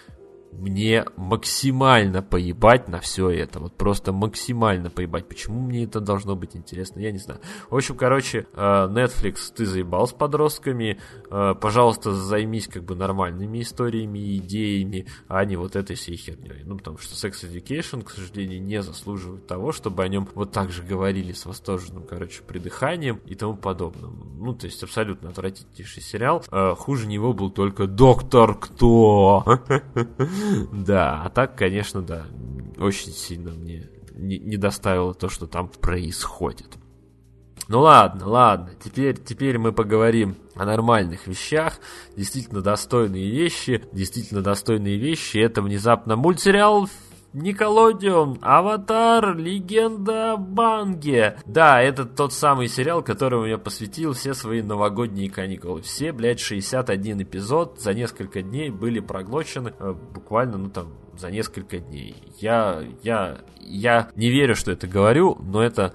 мне максимально поебать на все это. Вот просто максимально поебать. Почему мне это должно быть интересно, я не знаю. В общем, короче, э, Netflix, ты заебал с подростками. Э, пожалуйста, займись как бы нормальными историями, идеями, а не вот этой всей херней. Ну, потому что Sex Education, к сожалению, не заслуживает того, чтобы о нем вот так же говорили с восторженным, короче, придыханием и тому подобным. Ну, то есть абсолютно отвратительнейший сериал. Э, хуже него был только Доктор Кто. Да, а так, конечно, да, очень сильно мне не, доставило то, что там происходит. Ну ладно, ладно, теперь, теперь мы поговорим о нормальных вещах, действительно достойные вещи, действительно достойные вещи. Это внезапно мультсериал Николодион, Аватар, Легенда Банге. Да, это тот самый сериал, которому я посвятил все свои новогодние каникулы. Все, блядь, 61 эпизод за несколько дней были проглочены, э, буквально, ну там, за несколько дней. Я, я, я не верю, что это говорю, но это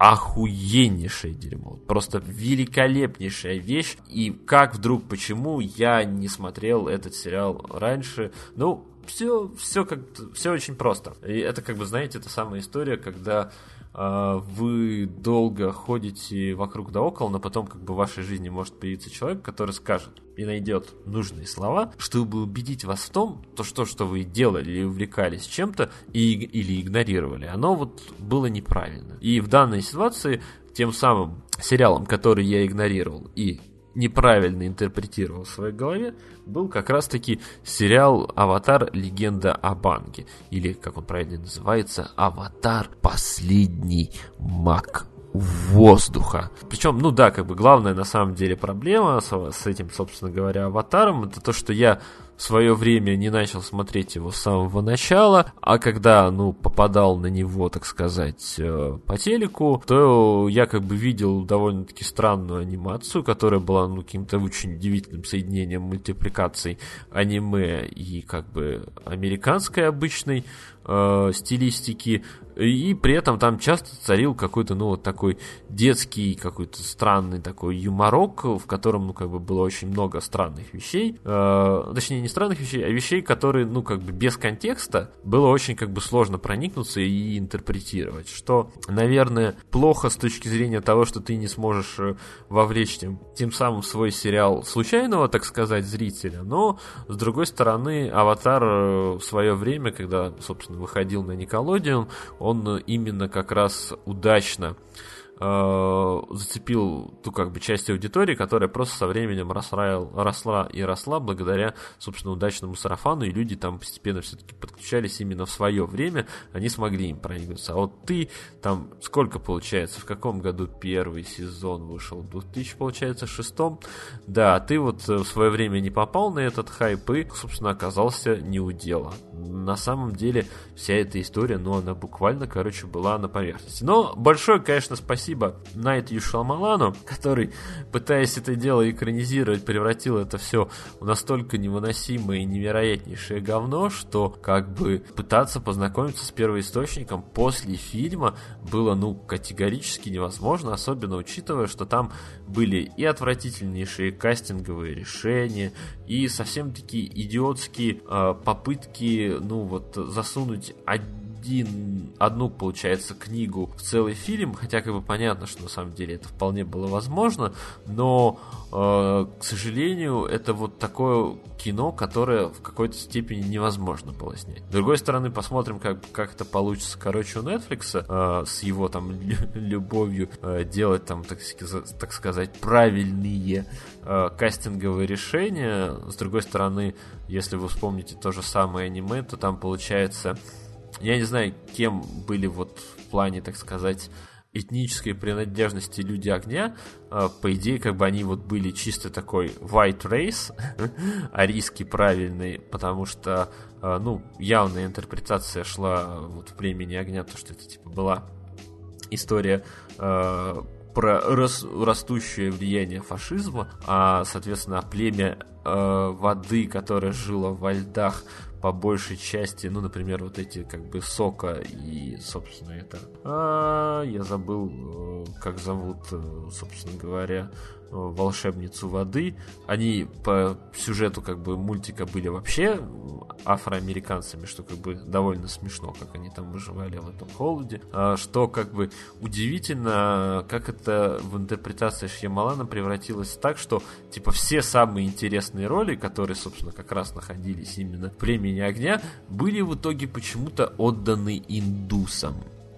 охуеннейшее дерьмо. Просто великолепнейшая вещь. И как вдруг, почему я не смотрел этот сериал раньше? Ну, все, все как все очень просто. И это как бы, знаете, это самая история, когда э, вы долго ходите вокруг да около, но потом как бы в вашей жизни может появиться человек, который скажет и найдет нужные слова, чтобы убедить вас в том, то что, что вы делали или увлекались чем-то и, или игнорировали, оно вот было неправильно. И в данной ситуации тем самым сериалом, который я игнорировал и неправильно интерпретировал в своей голове, был как раз-таки сериал «Аватар. Легенда о Банге». Или, как он правильно называется, «Аватар. Последний маг воздуха. Причем, ну да, как бы главная на самом деле проблема с, с этим, собственно говоря, аватаром, это то, что я свое время не начал смотреть его с самого начала, а когда, ну, попадал на него, так сказать, э, по телеку, то я как бы видел довольно-таки странную анимацию, которая была, ну, каким-то очень удивительным соединением мультипликаций аниме и как бы американской обычной э, стилистики, и при этом там часто царил какой-то, ну, вот такой детский, какой-то странный такой юморок, в котором, ну, как бы было очень много странных вещей, э, точнее, не странных вещей, а вещей, которые, ну, как бы без контекста было очень, как бы, сложно проникнуться и интерпретировать, что, наверное, плохо с точки зрения того, что ты не сможешь э, вовлечь тем, тем самым свой сериал случайного, так сказать, зрителя, но, с другой стороны, «Аватар» э, в свое время, когда, собственно, выходил на Николодион, он именно как раз удачно э, зацепил ту как бы часть аудитории, которая просто со временем росла, росла и росла благодаря, собственно, удачному сарафану, и люди там постепенно все-таки подключались именно в свое время, они смогли им проникнуться. А вот ты там, сколько получается, в каком году первый сезон вышел? В 2000, получается, шестом? Да, ты вот в свое время не попал на этот хайп и, собственно, оказался не у дела. На самом деле, вся эта история, ну, она буквально, короче, была на поверхности. Но большое, конечно, спасибо спасибо Найтью Шалмалану, который, пытаясь это дело экранизировать, превратил это все в настолько невыносимое и невероятнейшее говно, что как бы пытаться познакомиться с первоисточником после фильма было, ну, категорически невозможно, особенно учитывая, что там были и отвратительнейшие кастинговые решения, и совсем такие идиотские э, попытки, ну, вот, засунуть один один, одну, получается, книгу в целый фильм, хотя как бы понятно, что на самом деле это вполне было возможно, но, э, к сожалению, это вот такое кино, которое в какой-то степени невозможно было снять. С другой стороны, посмотрим, как, как это получится, короче, у Netflix э, с его там любовью э, делать там, так, так сказать, правильные э, кастинговые решения. С другой стороны, если вы вспомните то же самое аниме, то там получается я не знаю, кем были вот в плане, так сказать, этнической принадлежности люди огня, а, по идее, как бы они вот были чисто такой white race, арийский правильный, потому что, а, ну, явная интерпретация шла вот в племени огня, то, что это, типа, была история а, про рас, растущее влияние фашизма, а, соответственно, племя воды, которое жило во льдах, по большей части, ну, например, вот эти как бы сока и, собственно, это... А, я забыл, э, как зовут, э, собственно говоря, волшебницу воды. Они по сюжету как бы мультика были вообще афроамериканцами, что как бы довольно смешно, как они там выживали в этом холоде. А, что как бы удивительно, как это в интерпретации Шьямалана превратилось так, что типа все самые интересные роли, которые, собственно, как раз находились именно в племени огня, были в итоге почему-то отданы индусам.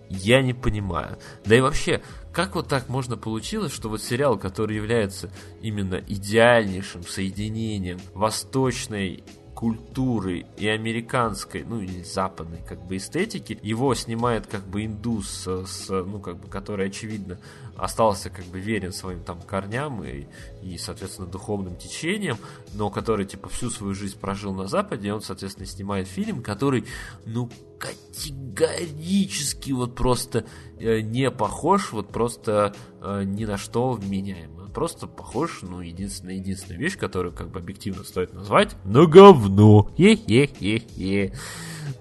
Я не понимаю. Да и вообще, как вот так можно получилось, что вот сериал, который является именно идеальнейшим соединением восточной культуры и американской, ну или западной как бы эстетики, его снимает как бы индус, с, ну как бы, который очевидно остался как бы верен своим там корням и, и соответственно духовным течениям, но который типа всю свою жизнь прожил на Западе, он соответственно снимает фильм, который ну категорически вот просто э, не похож, вот просто э, ни на что вменяемый просто похож, ну, единственная, единственная вещь, которую как бы объективно стоит назвать, на говно. Хе-хе-хе-хе.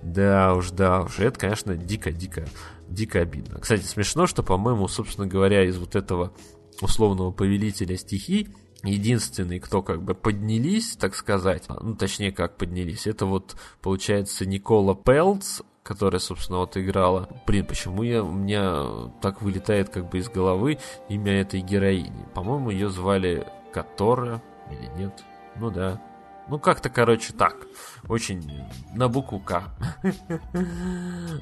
Да уж, да уж, это, конечно, дико-дико, дико обидно. Кстати, смешно, что, по-моему, собственно говоря, из вот этого условного повелителя стихий, единственный, кто как бы поднялись, так сказать, ну, точнее, как поднялись, это вот, получается, Никола Пелц, которая, собственно, вот играла. Блин, почему я, у меня так вылетает как бы из головы имя этой героини? По-моему, ее звали Которая или нет? Ну да, Ну, как-то, короче, так. Очень на букву К.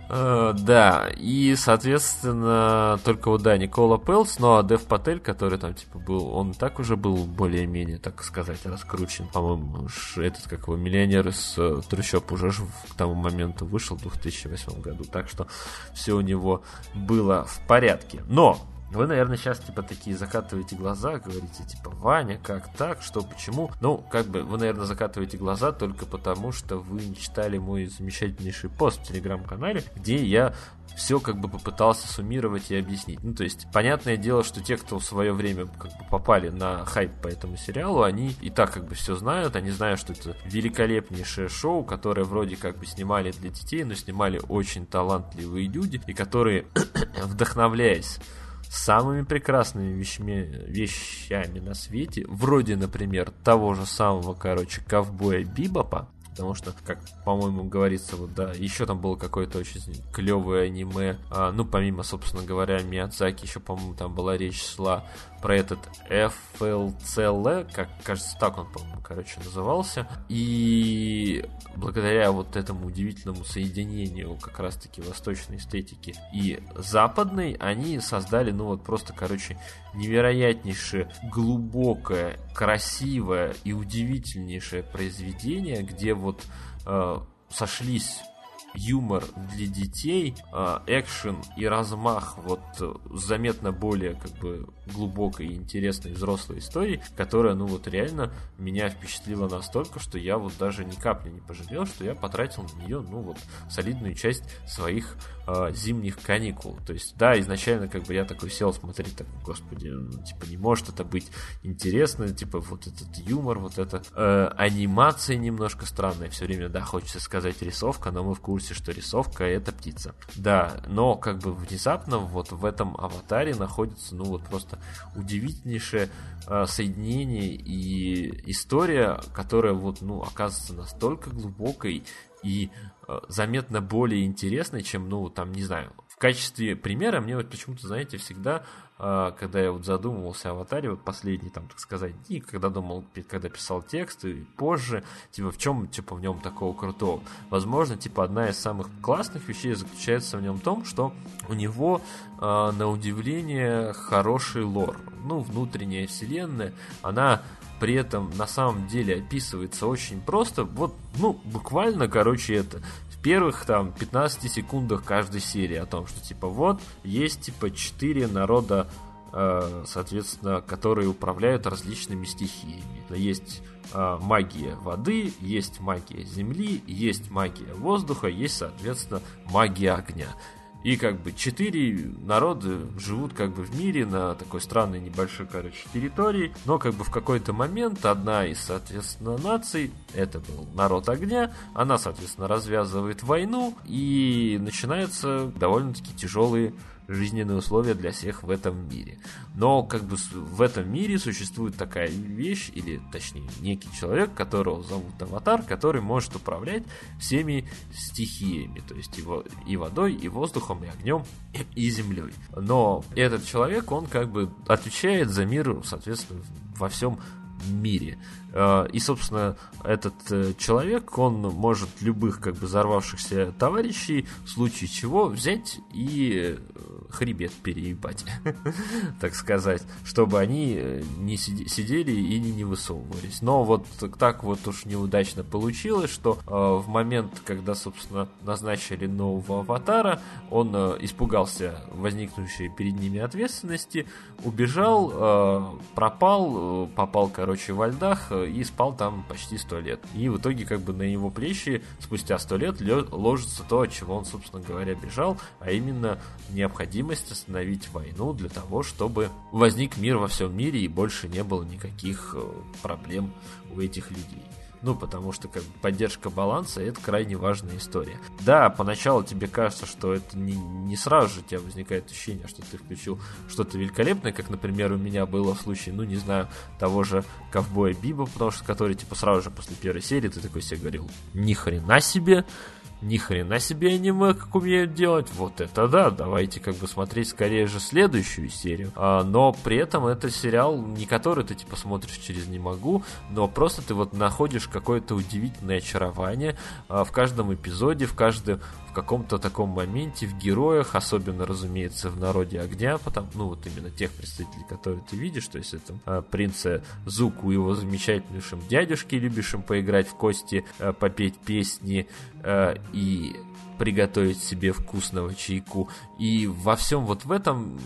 Э, да, и, соответственно, только вот, да, Никола Пелс, но Дев Патель, который там, типа, был, он так уже был более-менее, так сказать, раскручен. По-моему, этот, как его, миллионер из э, трущоб уже к тому моменту вышел в 2008 году. Так что все у него было в порядке. Но вы, наверное, сейчас, типа, такие закатываете глаза, говорите, типа, Ваня, как так, что, почему? Ну, как бы, вы, наверное, закатываете глаза только потому, что вы не читали мой замечательнейший пост в Телеграм-канале, где я все как бы попытался суммировать и объяснить. Ну, то есть, понятное дело, что те, кто в свое время как бы попали на хайп по этому сериалу, они и так как бы все знают, они знают, что это великолепнейшее шоу, которое вроде как бы снимали для детей, но снимали очень талантливые люди, и которые, вдохновляясь самыми прекрасными вещами, вещами на свете, вроде, например, того же самого, короче, ковбоя Бибопа, потому что, как, по-моему, говорится, вот, да, еще там было какое-то очень клевое аниме, а, ну, помимо, собственно говоря, Миядзаки, еще, по-моему, там была речь шла про этот FLCL, как, кажется, так он, по-моему, короче, назывался, и благодаря вот этому удивительному соединению как раз-таки восточной эстетики и западной, они создали, ну, вот просто, короче, невероятнейшее, глубокое, красивое и удивительнейшее произведение, где вот э, сошлись юмор для детей, э, экшен и размах вот э, заметно более как бы глубокой и интересной взрослой истории, которая, ну вот реально меня впечатлила настолько, что я вот даже ни капли не пожалел, что я потратил на нее, ну вот, солидную часть своих э, зимних каникул. То есть, да, изначально как бы я такой сел смотреть, так, господи, ну, типа не может это быть интересно, типа вот этот юмор, вот эта э, анимация немножко странная, все время, да, хочется сказать рисовка, но мы в курсе, что рисовка это птица. Да, но как бы внезапно вот в этом аватаре находится, ну вот просто удивительнейшее э, соединение и история, которая вот, ну, оказывается настолько глубокой и э, заметно более интересной, чем, ну, там, не знаю, в качестве примера мне вот почему-то, знаете, всегда а, когда я вот задумывался о аватаре, вот последние, там, так сказать, дни, когда думал, когда писал текст и позже, типа, в чем, типа, в нем такого крутого? Возможно, типа, одна из самых классных вещей заключается в нем в том, что у него, э, на удивление, хороший лор. Ну, внутренняя вселенная, она при этом на самом деле описывается очень просто. Вот, ну, буквально, короче, это первых там 15 секундах каждой серии о том, что типа вот есть типа 4 народа, э, соответственно, которые управляют различными стихиями. Есть э, магия воды, есть магия земли, есть магия воздуха, есть, соответственно, магия огня. И как бы четыре народа живут как бы в мире на такой странной небольшой, короче, территории. Но как бы в какой-то момент одна из, соответственно, наций, это был народ огня, она, соответственно, развязывает войну и начинаются довольно-таки тяжелые жизненные условия для всех в этом мире. Но как бы в этом мире существует такая вещь, или точнее некий человек, которого зовут Аватар, который может управлять всеми стихиями, то есть его и водой, и воздухом, и огнем, и землей. Но этот человек, он как бы отвечает за мир, соответственно, во всем мире. Э, и, собственно, этот э, человек, он может любых как бы взорвавшихся товарищей в случае чего взять и хребет переебать, так сказать, чтобы они не сидели и не высовывались. Но вот так вот уж неудачно получилось, что в момент, когда, собственно, назначили нового аватара, он испугался возникнувшей перед ними ответственности, убежал, пропал, попал, короче, во льдах, и спал там почти сто лет. И в итоге как бы на его плечи спустя сто лет ложится то, от чего он, собственно говоря, бежал, а именно необходимость остановить войну для того, чтобы возник мир во всем мире и больше не было никаких э, проблем у этих людей. Ну, потому что как поддержка баланса это крайне важная история. Да, поначалу тебе кажется, что это не, не сразу же у тебя возникает ощущение, что ты включил что-то великолепное, как, например, у меня было в случае, ну, не знаю, того же ковбоя Биба, потому что который, типа, сразу же после первой серии ты такой себе говорил, ни хрена себе, ни хрена себе аниме, как умеют делать, вот это да, давайте как бы смотреть скорее же следующую серию. А, но при этом это сериал, не который ты типа смотришь через «не могу», но просто ты вот находишь какое-то удивительное очарование а, в каждом эпизоде, в каждом в каком-то таком моменте в героях, особенно, разумеется, в народе огня, потому, ну, вот именно тех представителей, которые ты видишь, то есть это э, принца Зуку, его замечательнейшим дядюшке, любящим поиграть в кости, э, попеть песни э, и приготовить себе вкусного чайку. И во всем вот в этом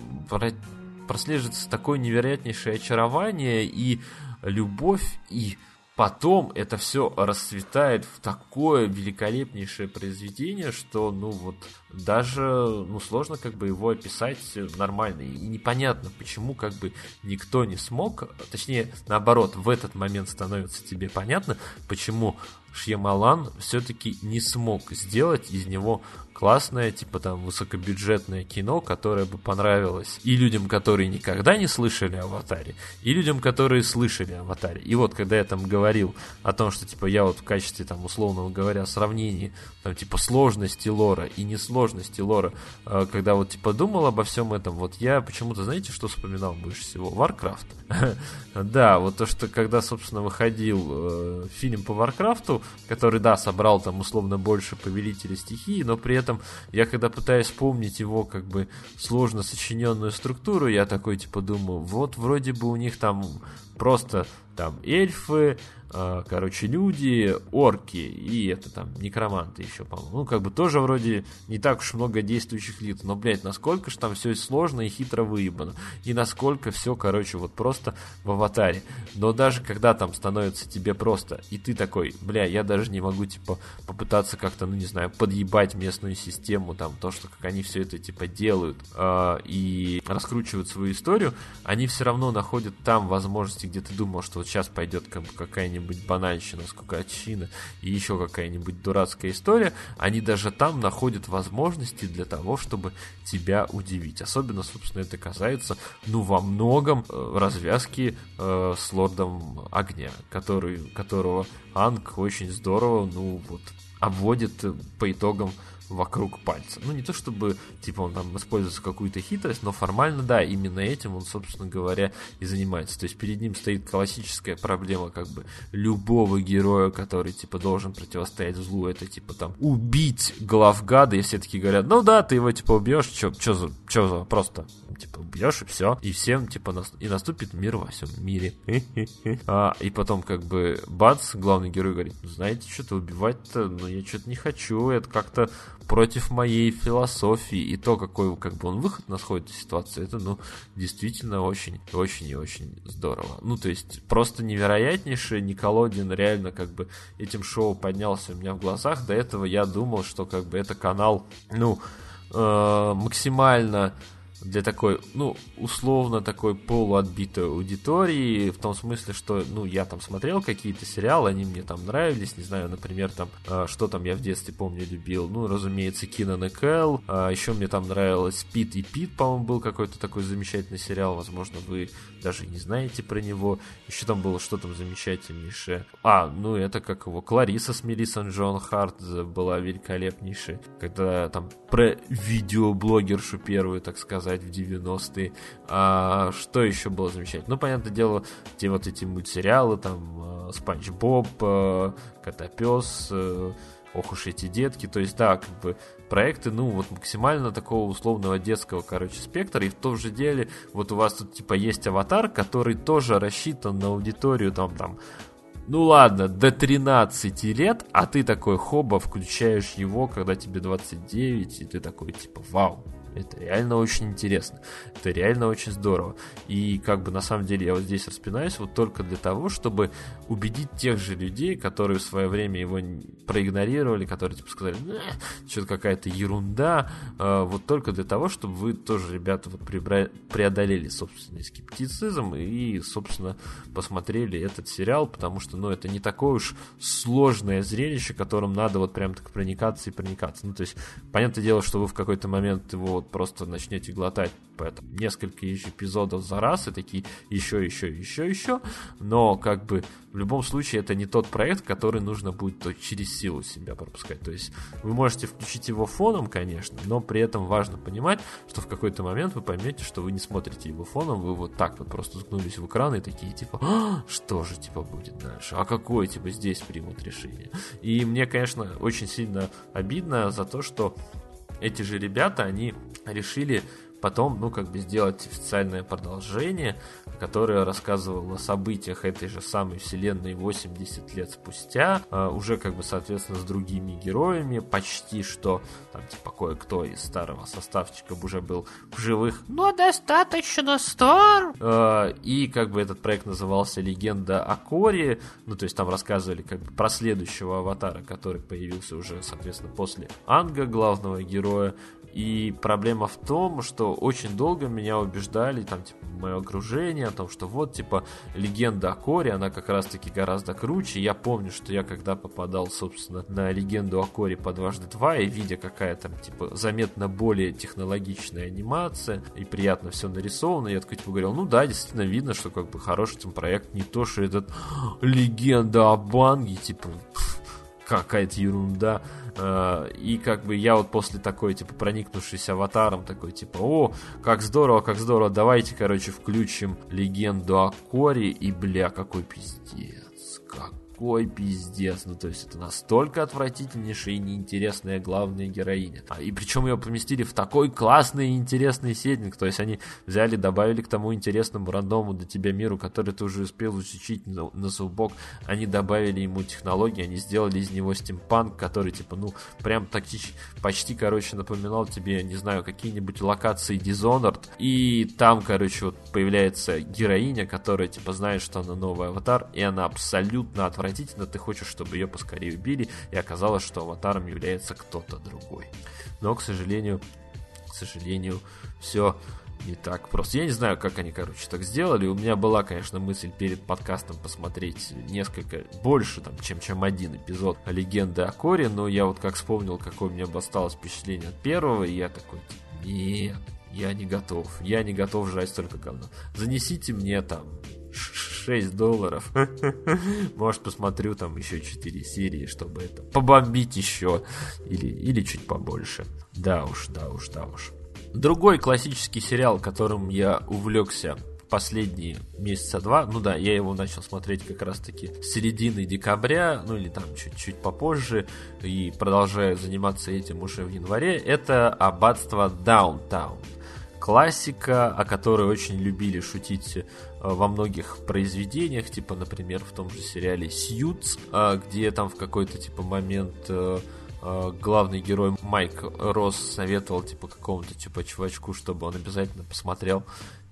прослеживается такое невероятнейшее очарование и любовь, и потом это все расцветает в такое великолепнейшее произведение, что, ну вот, даже, ну, сложно как бы его описать нормально. И непонятно, почему как бы никто не смог, точнее, наоборот, в этот момент становится тебе понятно, почему Шьямалан все-таки не смог сделать из него классное, типа там высокобюджетное кино, которое бы понравилось и людям, которые никогда не слышали о Аватаре, и людям, которые слышали о Аватаре. И вот, когда я там говорил о том, что типа я вот в качестве там условного говоря сравнений там типа сложности лора и несложности лора, э, когда вот типа думал обо всем этом, вот я почему-то, знаете, что вспоминал больше всего? Warcraft. да, вот то, что когда, собственно, выходил э, фильм по Варкрафту, который, да, собрал там условно больше повелителя стихии, но при этом я когда пытаюсь вспомнить его как бы сложно сочиненную структуру, я такой типа думаю, вот вроде бы у них там просто там эльфы, короче, люди, орки и это там некроманты еще, по-моему. Ну, как бы тоже вроде не так уж много действующих лиц, но, блядь, насколько же там все сложно и хитро выебано. И насколько все, короче, вот просто в аватаре. Но даже когда там становится тебе просто, и ты такой, бля, я даже не могу, типа, попытаться как-то, ну, не знаю, подъебать местную систему, там, то, что как они все это, типа, делают э, и раскручивают свою историю, они все равно находят там возможности, где ты думал, что вот сейчас пойдет как бы какая-нибудь банальщина, скукачина и еще какая-нибудь дурацкая история, они даже там находят возможности для того, чтобы тебя удивить. Особенно, собственно, это касается, ну, во многом э, развязки э, с Лордом Огня, который, которого Анг очень здорово, ну, вот, обводит по итогам вокруг пальца. Ну, не то чтобы, типа, он там использует какую-то хитрость, но формально, да, именно этим он, собственно говоря, и занимается. То есть перед ним стоит классическая проблема, как бы, любого героя, который, типа, должен противостоять злу, это, типа, там, убить главгада, и все таки говорят, ну да, ты его, типа, убьешь, что за, чё за, просто, типа, убьешь и все, и всем, типа, нас... и наступит мир во всем мире. а, и потом, как бы, бац, главный герой говорит, знаете, что-то убивать-то, ну, я что-то не хочу, это как-то против моей философии и то, какой как бы он выход находит из ситуации, это, ну, действительно очень, очень и очень здорово. Ну, то есть, просто невероятнейший Николодин реально как бы этим шоу поднялся у меня в глазах. До этого я думал, что как бы это канал, ну, э, максимально для такой, ну, условно такой полуотбитой аудитории, в том смысле, что, ну, я там смотрел какие-то сериалы, они мне там нравились, не знаю, например, там, э, что там я в детстве, помню, любил, ну, разумеется, Кинан и Кэл, а еще мне там нравилось Пит и Пит, по-моему, был какой-то такой замечательный сериал, возможно, вы даже не знаете про него, еще там было что там замечательнейшее, а, ну, это как его, Клариса с Мелиссон Джон Харт была великолепнейшей, когда там про видеоблогершу первую, так сказать, в 90-е. А, что еще было замечательно? Ну, понятное дело, те вот эти мультсериалы, там, э, Спанч Боб, э, Котопес, э, ох уж эти детки, то есть, да, как бы проекты, ну, вот максимально такого условного детского, короче, спектра, и в том же деле, вот у вас тут, типа, есть аватар, который тоже рассчитан на аудиторию, там, там, ну ладно, до 13 лет, а ты такой хоба, включаешь его, когда тебе 29, и ты такой, типа, вау, это реально очень интересно. Это реально очень здорово. И как бы на самом деле я вот здесь распинаюсь вот только для того, чтобы убедить тех же людей, которые в свое время его проигнорировали, которые типа сказали, что-то какая-то ерунда, э, вот только для того, чтобы вы тоже, ребята, вот преодолели собственный скептицизм и, собственно, посмотрели этот сериал, потому что, ну, это не такое уж сложное зрелище, которым надо вот прям так проникаться и проникаться. Ну, то есть, понятное дело, что вы в какой-то момент его вот просто начнете глотать поэтому несколько эпизодов за раз и такие еще, еще, еще, еще, но как бы в любом случае это не тот проект, который нужно будет то через силу себя пропускать. То есть вы можете включить его фоном, конечно, но при этом важно понимать, что в какой-то момент вы поймете, что вы не смотрите его фоном, вы вот так вот просто ткнулись в экран и такие типа, а, что же типа будет дальше, а какое типа здесь примут решение. И мне, конечно, очень сильно обидно за то, что эти же ребята, они решили потом, ну, как бы сделать официальное продолжение, которое рассказывало о событиях этой же самой вселенной 80 лет спустя, а, уже как бы, соответственно, с другими героями, почти что, там, типа, кое-кто из старого составчика уже был в живых, но достаточно стар. А, и, как бы, этот проект назывался «Легенда о Коре», ну, то есть там рассказывали, как бы, про следующего аватара, который появился уже, соответственно, после Анга, главного героя, и проблема в том, что очень долго меня убеждали, там, типа, мое окружение, о том, что вот, типа, легенда о Коре, она как раз-таки гораздо круче. Я помню, что я когда попадал, собственно, на легенду о Коре по дважды два, и видя, какая там, типа, заметно более технологичная анимация, и приятно все нарисовано, я такой, типа, говорил, ну да, действительно видно, что, как бы, хороший там проект, не то, что этот легенда о Банге, типа, какая-то ерунда. Э, и как бы я вот после такой, типа, проникнувшись аватаром, такой, типа, о, как здорово, как здорово, давайте, короче, включим легенду о Коре, и, бля, какой пиздец, как такой пиздец. Ну, то есть это настолько отвратительнейшая и неинтересная главная героиня. А, и причем ее поместили в такой классный и интересный сеттинг. То есть они взяли, добавили к тому интересному рандому для тебя миру, который ты уже успел изучить на, на зубок. Они добавили ему технологии, они сделали из него стимпанк, который, типа, ну, прям тактич, почти, короче, напоминал тебе, не знаю, какие-нибудь локации Dishonored. И там, короче, вот появляется героиня, которая, типа, знает, что она новый аватар, и она абсолютно отвратительная отвратительно, ты хочешь, чтобы ее поскорее убили, и оказалось, что аватаром является кто-то другой. Но, к сожалению, к сожалению, все не так просто. Я не знаю, как они, короче, так сделали. У меня была, конечно, мысль перед подкастом посмотреть несколько, больше, там, чем, чем один эпизод Легенды о Коре, но я вот как вспомнил, какое у меня бы осталось впечатление от первого, и я такой, нет, я не готов. Я не готов жрать столько говна. Занесите мне там 6 долларов. Может, посмотрю там еще 4 серии, чтобы это побомбить еще. Или, или чуть побольше. Да уж, да уж, да уж. Другой классический сериал, которым я увлекся последние месяца два, ну да, я его начал смотреть как раз-таки с середины декабря, ну или там чуть-чуть попозже, и продолжаю заниматься этим уже в январе, это «Аббатство Даунтаун» классика, о которой очень любили шутить э, во многих произведениях, типа, например, в том же сериале «Сьюз», э, где там в какой-то, типа, момент э, главный герой Майк Росс советовал, типа, какому-то, типа, чувачку, чтобы он обязательно посмотрел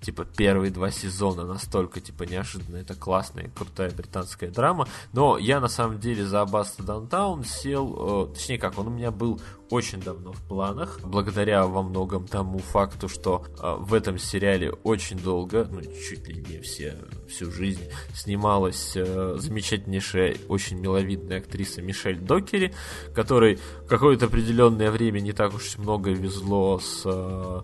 типа, первые два сезона настолько, типа, неожиданно. Это классная, крутая британская драма. Но я, на самом деле, за Баста Даунтаун сел, э, точнее как, он у меня был очень давно в планах, благодаря во многом тому факту, что э, в этом сериале очень долго, ну, чуть ли не все, всю жизнь, снималась э, замечательнейшая, очень миловидная актриса Мишель Докери, которой какое-то определенное время не так уж много везло с э,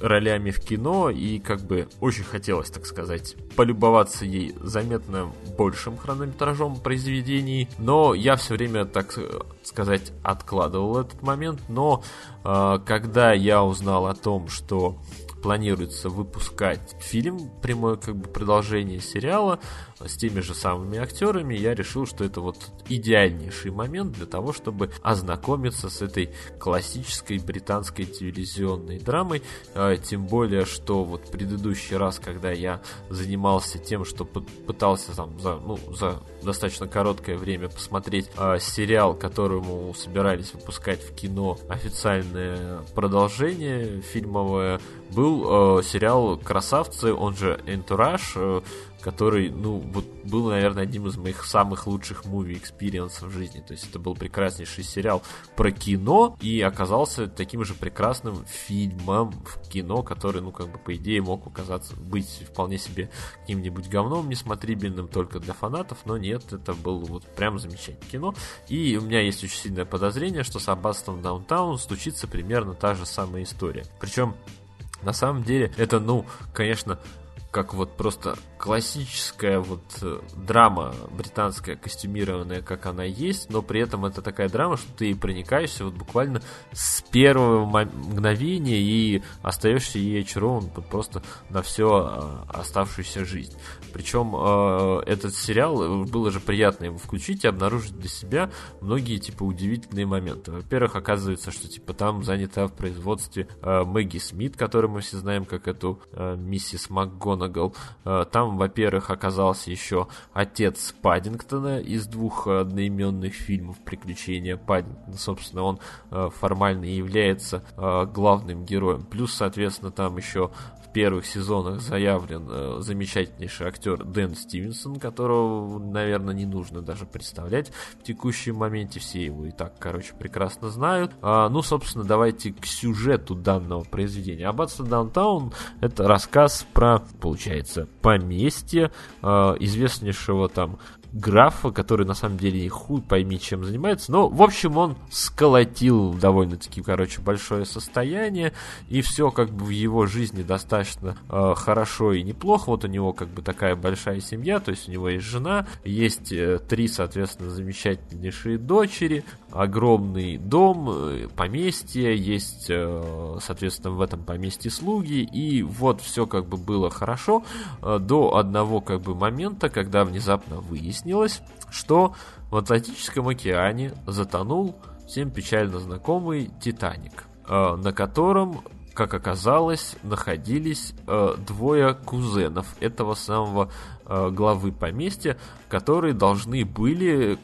ролями в кино, и как бы очень хотелось, так сказать, полюбоваться ей заметно большим хронометражом произведений, но я все время, так сказать, откладывал этот момент, но э, когда я узнал о том, что планируется выпускать фильм, прямое как бы продолжение сериала с теми же самыми актерами, я решил, что это вот идеальнейший момент для того, чтобы ознакомиться с этой классической британской телевизионной драмой, а, тем более, что вот предыдущий раз, когда я занимался тем, что пытался там за, ну, за достаточно короткое время посмотреть э, сериал, которому собирались выпускать в кино официальное продолжение фильмовое, был э, сериал «Красавцы», он же «Энтураж», э, который, ну, вот был, наверное, одним из моих самых лучших movie experience ов в жизни. То есть это был прекраснейший сериал про кино и оказался таким же прекрасным фильмом в кино, который, ну, как бы, по идее, мог оказаться быть вполне себе каким-нибудь говном несмотрибельным только для фанатов, но нет, это было вот прям замечательное кино. И у меня есть очень сильное подозрение, что с Аббатством Даунтон случится примерно та же самая история. Причем на самом деле, это, ну, конечно, как вот просто классическая вот э, драма британская, костюмированная, как она есть, но при этом это такая драма, что ты проникаешься вот буквально с первого мгновения и остаешься ей очарован просто на всю а, оставшуюся жизнь. Причем э, этот сериал, э, было же приятно его включить и обнаружить для себя многие, типа, удивительные моменты. Во-первых, оказывается, что, типа, там занята в производстве Мэгги Смит, которую мы все знаем как эту миссис МакГонагал. Там там, во-первых, оказался еще отец Паддингтона из двух одноименных фильмов «Приключения Паддингтона». Собственно, он э, формально является э, главным героем. Плюс, соответственно, там еще в первых сезонах заявлен э, замечательнейший актер Дэн Стивенсон, которого, наверное, не нужно даже представлять в текущем моменте. Все его и так, короче, прекрасно знают. А, ну, собственно, давайте к сюжету данного произведения. Аббатство Даунтаун — это рассказ про, получается, поместье э, известнейшего там графа, который на самом деле хуй пойми чем занимается. Но, в общем, он сколотил довольно-таки, короче, большое состояние, и все как бы в его жизни достаточно э, хорошо и неплохо. Вот у него как бы такая большая семья, то есть у него есть жена, есть э, три, соответственно, замечательнейшие дочери, огромный дом, э, поместье, есть, э, соответственно, в этом поместье слуги, и вот все как бы было хорошо э, до одного как бы момента, когда внезапно выяснилось, что в Атлантическом океане затонул всем печально знакомый Титаник, на котором, как оказалось, находились э, двое кузенов этого самого э, главы поместья, которые должны были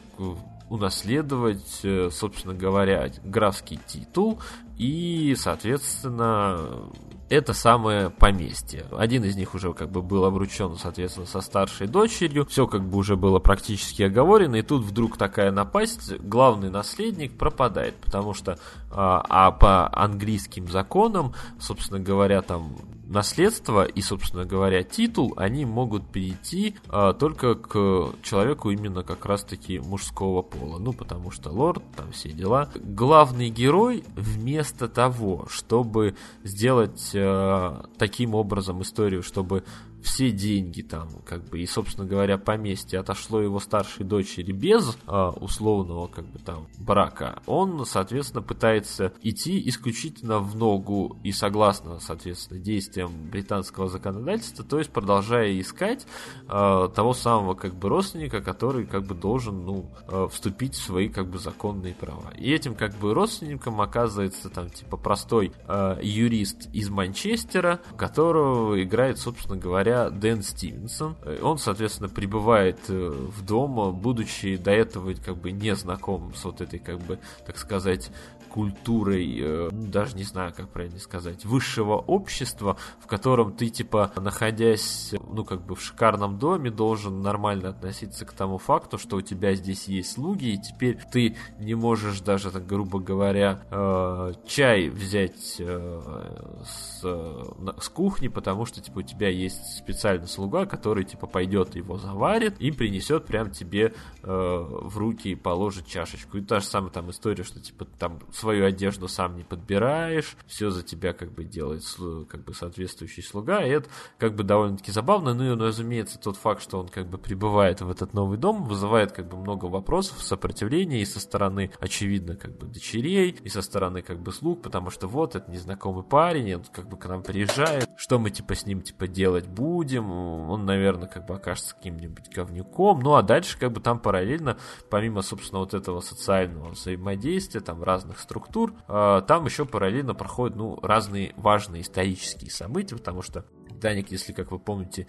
унаследовать, собственно говоря, графский титул и, соответственно, это самое поместье. Один из них уже как бы был обручен, соответственно, со старшей дочерью. Все как бы уже было практически оговорено. И тут вдруг такая напасть, главный наследник пропадает, потому что а, а по английским законам, собственно говоря, там наследство и, собственно говоря, титул, они могут перейти а, только к человеку именно как раз-таки мужского пола. Ну, потому что лорд, там все дела. Главный герой вместо того, чтобы сделать а, таким образом историю, чтобы все деньги там, как бы, и, собственно говоря, поместье отошло его старшей дочери без а, условного, как бы, там, брака, он, соответственно, пытается идти исключительно в ногу и согласно, соответственно, действиям британского законодательства, то есть продолжая искать а, того самого, как бы, родственника, который, как бы, должен, ну, а, вступить в свои, как бы, законные права. И этим, как бы, родственником оказывается, там, типа, простой а, юрист из Манчестера, которого играет, собственно говоря, Дэн Стивенсон. Он, соответственно, прибывает э, в дом, будучи до этого как бы не знаком с вот этой, как бы, так сказать, культурой, э, даже не знаю, как правильно сказать, высшего общества, в котором ты, типа, находясь, ну, как бы в шикарном доме, должен нормально относиться к тому факту, что у тебя здесь есть слуги, и теперь ты не можешь даже, так грубо говоря, э, чай взять э, с, с кухни, потому что, типа, у тебя есть специальный слуга, который, типа, пойдет его заварит и принесет прям тебе в руки и положит чашечку. И та же самая там история, что, типа, там свою одежду сам не подбираешь, все за тебя как бы делает как бы соответствующий слуга, и это как бы довольно-таки забавно, ну и, разумеется, тот факт, что он как бы прибывает в этот новый дом, вызывает как бы много вопросов, сопротивления и со стороны, очевидно, как бы дочерей, и со стороны как бы слуг, потому что вот, это незнакомый парень, он как бы к нам приезжает, что мы типа с ним типа делать будем, он, наверное, как бы окажется каким-нибудь говнюком, ну а дальше как бы там параллельно, помимо, собственно, вот этого социального взаимодействия, там разных структур, а, там еще параллельно проходят ну, разные важные исторические события, потому что Титаник, если, как вы помните,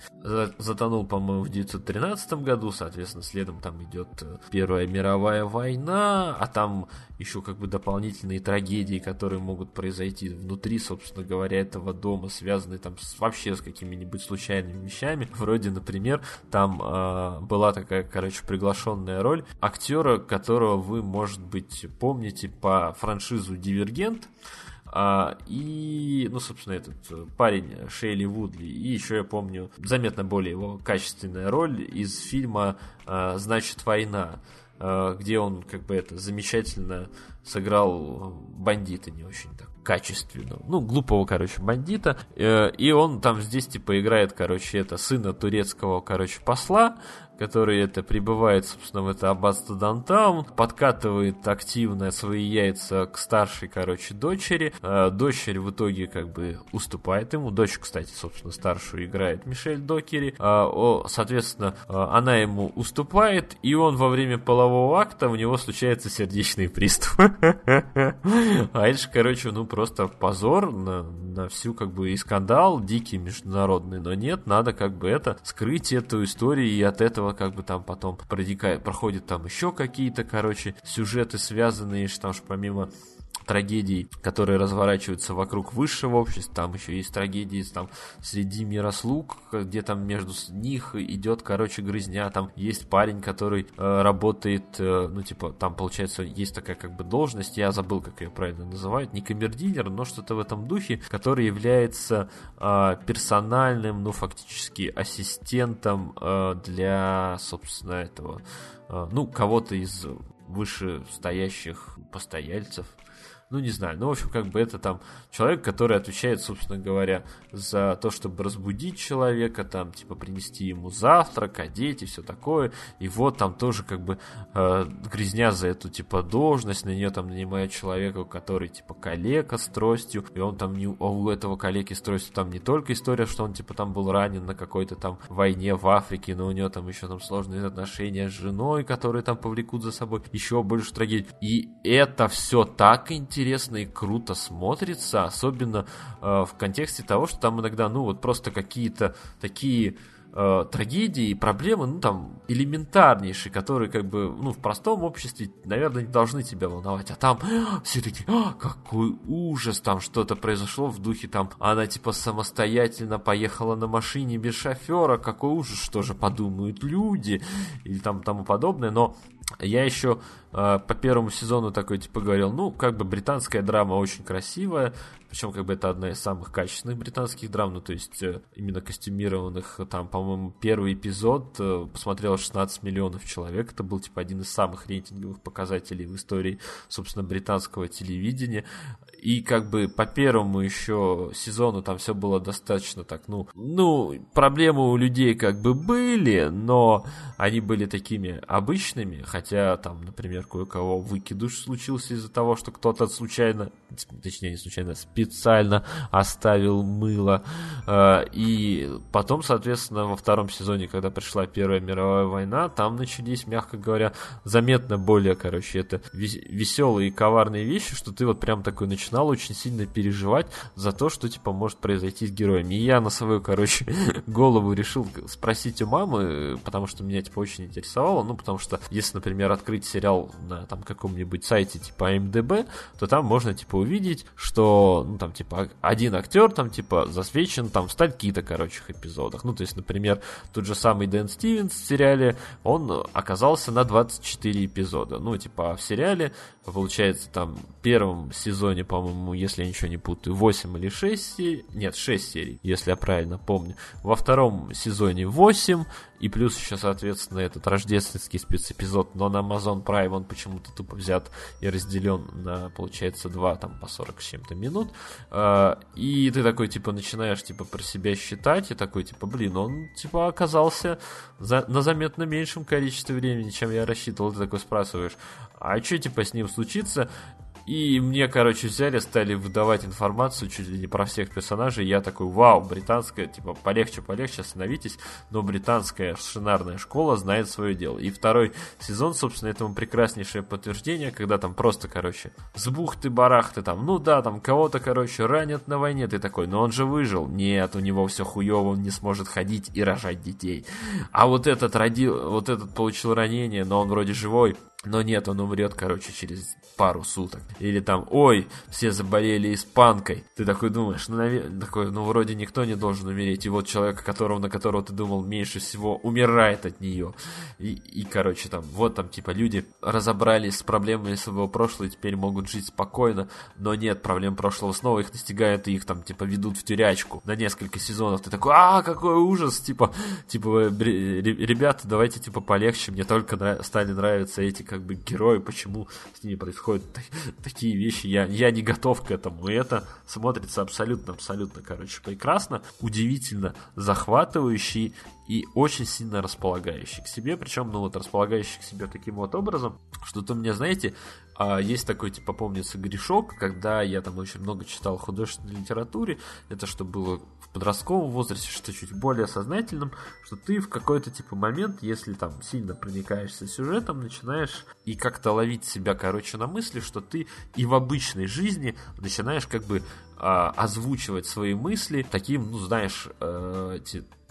затонул, по-моему, в 1913 году, соответственно, следом там идет э, Первая мировая война, а там еще как бы дополнительные трагедии, которые могут произойти внутри, собственно говоря, этого дома, связанные там с, вообще с какими-нибудь случайными вещами. Вроде, например, там э, была такая, короче, приглашенная роль актера, которого вы, может быть, помните по франшизу «Дивергент», а, и, ну, собственно, этот парень Шейли Вудли. И еще я помню заметно более его качественная роль из фильма а, «Значит, война», а, где он как бы это замечательно сыграл бандита не очень так качественно. Ну, глупого, короче, бандита. Э, и он там здесь, типа, играет, короче, это сына турецкого, короче, посла, который это прибывает, собственно, в это аббатство Даунтаун, подкатывает активно свои яйца к старшей, короче, дочери. Э, дочерь в итоге как бы уступает ему. Дочь, кстати, собственно, старшую играет Мишель Докери. Э, соответственно, э, она ему уступает, и он во время полового акта у него случается сердечный приступ. А это же, короче, ну просто позор на, на всю как бы и скандал дикий международный. Но нет, надо как бы это скрыть эту историю и от этого этого как бы там потом проходят там еще какие-то, короче, сюжеты связанные, что там что помимо трагедий, которые разворачиваются вокруг высшего общества, там еще есть трагедии там среди мирослуг, где там между них идет, короче, грызня, там есть парень, который э, работает, э, ну, типа, там, получается, есть такая как бы должность, я забыл, как ее правильно называют, не камердинер, но что-то в этом духе, который является э, персональным, ну, фактически ассистентом э, для, собственно, этого, э, ну, кого-то из вышестоящих постояльцев, ну не знаю, ну в общем как бы это там человек, который отвечает, собственно говоря, за то, чтобы разбудить человека, там типа принести ему завтрак, одеть и все такое, и вот там тоже как бы э, грязня за эту типа должность, на нее там нанимают человека, который типа коллега с тростью, и он там не, а у этого коллеги с тростью там не только история, что он типа там был ранен на какой-то там войне в Африке, но у него там еще там сложные отношения с женой, которые там повлекут за собой еще больше трагедий. И это все так интересно интересно и круто смотрится, особенно э, в контексте того, что там иногда, ну, вот просто какие-то такие э, трагедии и проблемы, ну, там, элементарнейшие, которые, как бы, ну, в простом обществе, наверное, не должны тебя волновать, а там все таки а, какой ужас, там что-то произошло в духе, там, она, типа, самостоятельно поехала на машине без шофера, какой ужас, что же подумают люди, или там тому подобное, но я еще э, по первому сезону такой типа говорил, ну, как бы британская драма очень красивая, причем как бы это одна из самых качественных британских драм, ну, то есть э, именно костюмированных, там, по-моему, первый эпизод э, посмотрело 16 миллионов человек, это был типа один из самых рейтинговых показателей в истории, собственно, британского телевидения, и как бы по первому еще сезону там все было достаточно так, ну, ну, проблемы у людей как бы были, но они были такими обычными, хотя там, например, кое-кого выкидыш случился из-за того, что кто-то случайно, точнее не случайно, специально оставил мыло. А, и потом, соответственно, во втором сезоне, когда пришла Первая мировая война, там начались, мягко говоря, заметно более, короче, это веселые и коварные вещи, что ты вот прям такой начинал очень сильно переживать за то, что, типа, может произойти с героями. И я на свою, короче, голову решил спросить у мамы, потому что меня, типа, очень интересовало, ну, потому что, если, например, открыть сериал на там каком-нибудь сайте типа МДБ, то там можно типа увидеть, что ну там типа один актер там типа засвечен там в стальки-то, короче, эпизодах. Ну, то есть, например, тот же самый Дэн Стивенс в сериале, он оказался на 24 эпизода. Ну, типа, в сериале, получается, там в первом сезоне, по-моему, если я ничего не путаю, 8 или 6 серий, нет, 6 серий, если я правильно помню. Во втором сезоне 8, и плюс еще, соответственно, этот рождественский спецэпизод, но на Amazon Prime он почему-то тупо взят и разделен на, получается, 2 там по 40 с чем-то минут. А, и ты такой, типа, начинаешь, типа, про себя считать, и такой, типа, блин, он, типа, оказался за, на заметно меньшем количестве времени, чем я рассчитывал. Ты такой спрашиваешь, а что, типа, с ним случится? И мне, короче, взяли, стали выдавать информацию чуть ли не про всех персонажей. Я такой, вау, британская, типа, полегче, полегче, остановитесь. Но британская шинарная школа знает свое дело. И второй сезон, собственно, этому прекраснейшее подтверждение, когда там просто, короче, с бухты-барахты там, ну да, там кого-то, короче, ранят на войне. Ты такой, но он же выжил. Нет, у него все хуево, он не сможет ходить и рожать детей. А вот этот родил, вот этот получил ранение, но он вроде живой. Но нет, он умрет, короче, через пару суток. Или там, ой, все заболели испанкой. Ты такой думаешь, ну, навер... такой, ну, вроде никто не должен умереть. И вот человека, которого, на которого ты думал меньше всего, умирает от нее. И, и, короче, там, вот там, типа, люди разобрались с проблемами своего прошлого и теперь могут жить спокойно. Но нет, проблем прошлого снова их настигают и их там, типа, ведут в тюрячку на несколько сезонов. Ты такой, а, какой ужас, типа, типа, ребята, давайте, типа, полегче. Мне только стали нравиться эти, как бы герои, почему с ними происходят такие вещи. Я, я не готов к этому. И это смотрится абсолютно, абсолютно, короче, прекрасно, удивительно захватывающий и очень сильно располагающий к себе. Причем, ну вот, располагающий к себе таким вот образом, что то мне, знаете, а, есть такой, типа, помнится, грешок, когда я там очень много читал художественной литературе, это что было в подростковом возрасте, что чуть более сознательным, что ты в какой-то, типа, момент, если там сильно проникаешься сюжетом, начинаешь и как-то ловить себя, короче, на мысли, что ты и в обычной жизни начинаешь как бы а, озвучивать свои мысли таким, ну, знаешь, э,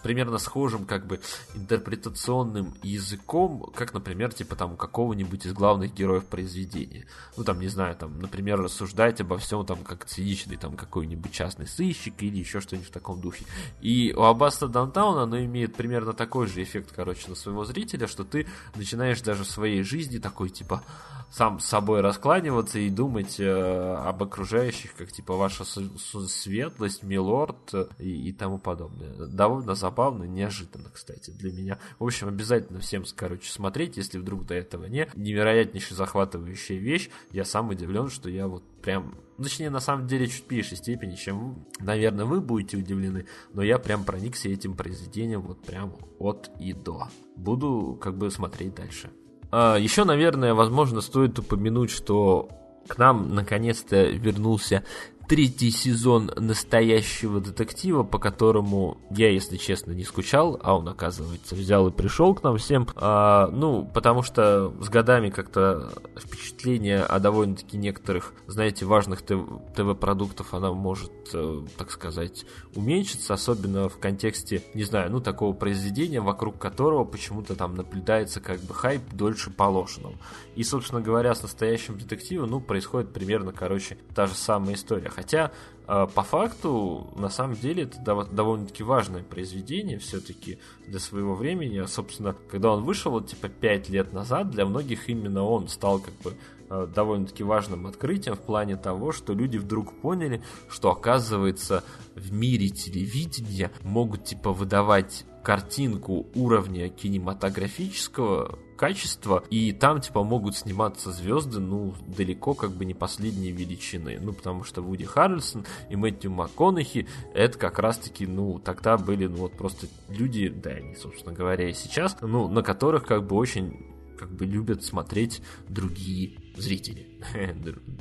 примерно схожим как бы интерпретационным языком, как, например, типа там какого-нибудь из главных героев произведения. Ну, там, не знаю, там, например, рассуждать обо всем там как циничный там какой-нибудь частный сыщик или еще что-нибудь в таком духе. И у Аббаста Даунтауна оно имеет примерно такой же эффект, короче, на своего зрителя, что ты начинаешь даже в своей жизни такой, типа, сам с собой раскланиваться и думать э, об окружающих, как типа ваша светлость, милорд э, и, и тому подобное. Довольно забавно, неожиданно, кстати, для меня. В общем, обязательно всем, короче, смотреть, если вдруг до этого не. Невероятнейшая захватывающая вещь. Я сам удивлен, что я вот прям ну, точнее, на самом деле, чуть меньшей степени, чем, наверное, вы будете удивлены, но я прям проникся этим произведением вот прям от и до. Буду как бы смотреть дальше. А, Еще, наверное, возможно, стоит упомянуть, что к нам наконец-то вернулся третий сезон настоящего детектива, по которому я, если честно, не скучал, а он, оказывается, взял и пришел к нам всем. А, ну, потому что с годами как-то впечатление о довольно-таки некоторых, знаете, важных ТВ-продуктов, она может, э, так сказать, уменьшиться, особенно в контексте, не знаю, ну, такого произведения, вокруг которого почему-то там наблюдается как бы хайп дольше положенного. И, собственно говоря, с настоящим детективом, ну, происходит примерно, короче, та же самая история. Хотя, э, по факту, на самом деле, это довольно-таки важное произведение все-таки для своего времени. Собственно, когда он вышел, вот, типа, 5 лет назад, для многих именно он стал, как бы, э, довольно-таки важным открытием в плане того, что люди вдруг поняли, что, оказывается, в мире телевидения могут, типа, выдавать картинку уровня кинематографического качества, и там, типа, могут сниматься звезды, ну, далеко как бы не последней величины. Ну, потому что Вуди Харрельсон и Мэтью МакКонахи, это как раз-таки, ну, тогда были, ну, вот просто люди, да, они, собственно говоря, и сейчас, ну, на которых как бы очень как бы любят смотреть другие зрители.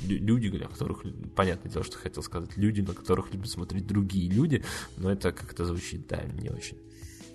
Люди, для которых, понятное дело, что хотел сказать, люди, на которых любят смотреть другие люди, но это как-то звучит, да, не очень.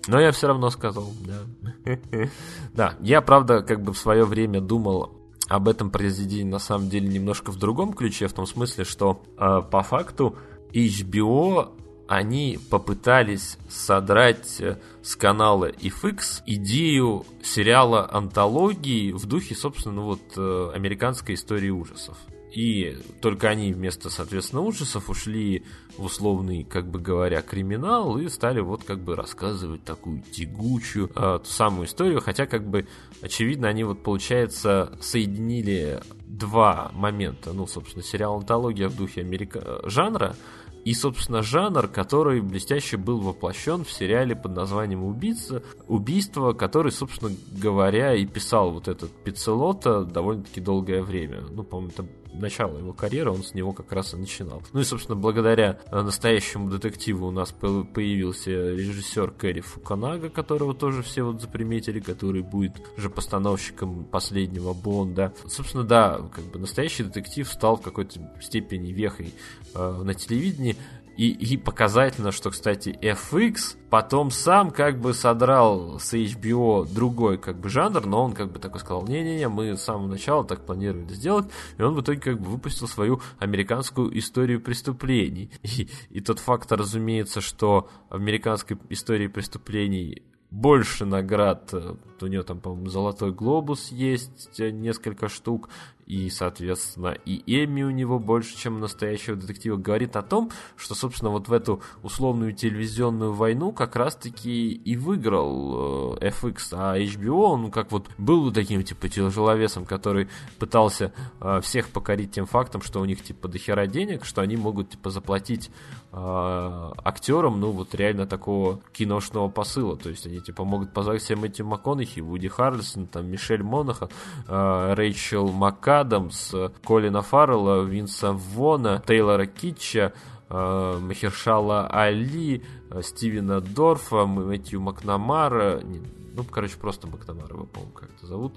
Но я все равно сказал, да. да, я, правда, как бы в свое время думал об этом произведении на самом деле немножко в другом ключе, в том смысле, что э, по факту HBO они попытались содрать э, с канала FX идею сериала антологии в духе, собственно, вот э, американской истории ужасов. И только они вместо, соответственно, ужасов ушли в условный, как бы говоря, криминал и стали вот как бы рассказывать такую тягучую э, ту самую историю. Хотя, как бы, очевидно, они вот, получается, соединили два момента. Ну, собственно, сериал «Антология» в духе америка... жанра, и, собственно, жанр, который блестяще был воплощен в сериале под названием «Убийца», «Убийство», который, собственно говоря, и писал вот этот Пиццелота довольно-таки долгое время. Ну, по-моему, это начало его карьеры, он с него как раз и начинал. Ну и, собственно, благодаря э, настоящему детективу у нас появился режиссер Кэрри Фуканага, которого тоже все вот заприметили, который будет же постановщиком последнего Бонда. Собственно, да, как бы настоящий детектив стал в какой-то степени вехой э, на телевидении, и, и показательно, что, кстати, FX потом сам как бы содрал с HBO другой как бы жанр, но он как бы такой сказал, не-не-не, мы с самого начала так планировали сделать, и он в итоге как бы выпустил свою американскую историю преступлений. И, и тот факт, разумеется, что в американской истории преступлений больше наград. У нее там, по-моему, золотой глобус есть э, несколько штук и, соответственно, и Эми у него больше, чем настоящего детектива, говорит о том, что, собственно, вот в эту условную телевизионную войну как раз-таки и выиграл э, FX, а HBO, он как вот был таким, типа, тяжеловесом, который пытался э, всех покорить тем фактом, что у них, типа, дохера денег, что они могут, типа, заплатить актерам, ну, вот реально такого киношного посыла, то есть они, типа, могут позвать всем этим МакКонахи, Вуди Харрисон, там, Мишель Монаха, э, Рэйчел Макка, Адамс, Колина Фаррелла, Винса Вона, Тейлора Китча, э, Махершала Али, э, Стивена Дорфа, Мэтью Макнамара, ну, короче, просто Макнамара, вы, по-моему, как-то зовут.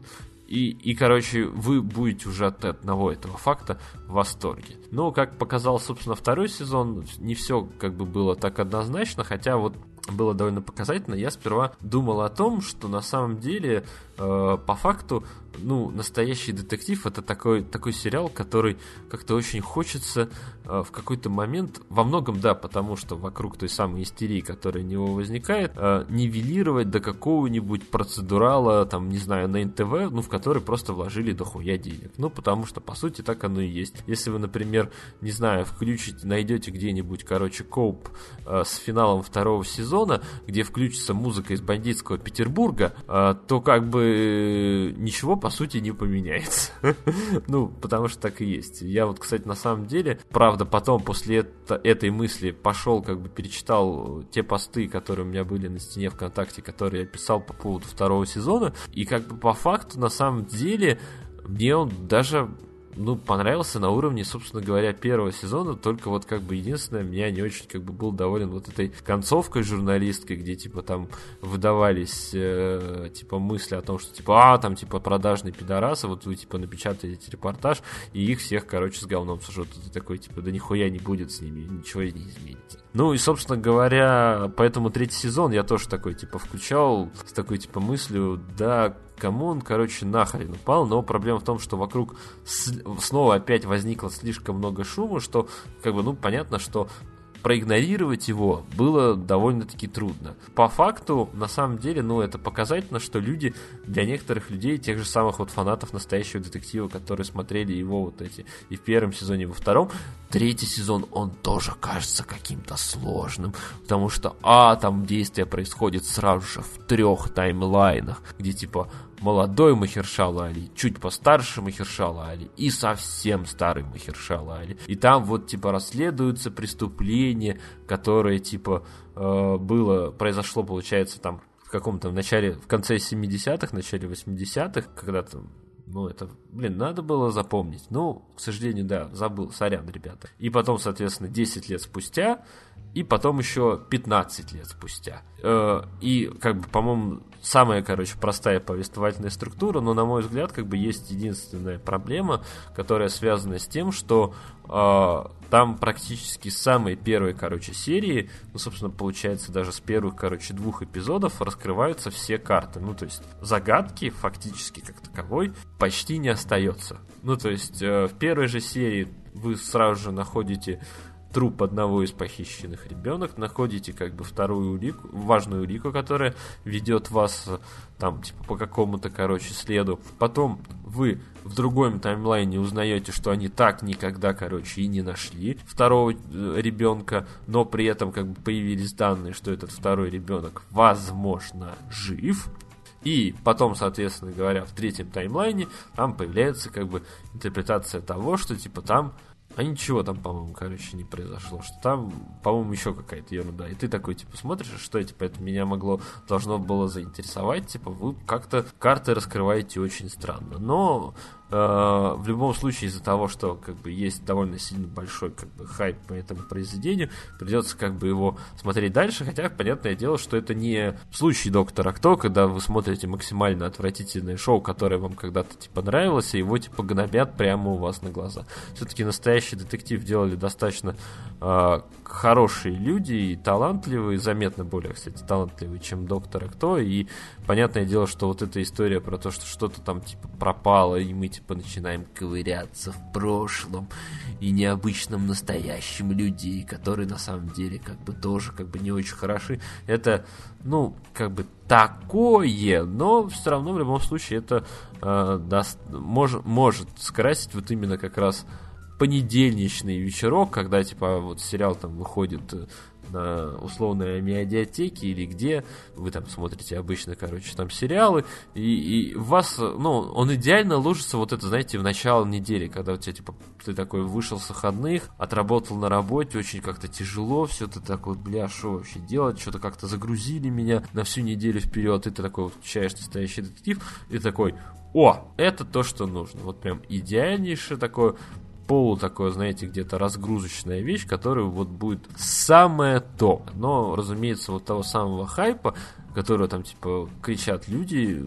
И, и, короче, вы будете уже от одного этого факта в восторге. Но, как показал, собственно, второй сезон, не все как бы было так однозначно, хотя вот было довольно показательно. Я сперва думал о том, что на самом деле, по факту, ну, настоящий детектив это такой, такой сериал, который как-то очень хочется э, в какой-то момент, во многом, да, потому что вокруг той самой истерии, которая у него возникает, э, нивелировать до какого-нибудь процедурала, там, не знаю, на НТВ, ну, в который просто вложили дохуя денег. Ну, потому что, по сути, так оно и есть. Если вы, например, не знаю, включите, найдете где-нибудь, короче, коуп э, с финалом второго сезона, где включится музыка из бандитского Петербурга, э, то как бы ничего по сути не поменяется. ну, потому что так и есть. Я вот, кстати, на самом деле, правда, потом после это, этой мысли пошел, как бы перечитал те посты, которые у меня были на стене ВКонтакте, которые я писал по поводу второго сезона, и как бы по факту, на самом деле, мне он даже ну, понравился на уровне, собственно говоря, первого сезона, только вот как бы единственное, меня не очень как бы был доволен вот этой концовкой журналисткой, где типа там выдавались э, типа мысли о том, что типа, а, там типа продажные пидорасы, вот вы типа напечатаете репортаж, и их всех, короче, с говном сожжут. Ты такой, типа, да нихуя не будет с ними, ничего не изменится. Ну и, собственно говоря, поэтому третий сезон я тоже такой, типа, включал с такой, типа, мыслью, да, кому он, короче, нахрен упал, но проблема в том, что вокруг снова опять возникло слишком много шума, что, как бы, ну, понятно, что проигнорировать его было довольно-таки трудно. По факту, на самом деле, ну, это показательно, что люди, для некоторых людей, тех же самых вот фанатов настоящего детектива, которые смотрели его вот эти и в первом сезоне, и во втором, третий сезон, он тоже кажется каким-то сложным, потому что, а, там действие происходит сразу же в трех таймлайнах, где, типа, молодой Махершала Али, чуть постарше Махершала Али и совсем старый Махершала Али. И там вот типа расследуются преступления, которое типа э, было, произошло, получается, там в каком-то начале, в конце 70-х, начале 80-х, когда там ну, это, блин, надо было запомнить. Ну, к сожалению, да, забыл, сорян, ребята. И потом, соответственно, 10 лет спустя, и потом еще 15 лет спустя. Э, и, как бы, по-моему, самая, короче, простая повествовательная структура, но, на мой взгляд, как бы есть единственная проблема, которая связана с тем, что э, там практически с самой первой, короче, серии, ну, собственно, получается, даже с первых, короче, двух эпизодов раскрываются все карты. Ну, то есть, загадки фактически как таковой почти не остается. Ну, то есть, э, в первой же серии вы сразу же находите труп одного из похищенных ребенок, находите как бы вторую улику, важную улику, которая ведет вас там типа по какому-то, короче, следу. Потом вы в другом таймлайне узнаете, что они так никогда, короче, и не нашли второго э, ребенка, но при этом как бы появились данные, что этот второй ребенок, возможно, жив. И потом, соответственно говоря, в третьем таймлайне там появляется как бы интерпретация того, что типа там а ничего там, по-моему, короче, не произошло. Что там, по-моему, еще какая-то ерунда. И ты такой, типа, смотришь, что типа, это меня могло, должно было заинтересовать. Типа, вы как-то карты раскрываете очень странно. Но в любом случае из-за того, что как бы есть довольно сильно большой как бы хайп по этому произведению, придется как бы его смотреть дальше, хотя понятное дело, что это не случай Доктора Кто, когда вы смотрите максимально отвратительное шоу, которое вам когда-то типа нравилось, и его типа гнобят прямо у вас на глаза. Все-таки настоящий детектив делали достаточно э, хорошие люди и талантливые, заметно более, кстати, талантливые, чем Доктора Кто, и понятное дело, что вот эта история про то, что что-то там типа пропало, и мы типа начинаем ковыряться в прошлом и необычном настоящем людей, которые на самом деле как бы тоже как бы не очень хороши. Это, ну, как бы такое, но все равно в любом случае это э, даст, мож, может скрасить вот именно как раз понедельничный вечерок, когда типа вот сериал там выходит э, на условной медиатеке или где, вы там смотрите обычно, короче, там сериалы, и, и вас, ну, он идеально ложится вот это, знаете, в начало недели, когда у тебя, типа, ты такой вышел с выходных, отработал на работе, очень как-то тяжело, все, ты такой, бля, что вообще делать, что-то как-то загрузили меня на всю неделю вперед, и ты такой вот включаешь настоящий детектив, и такой, о, это то, что нужно. Вот прям идеальнейшее такое полу такое, знаете, где-то разгрузочная вещь, которая вот будет самое то. Но, разумеется, вот того самого хайпа, которого там, типа, кричат люди,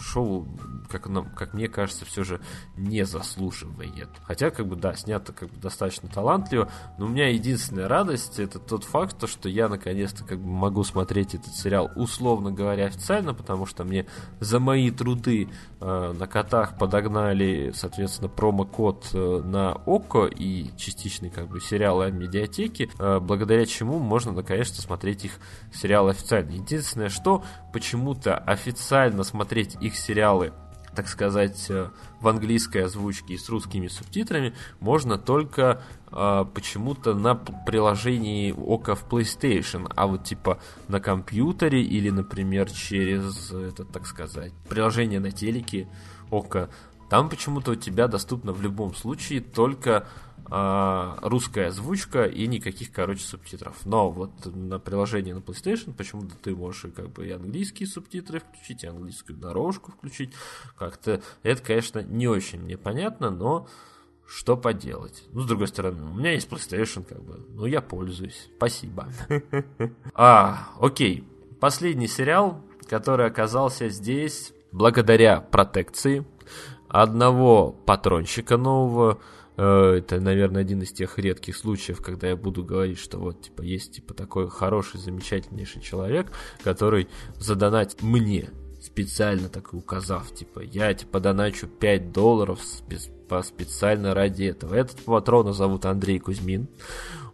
шоу как, нам, как мне кажется, все же не заслуживает. Хотя, как бы, да, снято как бы достаточно талантливо, но у меня единственная радость это тот факт, то, что я наконец-то как бы могу смотреть этот сериал, условно говоря, официально, потому что мне за мои труды э, на котах подогнали, соответственно, промокод э, на ОКО и частичный как бы сериал о медиатеке, э, благодаря чему можно наконец-то смотреть их сериалы официально. Единственное, что почему-то официально смотреть их сериалы так сказать, э, в английской озвучке и с русскими субтитрами можно только э, почему-то на приложении ОКО в PlayStation, а вот типа на компьютере или, например, через, это, так сказать, приложение на телеке ОКО, там почему-то у тебя доступно в любом случае только русская озвучка и никаких, короче, субтитров. Но вот на приложении на PlayStation почему-то ты можешь как бы и английские субтитры включить, и английскую дорожку включить. Как-то это, конечно, не очень мне понятно, но что поделать. Ну, с другой стороны, у меня есть PlayStation, как бы, ну, я пользуюсь. Спасибо. А, окей. Последний сериал, который оказался здесь благодаря протекции одного патронщика нового, это, наверное, один из тех редких случаев, когда я буду говорить, что вот, типа, есть, типа, такой хороший, замечательнейший человек, который задонать мне, специально так и указав, типа, я, типа, доначу 5 долларов специально ради этого. Этот патрона зовут Андрей Кузьмин.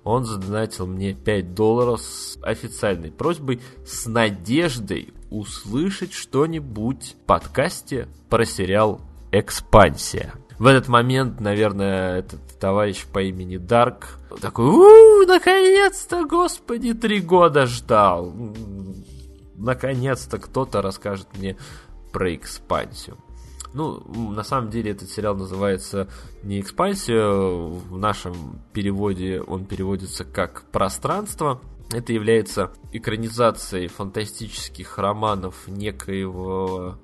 Он задонатил мне 5 долларов с официальной просьбой, с надеждой услышать что-нибудь в подкасте про сериал «Экспансия». В этот момент, наверное, этот товарищ по имени Дарк такой, у наконец-то, господи, три года ждал. Наконец-то кто-то расскажет мне про экспансию. Ну, на самом деле этот сериал называется не «Экспансия», в нашем переводе он переводится как «Пространство». Это является экранизацией фантастических романов некоего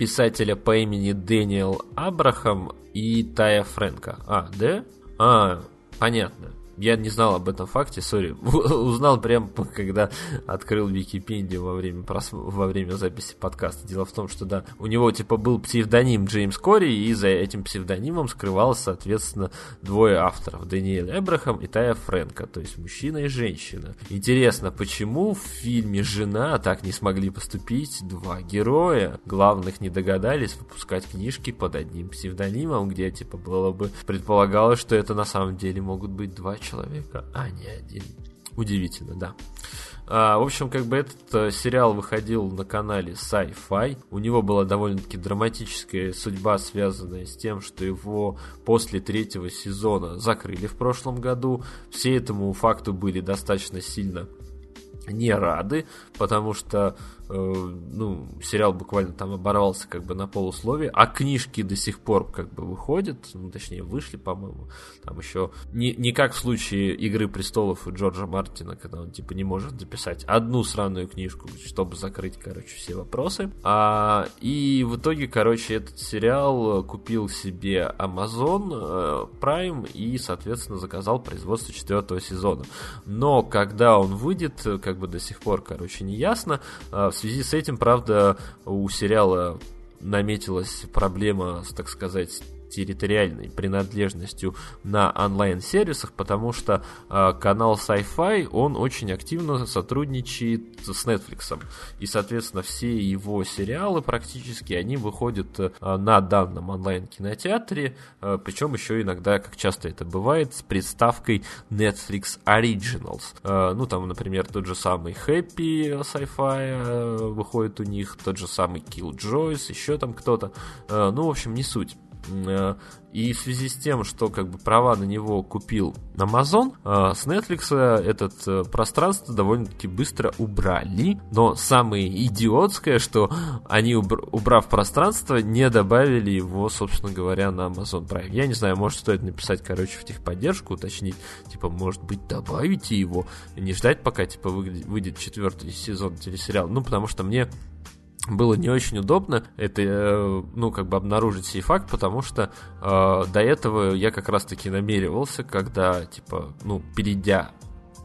писателя по имени Дэниел Абрахам и Тая Фрэнка. А, да? А, понятно. Я не знал об этом факте, сори. Узнал прям, когда открыл Википедию во время, прос... во время записи подкаста. Дело в том, что да, у него типа был псевдоним Джеймс Кори, и за этим псевдонимом скрывалось, соответственно, двое авторов. Даниэль Эбрахам и Тая Фрэнка, то есть мужчина и женщина. Интересно, почему в фильме «Жена» так не смогли поступить два героя? Главных не догадались выпускать книжки под одним псевдонимом, где типа было бы предполагалось, что это на самом деле могут быть два человека человека, а не один. Удивительно, да. А, в общем, как бы этот а, сериал выходил на канале Sci-Fi. У него была довольно-таки драматическая судьба, связанная с тем, что его после третьего сезона закрыли в прошлом году. Все этому факту были достаточно сильно не рады, потому что э, ну, сериал буквально там оборвался как бы на полусловие, а книжки до сих пор как бы выходят, ну, точнее, вышли, по-моему, там еще не, не как в случае Игры престолов у Джорджа Мартина, когда он типа не может записать одну сраную книжку, чтобы закрыть, короче, все вопросы. А, и в итоге, короче, этот сериал купил себе Amazon э, Prime и, соответственно, заказал производство четвертого сезона. Но когда он выйдет, как бы до сих пор, короче, не ясно. В связи с этим, правда, у сериала наметилась проблема, так сказать, территориальной принадлежностью на онлайн-сервисах, потому что э, канал Sci-Fi, он очень активно сотрудничает с Netflix. И, соответственно, все его сериалы практически, они выходят э, на данном онлайн-кинотеатре, э, причем еще иногда, как часто это бывает, с приставкой Netflix Originals. Э, ну, там, например, тот же самый Happy Sci-Fi выходит у них, тот же самый Killjoys, еще там кто-то. Ну, в общем, не суть. Э, и в связи с тем, что как бы права на него купил Amazon, э, с Netflix этот э, пространство довольно-таки быстро убрали. Но самое идиотское, что они, убрав пространство, не добавили его, собственно говоря, на Amazon Prime. Я не знаю, может стоит написать, короче, в техподдержку, уточнить, типа, может быть, добавите его, не ждать, пока, типа, выйдет четвертый сезон телесериала. Ну, потому что мне было не очень удобно это, э, ну, как бы обнаружить сей факт, потому что э, до этого я как раз-таки намеревался, когда, типа, ну, перейдя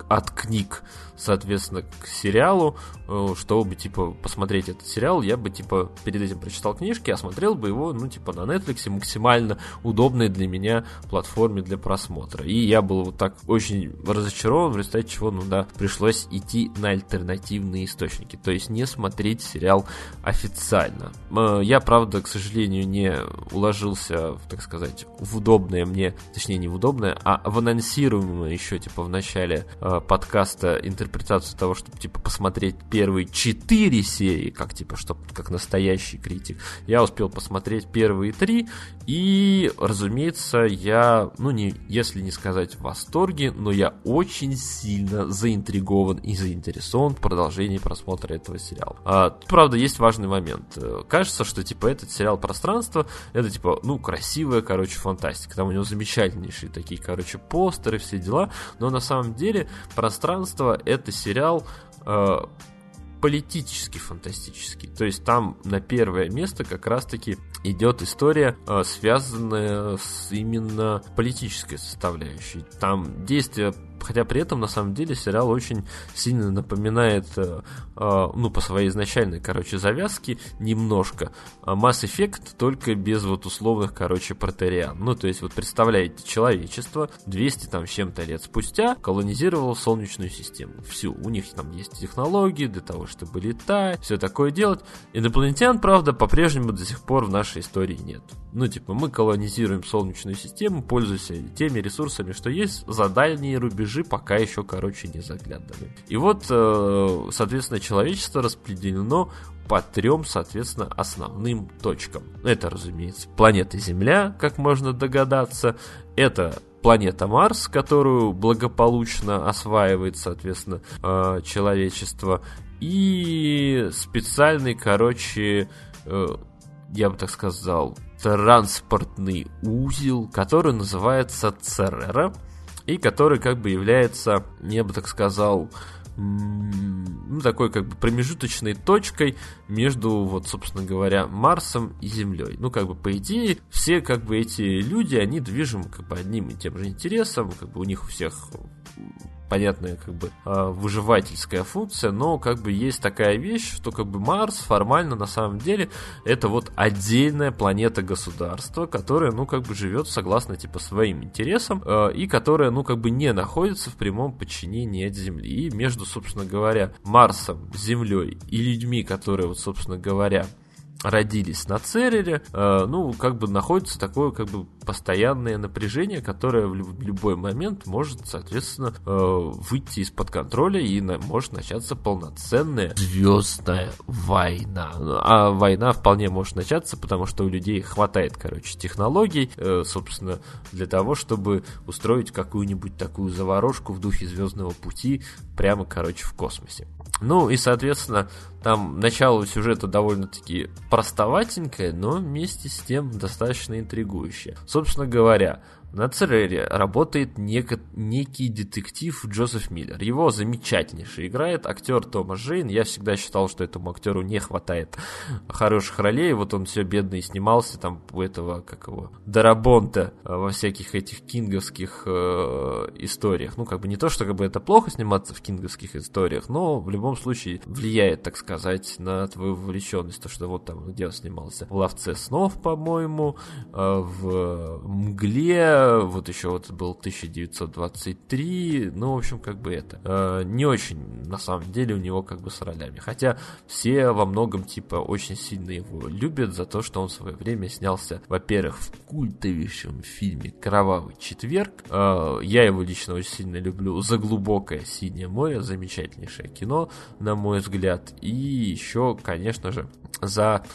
от книг соответственно, к сериалу, э, чтобы, типа, посмотреть этот сериал, я бы, типа, перед этим прочитал книжки, осмотрел бы его, ну, типа, на Netflix, максимально удобной для меня платформе для просмотра. И я был вот так очень разочарован, в результате чего, ну, да, пришлось идти на альтернативные источники, то есть не смотреть сериал официально. Э, я, правда, к сожалению, не уложился, так сказать, в удобное мне, точнее, не в удобное, а в анонсируемое еще, типа, в начале э, подкаста интервью интерпретацию того, чтобы, типа, посмотреть первые четыре серии, как, типа, чтобы, как настоящий критик. Я успел посмотреть первые три, и, разумеется, я, ну, не, если не сказать в восторге, но я очень сильно заинтригован и заинтересован в продолжении просмотра этого сериала. А, правда, есть важный момент. Кажется, что, типа, этот сериал «Пространство» это, типа, ну, красивая, короче, фантастика. Там у него замечательнейшие такие, короче, постеры, все дела, но на самом деле «Пространство» — это сериал э, политически фантастический. То есть там на первое место как раз-таки идет история, э, связанная с именно политической составляющей. Там действия Хотя при этом, на самом деле, сериал очень сильно напоминает, э, э, ну, по своей изначальной, короче, завязке, немножко Mass Effect, только без вот условных, короче, протериан. Ну, то есть, вот представляете, человечество 200 там чем-то лет спустя колонизировало Солнечную систему. Всю. У них там есть технологии для того, чтобы летать, все такое делать. Инопланетян, правда, по-прежнему до сих пор в нашей истории нет. Ну, типа, мы колонизируем Солнечную систему, пользуясь теми ресурсами, что есть, за дальние рубежи пока еще, короче, не заглядываем. И вот, э, соответственно, человечество распределено по трем, соответственно, основным точкам. Это, разумеется, планета Земля, как можно догадаться. Это планета Марс, которую благополучно осваивает, соответственно, э, человечество. И специальный, короче, э, я бы так сказал, транспортный узел, который называется Церера, и который как бы является, я бы так сказал, ну, такой как бы промежуточной точкой между, вот, собственно говоря, Марсом и Землей. Ну, как бы, по идее, все, как бы, эти люди, они движимы, как бы, одним и тем же интересом, как бы, у них у всех понятная как бы а, выживательская функция, но как бы есть такая вещь, что как бы Марс формально на самом деле это вот отдельная планета государства, которая ну как бы живет согласно типа своим интересам а, и которая ну как бы не находится в прямом подчинении от Земли. И между, собственно говоря, Марсом, Землей и людьми, которые вот, собственно говоря, родились на Церере, э, ну, как бы находится такое, как бы, постоянное напряжение, которое в любой момент может, соответственно, э, выйти из-под контроля и может начаться полноценная звездная война. А война вполне может начаться, потому что у людей хватает, короче, технологий, э, собственно, для того, чтобы устроить какую-нибудь такую заварушку в духе Звездного пути прямо, короче, в космосе. Ну и, соответственно, там начало сюжета довольно-таки простоватенькое, но вместе с тем достаточно интригующее. Собственно говоря, на Церере работает нек- некий детектив Джозеф Миллер. Его замечательнейше играет актер Томас Джейн. Я всегда считал, что этому актеру не хватает хороших ролей. Вот он все бедный снимался там у этого, как его, Дарабонта э, во всяких этих кинговских э, историях. Ну, как бы не то, что как бы это плохо сниматься в кинговских историях, но в любом случае влияет, так сказать, на твою вовлеченность. То, что вот там, где он снимался. В «Ловце снов», по-моему, э, в «Мгле», вот еще вот был 1923, ну, в общем, как бы это, э, не очень, на самом деле, у него как бы с ролями, хотя все во многом, типа, очень сильно его любят за то, что он в свое время снялся, во-первых, в культовейшем фильме «Кровавый четверг», э, я его лично очень сильно люблю, «За глубокое синее море», замечательнейшее кино, на мой взгляд, и еще, конечно же, за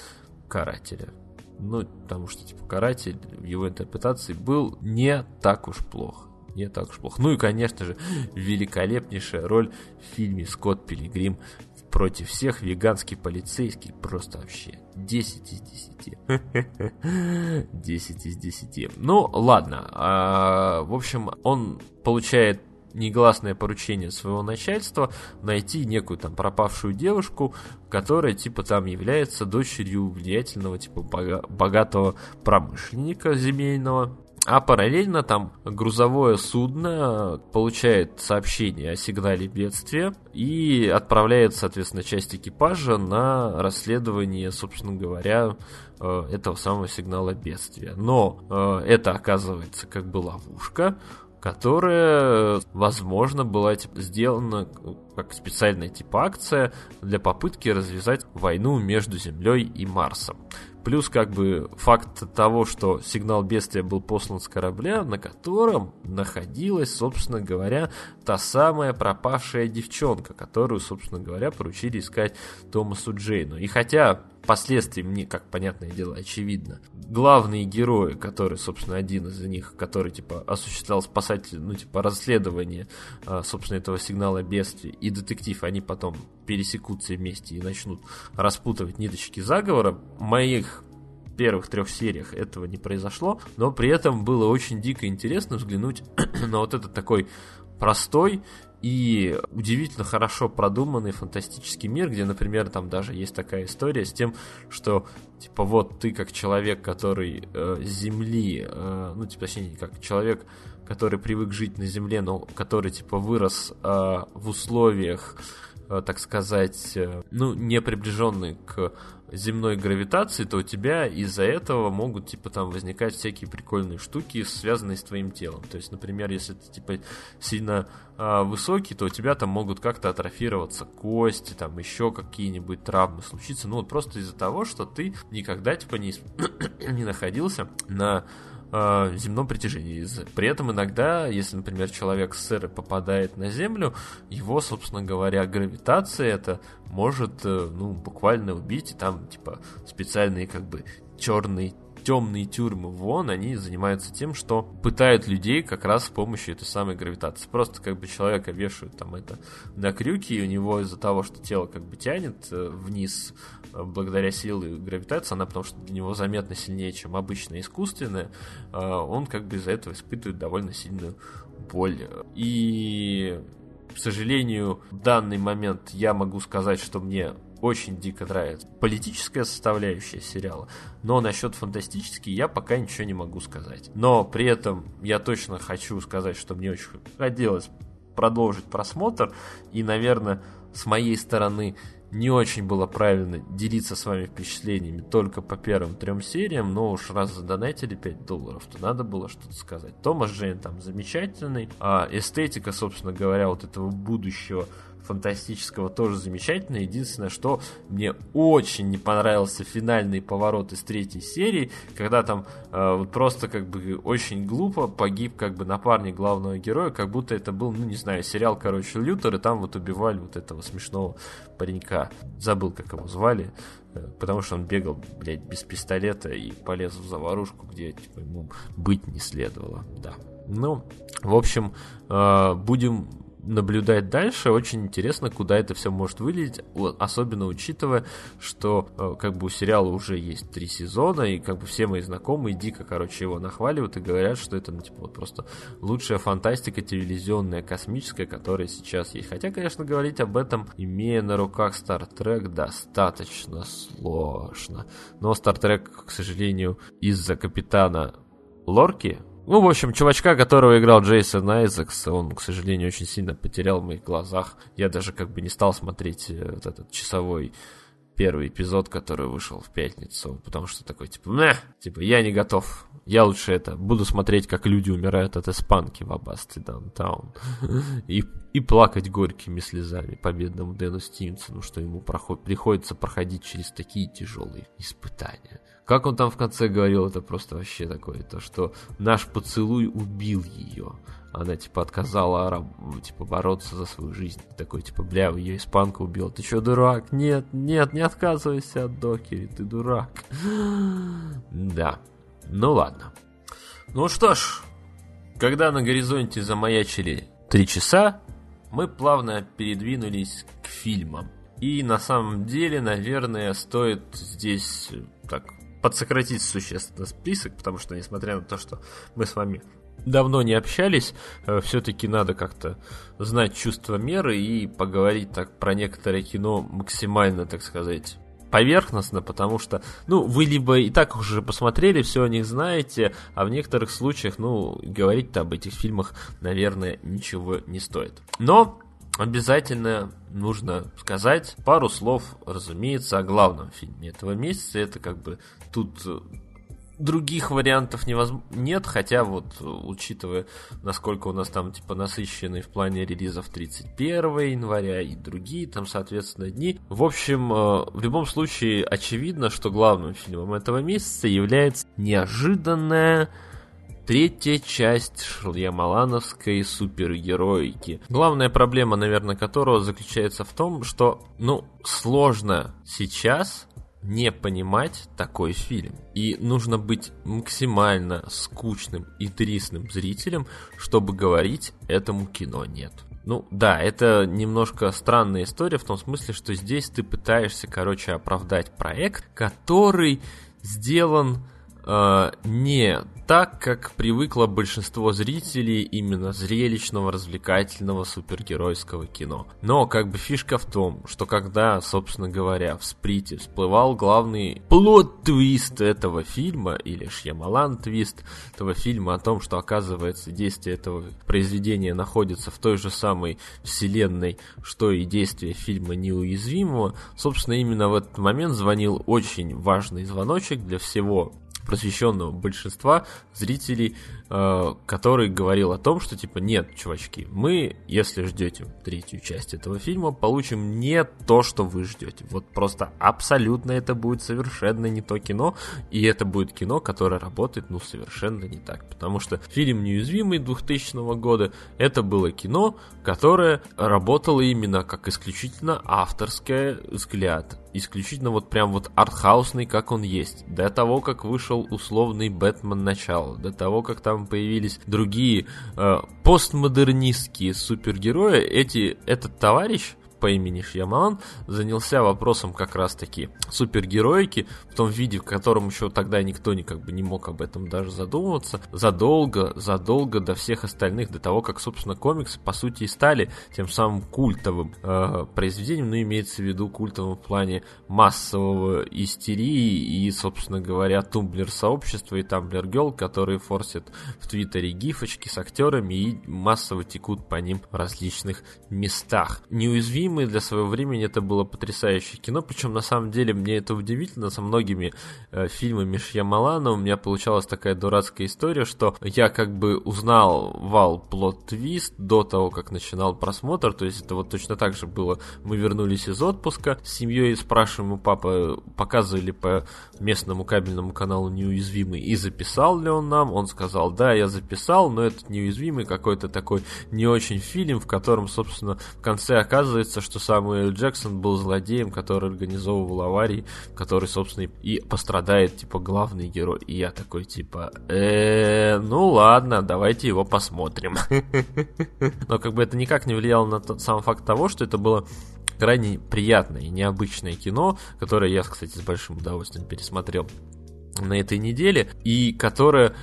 «Карателя». Ну, потому что, типа, каратель в его интерпретации был не так уж плохо. Не так уж плохо. Ну и, конечно же, великолепнейшая роль в фильме «Скотт Пилигрим против всех веганский полицейский просто вообще 10 из 10. 10 из 10. Ну, ладно. А, в общем, он получает негласное поручение своего начальства найти некую там пропавшую девушку, которая типа там является дочерью влиятельного типа богатого промышленника земельного. А параллельно там грузовое судно получает сообщение о сигнале бедствия и отправляет, соответственно, часть экипажа на расследование, собственно говоря, э, этого самого сигнала бедствия. Но э, это оказывается как бы ловушка, которая, возможно, была типа, сделана как специальная типа акция для попытки развязать войну между Землей и Марсом. Плюс как бы факт того, что сигнал бедствия был послан с корабля, на котором находилась, собственно говоря, та самая пропавшая девчонка, которую, собственно говоря, поручили искать Томасу Джейну. И хотя впоследствии мне, как понятное дело, очевидно, главные герои, которые, собственно, один из них, который, типа, осуществлял спасатель, ну, типа, расследование, а, собственно, этого сигнала бедствия, и детектив, они потом пересекутся вместе и начнут распутывать ниточки заговора, моих первых трех сериях этого не произошло, но при этом было очень дико интересно взглянуть на вот этот такой простой и удивительно хорошо продуманный фантастический мир, где, например, там даже есть такая история с тем, что, типа, вот ты как человек, который э, Земли, э, ну, типа, точнее, как человек, который привык жить на Земле, но который, типа, вырос э, в условиях, э, так сказать, э, ну, не приближенный к земной гравитации, то у тебя из-за этого могут, типа, там возникать всякие прикольные штуки, связанные с твоим телом. То есть, например, если ты, типа, сильно э, высокий, то у тебя там могут как-то атрофироваться кости, там еще какие-нибудь травмы случиться. Ну, вот просто из-за того, что ты никогда, типа, не, не находился на э, земном притяжении. При этом иногда, если, например, человек с Эры попадает на Землю, его, собственно говоря, гравитация это может, э, ну, буквально убить, и там, типа, специальные, как бы, черные темные тюрьмы вон, они занимаются тем, что пытают людей как раз с помощью этой самой гравитации. Просто как бы человека вешают там это на крюки, и у него из-за того, что тело как бы тянет э, вниз благодаря силе гравитации, она потому что для него заметно сильнее, чем обычная искусственная, э, он как бы из-за этого испытывает довольно сильную боль. И к сожалению, в данный момент я могу сказать, что мне очень дико нравится политическая составляющая сериала, но насчет фантастический я пока ничего не могу сказать. Но при этом я точно хочу сказать, что мне очень хотелось продолжить просмотр, и, наверное, с моей стороны не очень было правильно делиться с вами впечатлениями только по первым трем сериям, но уж раз задонатили 5 долларов, то надо было что-то сказать. Томас Джейн там замечательный, а эстетика, собственно говоря, вот этого будущего фантастического тоже замечательно. Единственное, что мне очень не понравился финальный поворот из третьей серии, когда там э, вот просто как бы очень глупо погиб как бы напарник главного героя, как будто это был, ну не знаю, сериал, короче, Лютер, и там вот убивали вот этого смешного паренька. Забыл, как его звали. Э, потому что он бегал, блядь, без пистолета и полез в заварушку, где типа, ему быть не следовало. Да. Ну, в общем, э, будем наблюдать дальше, очень интересно, куда это все может вылезть, особенно учитывая, что э, как бы у сериала уже есть три сезона, и как бы все мои знакомые дико, короче, его нахваливают и говорят, что это, ну, типа, вот просто лучшая фантастика телевизионная, космическая, которая сейчас есть. Хотя, конечно, говорить об этом, имея на руках Star Trek, достаточно сложно. Но Star Trek, к сожалению, из-за капитана Лорки, ну, в общем, чувачка, которого играл Джейсон Айзекс, он, к сожалению, очень сильно потерял в моих глазах. Я даже как бы не стал смотреть э, вот этот часовой первый эпизод, который вышел в пятницу, потому что такой, типа, Мeh! типа, я не готов. Я лучше это, буду смотреть, как люди умирают от испанки в Абасте Даунтаун. И, и плакать горькими слезами по бедному Дэну Стивенсону, что ему проход, приходится проходить через такие тяжелые испытания. Как он там в конце говорил, это просто вообще такое, то что наш поцелуй убил ее. Она, типа, отказала типа, бороться за свою жизнь. Такой, типа, бля, ее испанка убила. Ты что, дурак? Нет, нет, не отказывайся от докери, ты дурак. Да. Ну ладно. Ну что ж, когда на горизонте замаячили три часа, мы плавно передвинулись к фильмам. И на самом деле, наверное, стоит здесь так подсократить существенно список, потому что, несмотря на то, что мы с вами давно не общались, э, все-таки надо как-то знать чувство меры и поговорить так про некоторое кино максимально, так сказать, поверхностно, потому что, ну, вы либо и так уже посмотрели, все о них знаете, а в некоторых случаях, ну, говорить-то об этих фильмах, наверное, ничего не стоит. Но обязательно нужно сказать пару слов, разумеется, о главном фильме этого месяца. Это как бы тут э, других вариантов невозможно нет, хотя вот учитывая, насколько у нас там типа насыщенный в плане релизов 31 января и другие там, соответственно, дни. В общем, э, в любом случае очевидно, что главным фильмом этого месяца является неожиданная третья часть Шьямалановской супергероики. Главная проблема, наверное, которого заключается в том, что, ну, сложно сейчас не понимать такой фильм. И нужно быть максимально скучным и трисным зрителем, чтобы говорить этому кино нет. Ну да, это немножко странная история в том смысле, что здесь ты пытаешься, короче, оправдать проект, который сделан не так, как привыкло большинство зрителей именно зрелищного, развлекательного, супергеройского кино. Но как бы фишка в том, что когда, собственно говоря, в сприте всплывал главный плод-твист этого фильма, или Шьямалан-твист этого фильма о том, что оказывается действие этого произведения находится в той же самой вселенной, что и действие фильма неуязвимого, собственно, именно в этот момент звонил очень важный звоночек для всего просвещенного большинства зрителей, который говорил о том, что типа нет, чувачки, мы, если ждете третью часть этого фильма, получим не то, что вы ждете. Вот просто абсолютно это будет совершенно не то кино, и это будет кино, которое работает, ну, совершенно не так. Потому что фильм «Неуязвимый» 2000 года это было кино, которое работало именно как исключительно авторский взгляд исключительно вот прям вот артхаусный, как он есть. До того, как вышел условный Бэтмен начало, до того, как там появились другие э, постмодернистские супергерои, эти, этот товарищ по имени Шьямалан занялся вопросом как раз-таки супергероики в том виде, в котором еще тогда никто не, как бы, не мог об этом даже задумываться, задолго, задолго до всех остальных, до того, как, собственно, комиксы, по сути, и стали тем самым культовым э, произведением, ну, имеется в виду культовым в плане массового истерии и, собственно говоря, тумблер-сообщества и тамблер-гел, которые форсят в Твиттере гифочки с актерами и массово текут по ним в различных местах. Неуязвим неуязвимый для своего времени это было потрясающее кино, причем на самом деле мне это удивительно, со многими э, фильмами Шьямалана у меня получалась такая дурацкая история, что я как бы узнал вал плод-твист до того, как начинал просмотр, то есть это вот точно так же было, мы вернулись из отпуска с семьей, спрашиваем у папы, показывали по местному кабельному каналу неуязвимый и записал ли он нам, он сказал, да, я записал, но этот неуязвимый какой-то такой не очень фильм, в котором, собственно, в конце оказывается, что Самуэль Джексон был злодеем, который организовывал аварии, который, собственно, и пострадает, типа, главный герой. И я такой, типа, э, ну ладно, давайте его посмотрим. Но как бы это никак не влияло на тот сам факт того, что это было крайне приятное и необычное кино, которое я, кстати, с большим удовольствием пересмотрел на этой неделе, и которое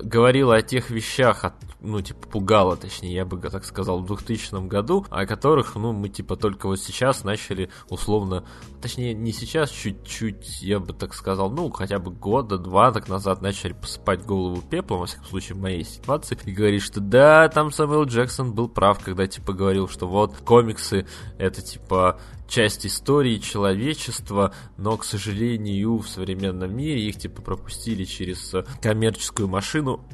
говорила о тех вещах, ну, типа, пугала, точнее, я бы так сказал, в 2000 году, о которых, ну, мы, типа, только вот сейчас начали условно, точнее, не сейчас, чуть-чуть, я бы так сказал, ну, хотя бы года, два так назад начали посыпать голову пеплом, во всяком случае, в моей ситуации, и говорить, что да, там Самуэл Джексон был прав, когда, типа, говорил, что вот, комиксы, это, типа, часть истории человечества, но, к сожалению, в современном мире их типа пропустили через коммерческую машину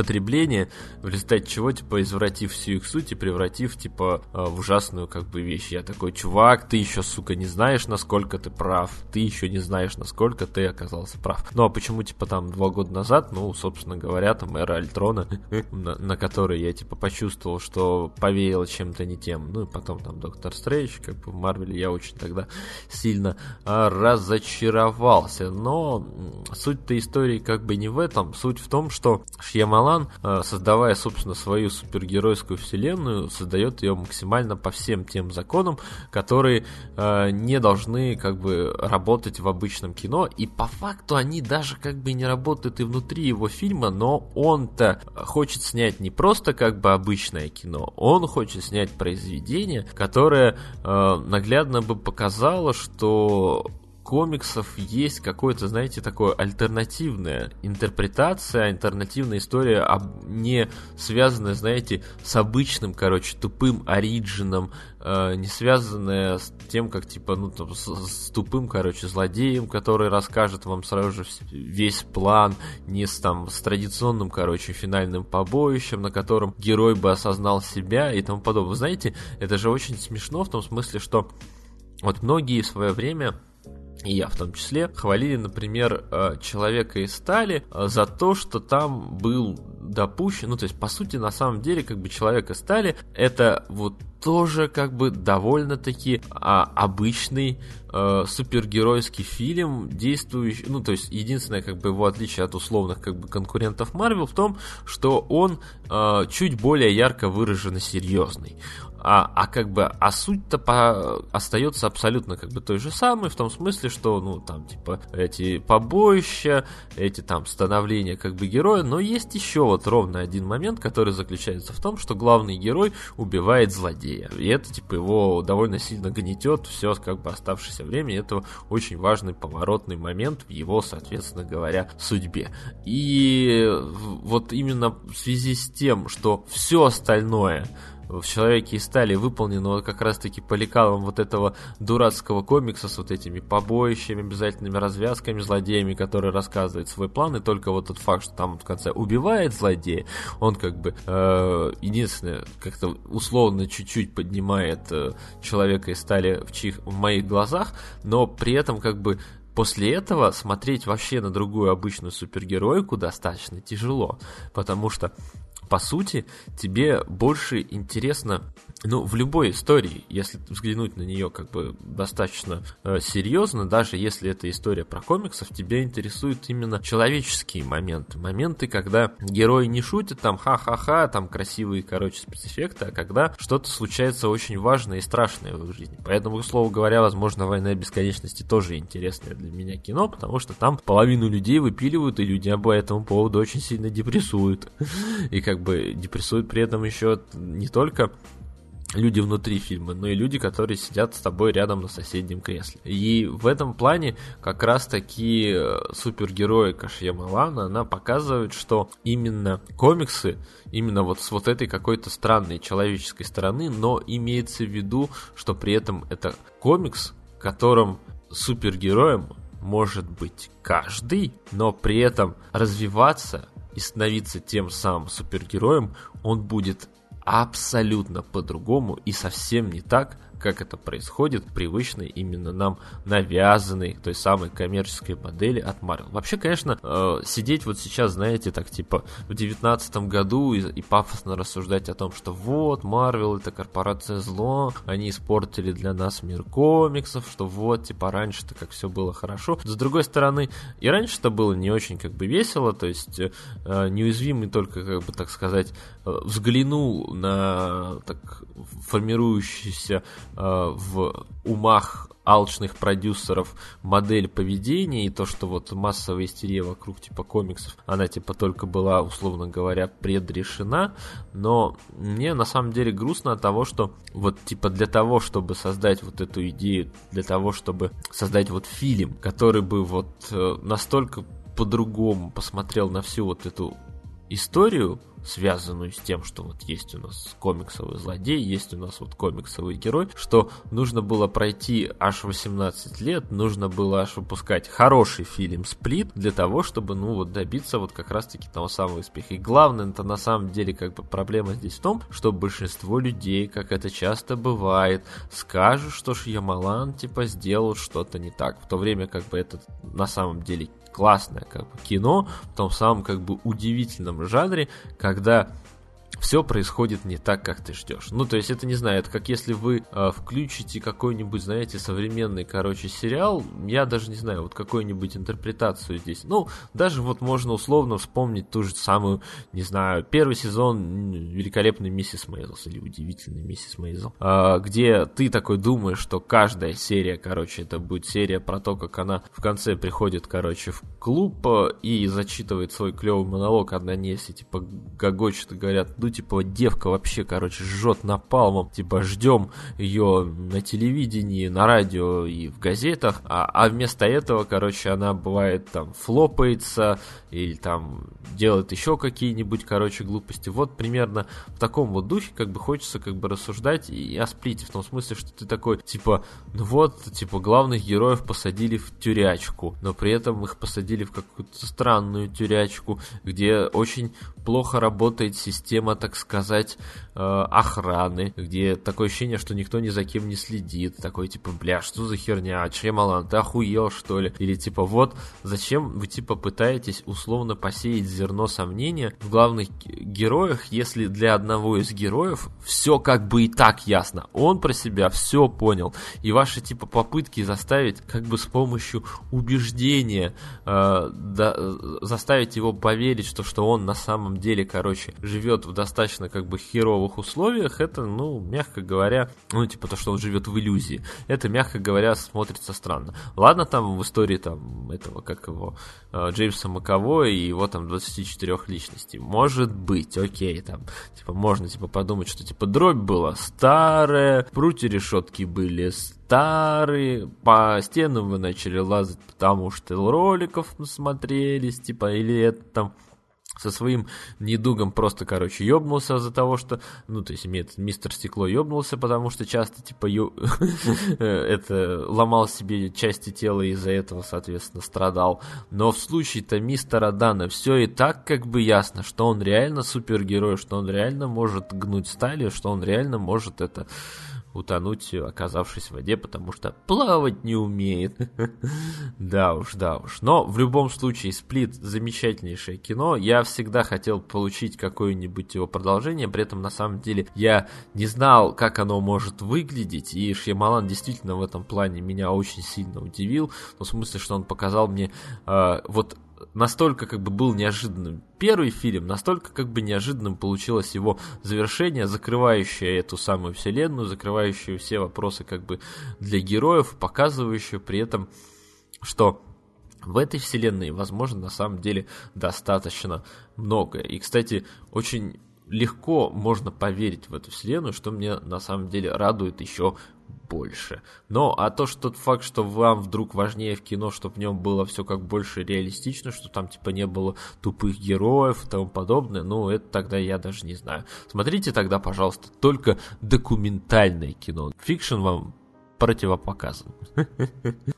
потребления, в результате чего, типа, извратив всю их суть и превратив, типа, э, в ужасную, как бы, вещь. Я такой, чувак, ты еще, сука, не знаешь, насколько ты прав. Ты еще не знаешь, насколько ты оказался прав. Ну, а почему, типа, там, два года назад, ну, собственно говоря, там, эра Альтрона, на, на которой я, типа, почувствовал, что повеяло чем-то не тем. Ну, и потом, там, Доктор Стрэндж, как бы, в Марвеле я очень тогда сильно а, разочаровался. Но суть-то истории, как бы, не в этом. Суть в том, что Шьямала Малан, э, создавая, собственно, свою супергеройскую вселенную, создает ее максимально по всем тем законам, которые э, не должны как бы работать в обычном кино. И по факту они даже как бы не работают и внутри его фильма, но он-то хочет снять не просто как бы обычное кино, он хочет снять произведение, которое э, наглядно бы показало, что комиксов есть какое-то, знаете, такое альтернативная интерпретация, альтернативная история, не связанная, знаете, с обычным, короче, тупым оригином, э, не связанная с тем, как, типа, ну, там, с, с тупым, короче, злодеем, который расскажет вам сразу же весь план, не с, там, с традиционным, короче, финальным побоищем, на котором герой бы осознал себя и тому подобное. Вы знаете, это же очень смешно в том смысле, что вот многие в свое время и я в том числе, хвалили, например, э, человека из стали э, за то, что там был допущен, ну, то есть, по сути, на самом деле, как бы человек из стали, это вот тоже как бы довольно-таки а, обычный э, супергеройский фильм, действующий, ну то есть единственное как бы его отличие от условных как бы конкурентов Марвел в том, что он э, чуть более ярко выраженно серьезный а, а как бы, а суть-то по, остается абсолютно как бы той же самой, в том смысле, что, ну, там, типа, эти побоища, эти там становления как бы героя, но есть еще вот ровно один момент, который заключается в том, что главный герой убивает злодея, и это, типа, его довольно сильно гнетет все, как бы, оставшееся время, это очень важный поворотный момент в его, соответственно говоря, судьбе. И вот именно в связи с тем, что все остальное в «Человеке из стали» выполнено как раз-таки по лекалам вот этого дурацкого комикса с вот этими побоищами, обязательными развязками, злодеями, которые рассказывают свой план, и только вот тот факт, что там в конце убивает злодея, он как бы э, единственное, как-то условно чуть-чуть поднимает э, «Человека из стали» в, чих, в моих глазах, но при этом как бы После этого смотреть вообще на другую обычную супергеройку достаточно тяжело, потому что по сути, тебе больше интересно, ну, в любой истории, если взглянуть на нее как бы достаточно э, серьезно, даже если это история про комиксов, тебя интересуют именно человеческие моменты. Моменты, когда герои не шутят, там ха-ха-ха, там красивые, короче, спецэффекты, а когда что-то случается очень важное и страшное в их жизни. Поэтому, к слову говоря, возможно, «Война бесконечности» тоже интересное для меня кино, потому что там половину людей выпиливают, и люди по этому поводу очень сильно депрессуют. И как бы депрессует при этом еще не только люди внутри фильма, но и люди, которые сидят с тобой рядом на соседнем кресле. И в этом плане как раз таки э, супергерои Кашьямалана, она показывает, что именно комиксы, именно вот с вот этой какой-то странной человеческой стороны, но имеется в виду, что при этом это комикс, которым супергероем может быть каждый, но при этом развиваться и становиться тем самым супергероем он будет абсолютно по-другому и совсем не так, как это происходит в привычной именно нам навязанной той самой коммерческой модели от Marvel. Вообще, конечно, э, сидеть вот сейчас, знаете, так типа в девятнадцатом году и, и пафосно рассуждать о том, что вот, Marvel это корпорация зло, они испортили для нас мир комиксов, что вот, типа раньше-то как все было хорошо. С другой стороны, и раньше-то было не очень как бы весело, то есть э, неуязвимый только, как бы так сказать, э, взглянул на так формирующийся в умах алчных продюсеров модель поведения и то, что вот массовая истерия вокруг типа комиксов, она типа только была, условно говоря, предрешена, но мне на самом деле грустно от того, что вот типа для того, чтобы создать вот эту идею, для того, чтобы создать вот фильм, который бы вот э, настолько по-другому посмотрел на всю вот эту историю, связанную с тем, что вот есть у нас комиксовый злодей, есть у нас вот комиксовый герой, что нужно было пройти аж 18 лет, нужно было аж выпускать хороший фильм «Сплит» для того, чтобы, ну, вот добиться вот как раз-таки того самого успеха. И главное, это на самом деле как бы проблема здесь в том, что большинство людей, как это часто бывает, скажут, что Шьямалан, типа, сделал что-то не так, в то время как бы это на самом деле классное как бы, кино в том самом как бы удивительном жанре, когда все происходит не так, как ты ждешь. Ну, то есть это не знаю, это как если вы э, включите какой-нибудь, знаете, современный, короче, сериал, я даже не знаю, вот какую-нибудь интерпретацию здесь. Ну, даже вот можно условно вспомнить ту же самую, не знаю, первый сезон великолепной миссис Мейзелс или удивительной миссис Мейзел, э, где ты такой думаешь, что каждая серия, короче, это будет серия про то, как она в конце приходит, короче, в клуб э, и зачитывает свой клевый монолог, одна не все, типа, гогочет и говорят, ну, типа, девка вообще, короче, жжет напалмом, типа, ждем ее на телевидении, на радио и в газетах, а, а вместо этого, короче, она бывает там флопается или там делает еще какие-нибудь, короче, глупости. Вот примерно в таком вот духе, как бы, хочется, как бы, рассуждать и о сплите, в том смысле, что ты такой, типа, ну вот, типа, главных героев посадили в тюрячку, но при этом их посадили в какую-то странную тюрячку, где очень плохо работает система, так сказать, охраны, где такое ощущение, что никто ни за кем не следит. Такой типа, бля, что за херня? А Чемалан, ты охуел, что ли? Или типа, вот, зачем вы типа пытаетесь условно посеять зерно сомнения в главных героях, если для одного из героев все как бы и так ясно. Он про себя все понял. И ваши типа попытки заставить как бы с помощью убеждения э, да, заставить его поверить, что, что он на самом деле, короче, живет в достаточно как бы херовых условиях, это, ну, мягко говоря, ну, типа то, что он живет в иллюзии. Это, мягко говоря, смотрится странно. Ладно, там в истории там этого, как его, э, Джеймса Маковой и его там 24 личностей. Может быть, окей, там, типа, можно, типа, подумать, что, типа, дробь была старая, прутья решетки были старые, по стенам вы начали лазать, потому что роликов насмотрелись, типа, или это там со своим недугом просто, короче, ёбнулся за того, что, ну, то есть, мистер Стекло ёбнулся, потому что часто, типа, это, ломал себе части тела и из-за этого, соответственно, страдал. Но в случае-то мистера Дана все и так как бы ясно, что он реально супергерой, что он реально может гнуть стали, что он реально может это утонуть, оказавшись в воде, потому что плавать не умеет. да уж, да уж. Но в любом случае, Сплит замечательнейшее кино. Я всегда хотел получить какое-нибудь его продолжение, при этом на самом деле я не знал, как оно может выглядеть, и Шьямалан действительно в этом плане меня очень сильно удивил. Ну, в смысле, что он показал мне э, вот настолько как бы был неожиданным первый фильм, настолько как бы неожиданным получилось его завершение, закрывающее эту самую вселенную, закрывающее все вопросы как бы для героев, показывающее при этом, что в этой вселенной, возможно, на самом деле достаточно много. И, кстати, очень легко можно поверить в эту вселенную, что мне на самом деле радует еще больше. Но а то, что тот факт, что вам вдруг важнее в кино, чтобы в нем было все как больше реалистично, что там типа не было тупых героев и тому подобное, ну это тогда я даже не знаю. Смотрите тогда, пожалуйста, только документальное кино. Фикшн вам противопоказан.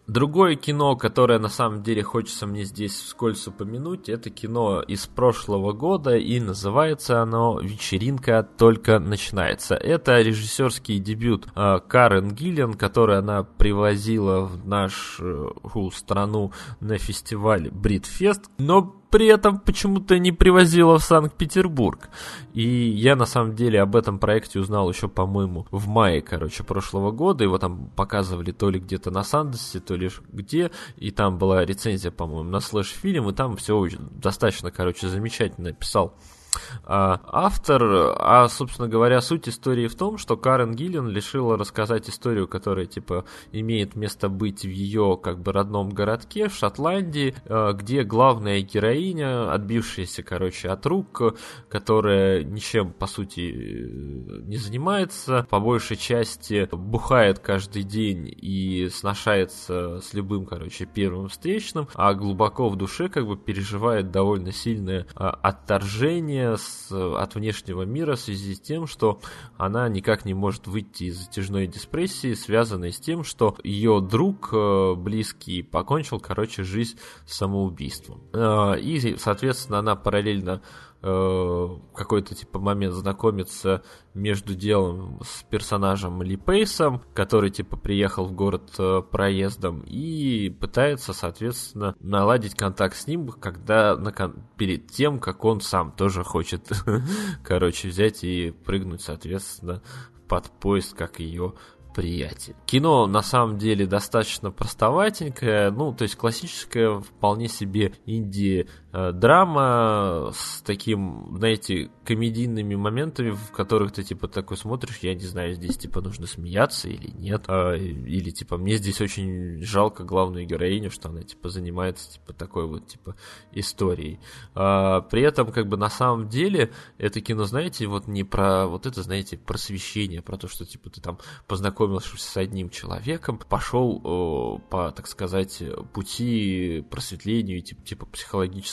Другое кино, которое на самом деле хочется мне здесь вскользь упомянуть, это кино из прошлого года, и называется оно «Вечеринка только начинается». Это режиссерский дебют э, Карен Гиллиан, который она привозила в нашу страну на фестиваль Бритфест, но при этом почему-то не привозила в Санкт-Петербург. И я на самом деле об этом проекте узнал еще, по-моему, в мае, короче, прошлого года. Его там показывали то ли где-то на Сандесе, то ли где. И там была рецензия, по-моему, на слэш-фильм. И там все достаточно, короче, замечательно писал автор, а, собственно говоря, суть истории в том, что Карен Гиллен решила рассказать историю, которая, типа, имеет место быть в ее, как бы, родном городке, в Шотландии, а, где главная героиня, отбившаяся, короче, от рук, которая ничем, по сути, не занимается, по большей части бухает каждый день и сношается с любым, короче, первым встречным, а глубоко в душе, как бы, переживает довольно сильное а, отторжение отделение с, от внешнего мира в связи с тем, что она никак не может выйти из затяжной депрессии, связанной с тем, что ее друг э, близкий покончил, короче, жизнь самоубийством. Э, и, соответственно, она параллельно Э, какой-то типа момент знакомиться между делом с персонажем Ли Пейсом, который типа приехал в город э, проездом и пытается, соответственно, наладить контакт с ним, когда на, перед тем, как он сам тоже хочет, короче, взять и прыгнуть, соответственно, под поезд, как ее приятель. Кино на самом деле достаточно простоватенькое, ну, то есть классическое, вполне себе инди-драма э, с таким, знаете, комедийными моментами, в которых ты, типа, такой смотришь, я не знаю, здесь, типа, нужно смеяться или нет, а, или, типа, мне здесь очень жалко главную героиню, что она, типа, занимается, типа, такой вот, типа, историей. А, при этом, как бы, на самом деле, это кино, знаете, вот не про, вот это, знаете, просвещение, про то, что, типа, ты там познакомился с одним человеком, пошел по, так сказать, пути просветлению, типа, типа,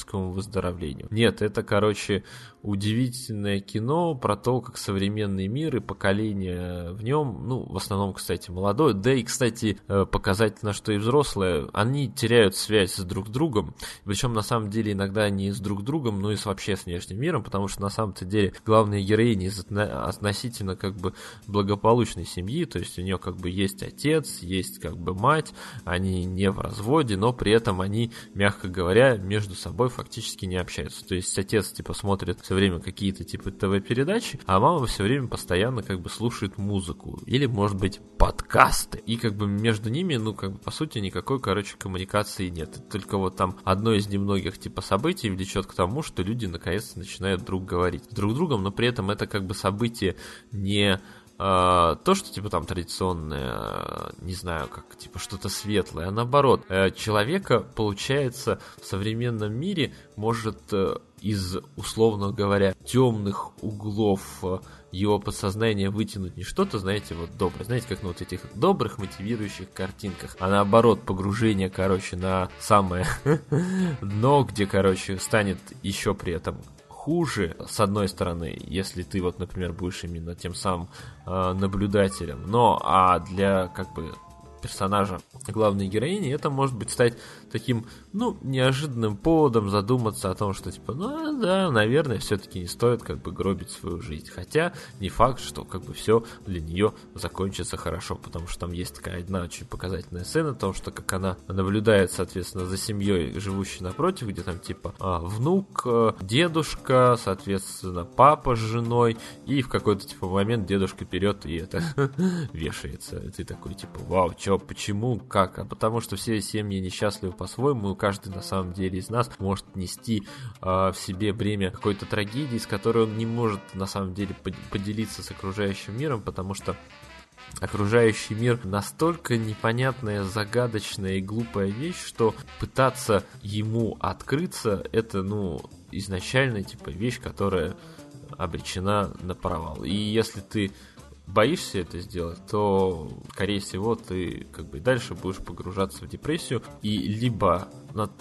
психологическому выздоровлению. Нет, это, короче, удивительное кино про то, как современный мир и поколение в нем, ну, в основном, кстати, молодое, да и, кстати, э, показательно, что и взрослые, они теряют связь с друг другом, причем, на самом деле, иногда не с друг другом, но и с вообще с внешним миром, потому что, на самом-то деле, главные героини из относительно, как бы, благополучной семьи, то есть у нее, как бы, есть отец, есть, как бы, мать, они не в разводе, но при этом они, мягко говоря, между собой фактически не общаются, то есть отец, типа, смотрит все время какие-то типа ТВ-передачи, а мама все время постоянно как бы слушает музыку или, может быть, подкасты. И как бы между ними, ну, как бы, по сути, никакой, короче, коммуникации нет. Только вот там одно из немногих типа событий влечет к тому, что люди наконец-то начинают друг говорить с друг другом, но при этом это как бы событие не Uh, то, что типа там традиционное, не знаю, как типа что-то светлое, а наоборот, uh, человека, получается, в современном мире может uh, из, условно говоря, темных углов э, его подсознания вытянуть не что-то, знаете, вот доброе, знаете, как на вот этих добрых мотивирующих картинках, а наоборот погружение, короче, на самое дно, где, короче, станет еще при этом хуже, с одной стороны, если ты вот, например, будешь именно тем самым э, наблюдателем, но а для как бы персонажа главной героини, это может быть стать таким, ну, неожиданным поводом задуматься о том, что, типа, ну, да, наверное, все-таки не стоит, как бы, гробить свою жизнь. Хотя, не факт, что, как бы, все для нее закончится хорошо, потому что там есть такая одна очень показательная сцена, о том, что, как она наблюдает, соответственно, за семьей, живущей напротив, где там, типа, а, внук, э, дедушка, соответственно, папа с женой, и в какой-то, типа, момент дедушка берет и это вешается. И ты такой, типа, вау, чё, почему, как? А потому что все семьи несчастливы по-своему, и каждый на самом деле из нас может нести э, в себе бремя какой-то трагедии, с которой он не может на самом деле поделиться с окружающим миром, потому что окружающий мир настолько непонятная, загадочная и глупая вещь, что пытаться ему открыться, это, ну, изначально, типа, вещь, которая обречена на провал. И если ты боишься это сделать, то, скорее всего, ты как бы дальше будешь погружаться в депрессию и либо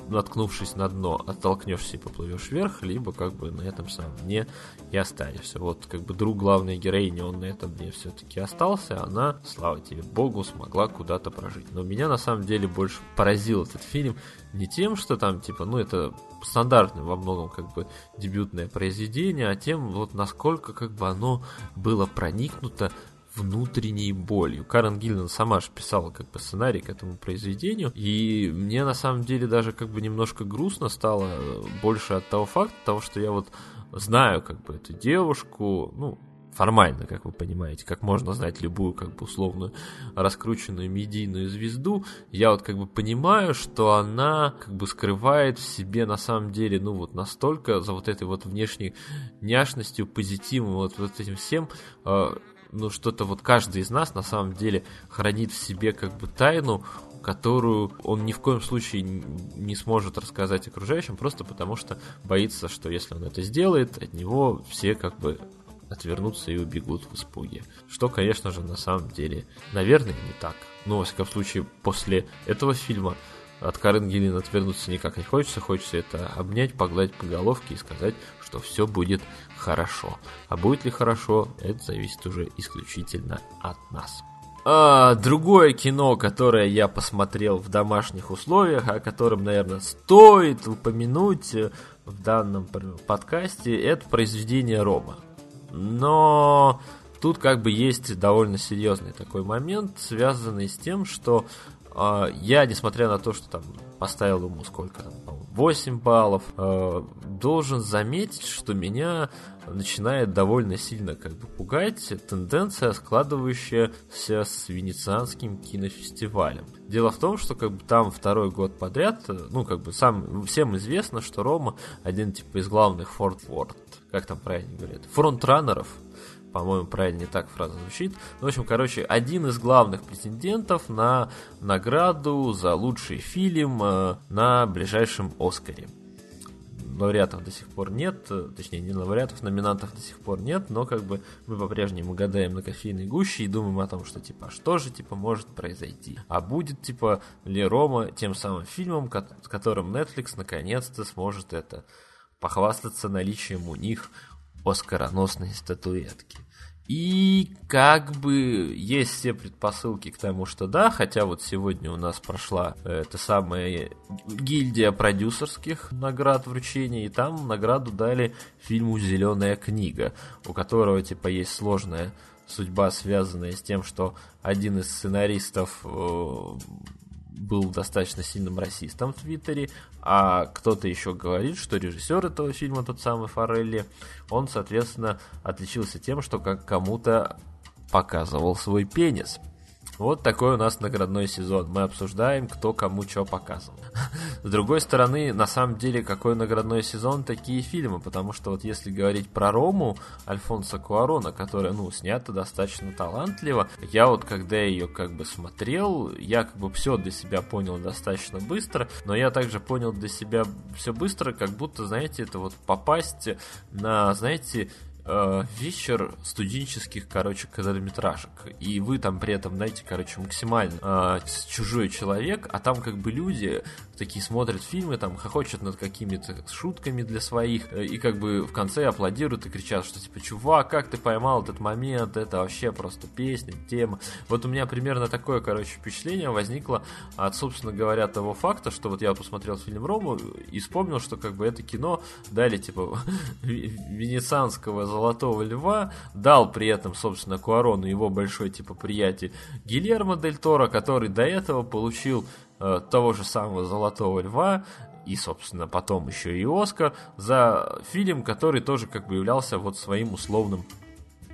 наткнувшись на дно, оттолкнешься и поплывешь вверх, либо как бы на этом самом дне и останешься. Вот как бы друг главной героини, он на этом дне все-таки остался, она, слава тебе богу, смогла куда-то прожить. Но меня на самом деле больше поразил этот фильм не тем, что там типа, ну это стандартное во многом как бы дебютное произведение, а тем вот насколько как бы оно было проникнуто внутренней болью. Карен Гиллен сама же писала как бы сценарий к этому произведению, и мне на самом деле даже как бы немножко грустно стало больше от того факта, того, что я вот знаю как бы эту девушку, ну, формально, как вы понимаете, как можно знать любую, как бы, условную раскрученную медийную звезду, я вот, как бы, понимаю, что она, как бы, скрывает в себе, на самом деле, ну, вот настолько за вот этой вот внешней няшностью, позитивом, вот, вот этим всем, э, ну, что-то вот каждый из нас, на самом деле, хранит в себе, как бы, тайну, которую он ни в коем случае не сможет рассказать окружающим, просто потому что боится, что если он это сделает, от него все как бы отвернутся и убегут в испуге. Что, конечно же, на самом деле, наверное, не так. Но, во всяком случае, после этого фильма от Карен Гиллин отвернуться никак не хочется. Хочется это обнять, погладить по головке и сказать, что все будет хорошо. А будет ли хорошо, это зависит уже исключительно от нас. А, другое кино, которое я посмотрел в домашних условиях, о котором, наверное, стоит упомянуть в данном подкасте, это произведение Рома. Но тут как бы есть довольно серьезный такой момент, связанный с тем, что э, я, несмотря на то, что там поставил ему сколько там, 8 баллов, э, должен заметить, что меня начинает довольно сильно как бы пугать тенденция, складывающаяся с Венецианским кинофестивалем. Дело в том, что как бы там второй год подряд, ну как бы сам всем известно, что Рома один типа из главных Форт Форд как там правильно говорят, фронтранеров, по-моему, правильно не так фраза звучит. Ну, в общем, короче, один из главных претендентов на награду за лучший фильм э, на ближайшем Оскаре. Лауреатов до сих пор нет, э, точнее, не лауреатов, номинантов до сих пор нет, но как бы мы по-прежнему гадаем на кофейной гуще и думаем о том, что типа, а что же типа может произойти? А будет типа ли Рома тем самым фильмом, с которым Netflix наконец-то сможет это похвастаться наличием у них оскароносной статуэтки. И как бы есть все предпосылки к тому, что да, хотя вот сегодня у нас прошла эта самая гильдия продюсерских наград вручения, и там награду дали фильму «Зеленая книга», у которого типа есть сложная судьба, связанная с тем, что один из сценаристов э, был достаточно сильным расистом в Твиттере, а кто-то еще говорит, что режиссер этого фильма, тот самый Форелли, он, соответственно, отличился тем, что как кому-то показывал свой пенис. Вот такой у нас наградной сезон. Мы обсуждаем, кто кому что показывал. С другой стороны, на самом деле, какой наградной сезон, такие фильмы. Потому что вот если говорить про Рому Альфонса Куарона, которая, ну, снята достаточно талантливо, я вот когда ее как бы смотрел, я как бы все для себя понял достаточно быстро, но я также понял для себя все быстро, как будто, знаете, это вот попасть на, знаете, э, вечер студенческих, короче, короткометражек. И вы там при этом, знаете, короче, максимально э, чужой человек, а там как бы люди такие смотрят фильмы, там хохочут над какими-то шутками для своих, э, и как бы в конце аплодируют и кричат, что типа, чувак, как ты поймал этот момент, это вообще просто песня, тема. Вот у меня примерно такое, короче, впечатление возникло от, собственно говоря, того факта, что вот я посмотрел фильм Рому и вспомнил, что как бы это кино дали, типа, венецианского Золотого Льва, дал при этом, собственно, Куарону его большой, типа, приятель Гильермо Дель Торо, который до этого получил э, того же самого Золотого Льва и, собственно, потом еще и Оскар за фильм, который тоже как бы являлся вот своим условным,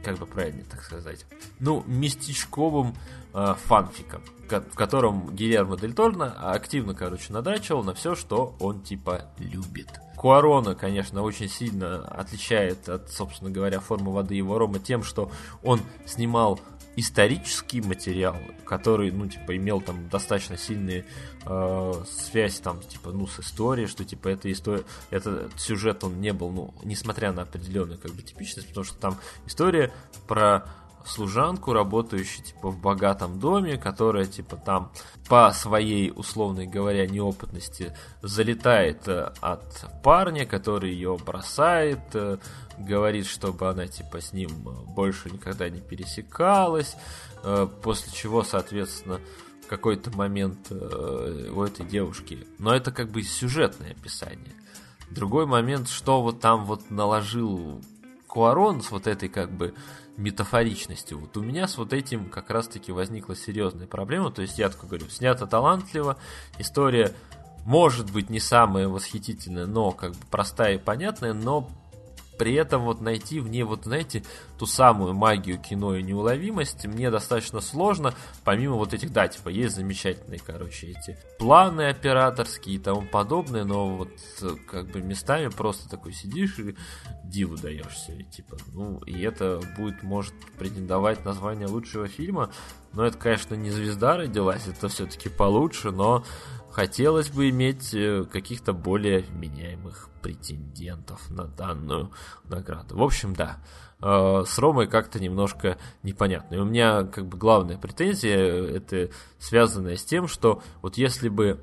как бы правильно так сказать, ну, местечковым э, фанфиком, в котором Гильермо Дель Торно активно, короче, надрачивал на все, что он, типа, любит. Куарона, конечно, очень сильно отличает от, собственно говоря, формы воды его рома тем, что он снимал исторический материал, который, ну, типа, имел там достаточно сильные э, связь там, типа, ну, с историей, что, типа, эта история, этот сюжет, он не был, ну, несмотря на определенную, как бы, типичность, потому что там история про служанку, работающую, типа, в богатом доме, которая, типа, там по своей, условной говоря, неопытности залетает э, от парня, который ее бросает, э, говорит, чтобы она, типа, с ним больше никогда не пересекалась, э, после чего, соответственно, в какой-то момент у этой девушки, но это как бы сюжетное описание. Другой момент, что вот там вот наложил Куарон с вот этой как бы метафоричностью. Вот у меня с вот этим как раз-таки возникла серьезная проблема. То есть я такой говорю, снято талантливо, история может быть не самая восхитительная, но как бы простая и понятная, но при этом вот найти в ней, вот знаете, ту самую магию кино и неуловимость мне достаточно сложно, помимо вот этих, да, типа, есть замечательные, короче, эти планы операторские и тому подобное, но вот как бы местами просто такой сидишь и диву даешься, и, типа, ну, и это будет, может, претендовать на звание лучшего фильма, но это, конечно, не звезда родилась, это все-таки получше, но хотелось бы иметь э, каких-то более вменяемых претендентов на данную награду. В общем, да, э, с Ромой как-то немножко непонятно. И у меня как бы главная претензия, э, это связанная с тем, что вот если бы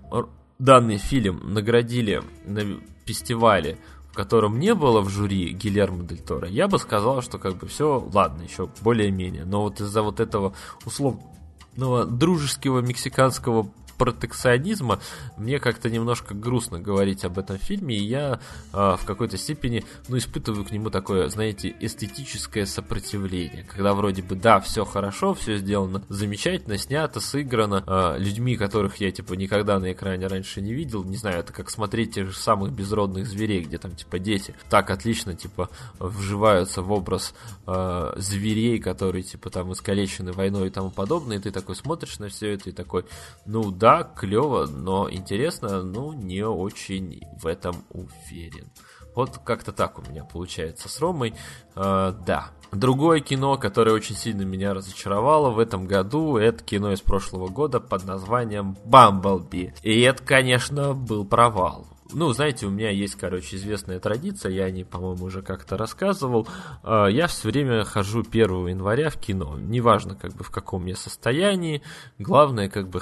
данный фильм наградили на фестивале, в котором не было в жюри Гильермо Дель Торо, я бы сказал, что как бы все, ладно, еще более-менее. Но вот из-за вот этого условного дружеского мексиканского протекционизма, мне как-то немножко грустно говорить об этом фильме, и я э, в какой-то степени, ну, испытываю к нему такое, знаете, эстетическое сопротивление, когда вроде бы, да, все хорошо, все сделано замечательно, снято, сыграно, э, людьми, которых я, типа, никогда на экране раньше не видел, не знаю, это как смотреть тех же самых безродных зверей, где там, типа, дети так отлично, типа, вживаются в образ э, зверей, которые, типа, там, искалечены войной и тому подобное, и ты такой смотришь на все это и такой, ну, да, да, клево, но интересно, ну, не очень в этом уверен. Вот как-то так у меня получается с Ромой. Э, да. Другое кино, которое очень сильно меня разочаровало в этом году, это кино из прошлого года под названием «Бамблби». И это, конечно, был провал. Ну, знаете, у меня есть, короче, известная традиция, я о ней, по-моему, уже как-то рассказывал. А, я все время хожу 1 января в кино. Неважно, как бы в каком я состоянии. Главное, как бы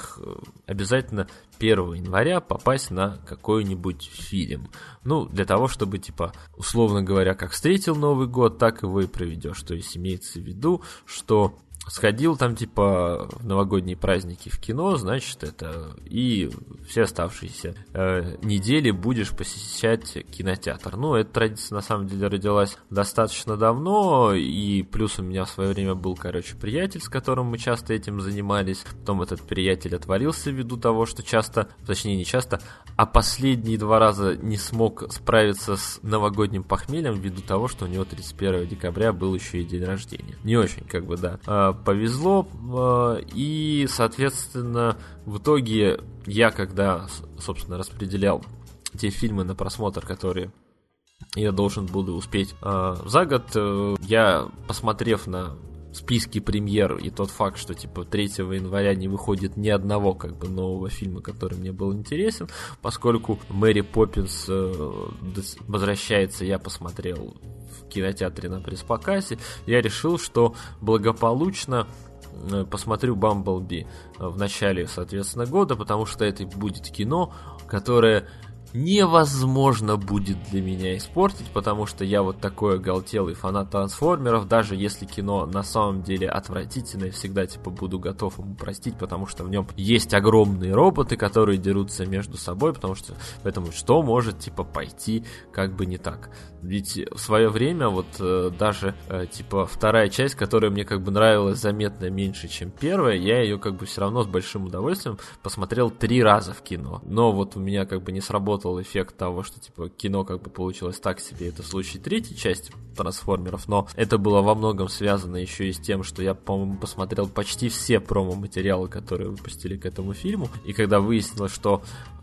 обязательно 1 января попасть на какой-нибудь фильм. Ну, для того, чтобы, типа, условно говоря, как встретил Новый год, так и вы проведешь. То есть имеется в виду, что сходил там типа в новогодние праздники в кино, значит это и все оставшиеся э, недели будешь посещать кинотеатр. Ну, эта традиция на самом деле родилась достаточно давно, и плюс у меня в свое время был, короче, приятель, с которым мы часто этим занимались. Потом этот приятель отвалился ввиду того, что часто, точнее не часто, а последние два раза не смог справиться с новогодним похмельем ввиду того, что у него 31 декабря был еще и день рождения. Не очень, как бы, да. А, повезло, э, и, соответственно, в итоге я, когда, собственно, распределял те фильмы на просмотр, которые я должен буду успеть э, за год, э, я, посмотрев на списки премьер и тот факт, что типа 3 января не выходит ни одного как бы нового фильма, который мне был интересен, поскольку Мэри Поппинс возвращается, я посмотрел кинотеатре на пресс-показе, я решил, что благополучно э, посмотрю Бамблби в начале, соответственно, года, потому что это будет кино, которое невозможно будет для меня испортить, потому что я вот такой оголтелый фанат трансформеров, даже если кино на самом деле отвратительное, всегда типа буду готов ему простить, потому что в нем есть огромные роботы, которые дерутся между собой, потому что поэтому что может типа пойти как бы не так. Ведь в свое время вот э, даже э, типа вторая часть, которая мне как бы нравилась заметно меньше, чем первая, я ее как бы все равно с большим удовольствием посмотрел три раза в кино. Но вот у меня как бы не сработало сработал эффект того, что типа кино как бы получилось так себе. Это случай третьей части трансформеров, но это было во многом связано еще и с тем, что я, по-моему, посмотрел почти все промо-материалы, которые выпустили к этому фильму. И когда выяснилось, что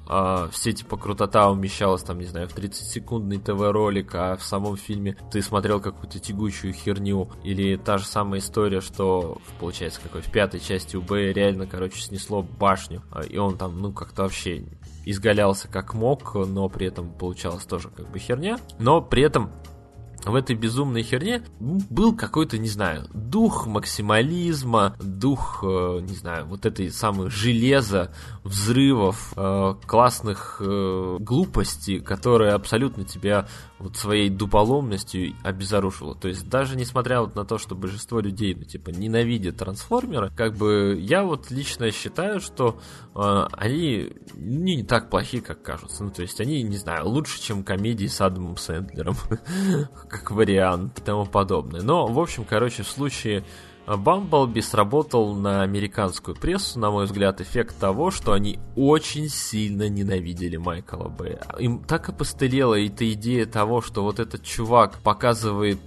э, все типа крутота умещалась там, не знаю, в 30-секундный ТВ-ролик, а в самом фильме ты смотрел какую-то тягучую херню. Или та же самая история, что, получается, какой в пятой части у Б реально, короче, снесло башню, а, и он там, ну, как-то вообще изгалялся как мог, но при этом получалось тоже как бы херня. Но при этом в этой безумной херне был какой-то, не знаю, дух максимализма, дух, э, не знаю, вот этой самой железа, взрывов, э, классных э, глупостей, которые абсолютно тебя вот своей дуполомностью обезоружила. То есть даже несмотря вот на то, что большинство людей, ну, типа, ненавидят трансформера, как бы я вот лично считаю, что они не, не так плохи, как кажутся. Ну, то есть они, не знаю, лучше, чем комедии с Адамом Сэндлером, как вариант и тому подобное. Но, в общем, короче, в случае Бамблби сработал на американскую прессу, на мой взгляд, эффект того, что они очень сильно ненавидели Майкла Бэя. Им так и постылела эта идея того, что вот этот чувак показывает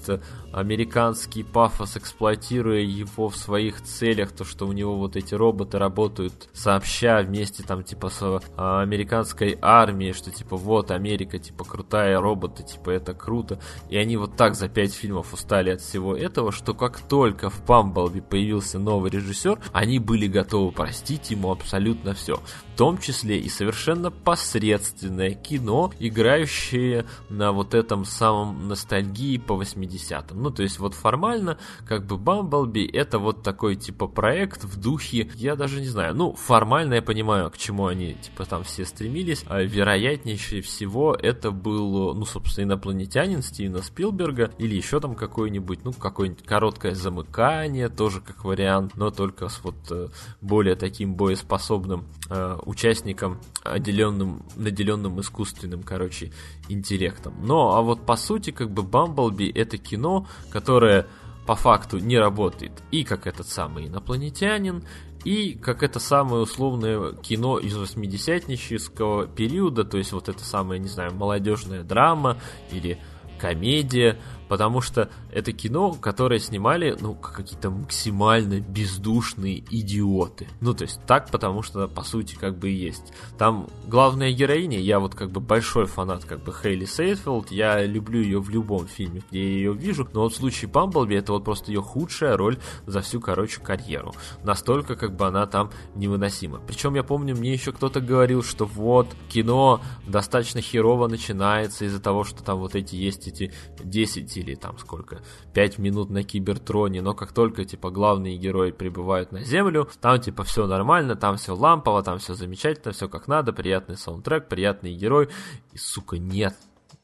американский пафос, эксплуатируя его в своих целях, то, что у него вот эти роботы работают сообща вместе там типа с а, американской армией, что типа вот Америка типа крутая, роботы типа это круто, и они вот так за пять фильмов устали от всего этого, что как только в Бамблби появился новый режиссер, они были готовы простить ему абсолютно все, том числе и совершенно посредственное кино, играющее на вот этом самом ностальгии по 80-м. Ну, то есть вот формально, как бы Бамблби это вот такой типа проект в духе, я даже не знаю, ну, формально я понимаю, к чему они типа там все стремились, а вероятнейшее всего это был, ну, собственно, инопланетянин Стивена Спилберга или еще там какой-нибудь, ну, какое-нибудь короткое замыкание, тоже как вариант, но только с вот э, более таким боеспособным э, участником, отделенным, наделенным искусственным, короче, интеллектом. Но, а вот по сути, как бы Бамблби это кино, которое по факту не работает и как этот самый инопланетянин, и как это самое условное кино из 80-нического периода, то есть вот это самое, не знаю, молодежная драма или комедия, потому что это кино, которое снимали, ну, какие-то максимально бездушные идиоты. Ну, то есть так, потому что, по сути, как бы и есть. Там главная героиня, я вот как бы большой фанат как бы Хейли Сейтфилд, я люблю ее в любом фильме, где я ее вижу, но вот в случае Бамблби это вот просто ее худшая роль за всю, короче, карьеру. Настолько как бы она там невыносима. Причем я помню, мне еще кто-то говорил, что вот, кино достаточно херово начинается из-за того, что там вот эти есть эти 10 или там сколько, 5 минут на Кибертроне, но как только, типа, главные герои прибывают на Землю, там, типа, все нормально, там все лампово, там все замечательно, все как надо, приятный саундтрек, приятный герой, и, сука, нет,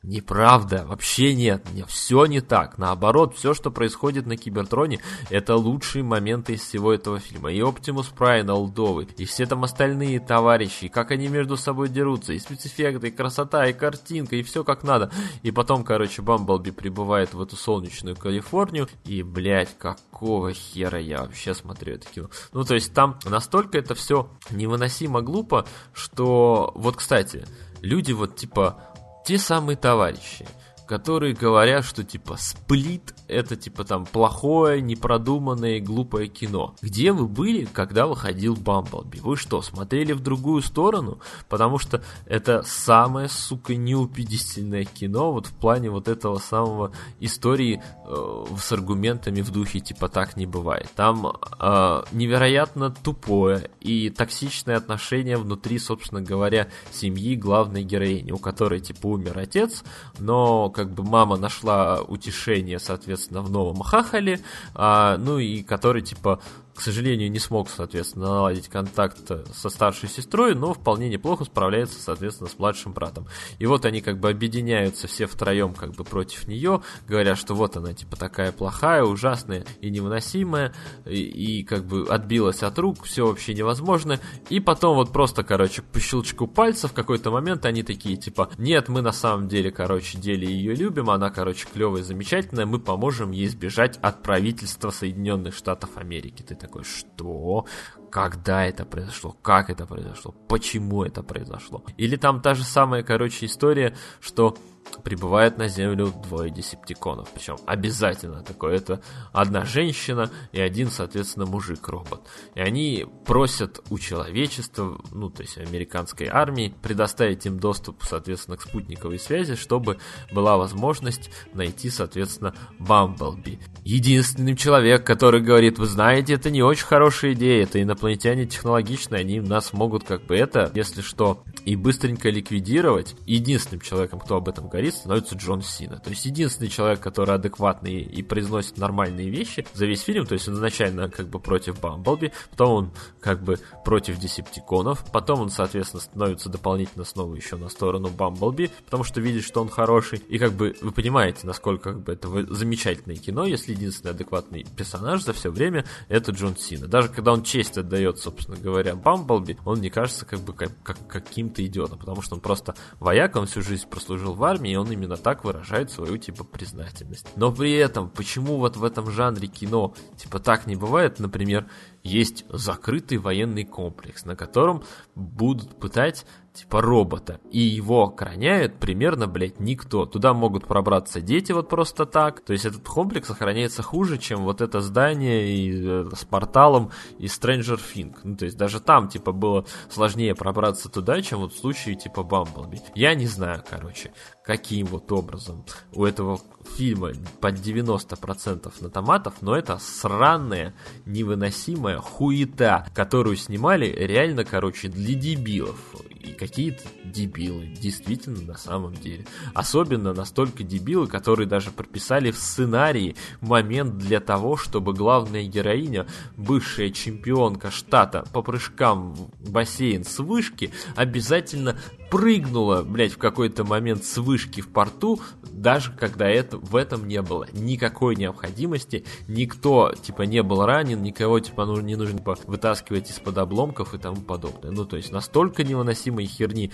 Неправда, вообще нет, не, все не так. Наоборот, все, что происходит на Кибертроне, это лучшие моменты из всего этого фильма. И Оптимус Прайн олдовый, и все там остальные товарищи, как они между собой дерутся, и спецэффекты, и красота, и картинка, и все как надо. И потом, короче, Бамблби прибывает в эту солнечную Калифорнию, и, блядь, какого хера я вообще смотрю это кино. Ну, то есть там настолько это все невыносимо глупо, что, вот, кстати, люди вот типа те самые товарищи, которые говорят, что типа сплит это типа там плохое, непродуманное и глупое кино. Где вы были, когда выходил Бамблби? Вы что, смотрели в другую сторону? Потому что это самое, сука, неупедительное кино вот в плане вот этого самого истории э, с аргументами в духе типа так не бывает. Там э, невероятно тупое и токсичное отношение внутри, собственно говоря, семьи главной героини, у которой типа умер отец, но как бы мама нашла утешение, соответственно, в новом хахале, а, ну и который, типа, к сожалению, не смог, соответственно, наладить контакт со старшей сестрой, но вполне неплохо справляется, соответственно, с младшим братом. И вот они как бы объединяются все втроем как бы против нее, говорят, что вот она типа такая плохая, ужасная и невыносимая, и, и как бы отбилась от рук, все вообще невозможно. И потом вот просто, короче, по щелчку пальцев в какой-то момент они такие типа, нет, мы на самом деле, короче, деле ее любим, она, короче, клевая, замечательная, мы поможем ей сбежать от правительства Соединенных Штатов Америки. Ты такой, что? когда это произошло, как это произошло, почему это произошло. Или там та же самая, короче, история, что прибывает на Землю двое десептиконов. Причем обязательно такое. Это одна женщина и один, соответственно, мужик-робот. И они просят у человечества, ну, то есть американской армии, предоставить им доступ, соответственно, к спутниковой связи, чтобы была возможность найти, соответственно, Бамблби. Единственный человек, который говорит, вы знаете, это не очень хорошая идея, это инопланетяне технологичные, они нас могут как бы это, если что, и быстренько ликвидировать. Единственным человеком, кто об этом говорит, становится Джон Сина. То есть единственный человек, который адекватный и произносит нормальные вещи за весь фильм, то есть он изначально как бы против Бамблби, потом он как бы против Десептиконов, потом он, соответственно, становится дополнительно снова еще на сторону Бамблби, потому что видит, что он хороший. И как бы вы понимаете, насколько как бы это замечательное кино, если единственный адекватный персонаж за все время это Джон Сина. Даже когда он честь отдает, собственно говоря, Бамблби, он не кажется как бы как, как каким-то идиотом, потому что он просто вояк, он всю жизнь прослужил в армии, и он именно так выражает свою, типа, признательность. Но при этом, почему вот в этом жанре кино, типа, так не бывает, например, есть закрытый военный комплекс, на котором будут пытать типа робота, и его охраняет примерно, блядь, никто. Туда могут пробраться дети вот просто так. То есть этот комплекс охраняется хуже, чем вот это здание и, э, с порталом и Stranger Things. Ну, то есть даже там, типа, было сложнее пробраться туда, чем вот в случае, типа, Бамблби. Я не знаю, короче, каким вот образом у этого фильма под 90% на томатов, но это сраная, невыносимая хуета, которую снимали реально, короче, для дебилов. И какие-то дебилы, действительно, на самом деле. Особенно настолько дебилы, которые даже прописали в сценарии момент для того, чтобы главная героиня, бывшая чемпионка штата по прыжкам в бассейн с вышки, обязательно прыгнула, блядь, в какой-то момент с вышки в порту, даже когда это, в этом не было никакой необходимости, никто, типа, не был ранен, никого, типа, ну, не нужно типа, вытаскивать из-под обломков и тому подобное. Ну, то есть, настолько невыносимой херни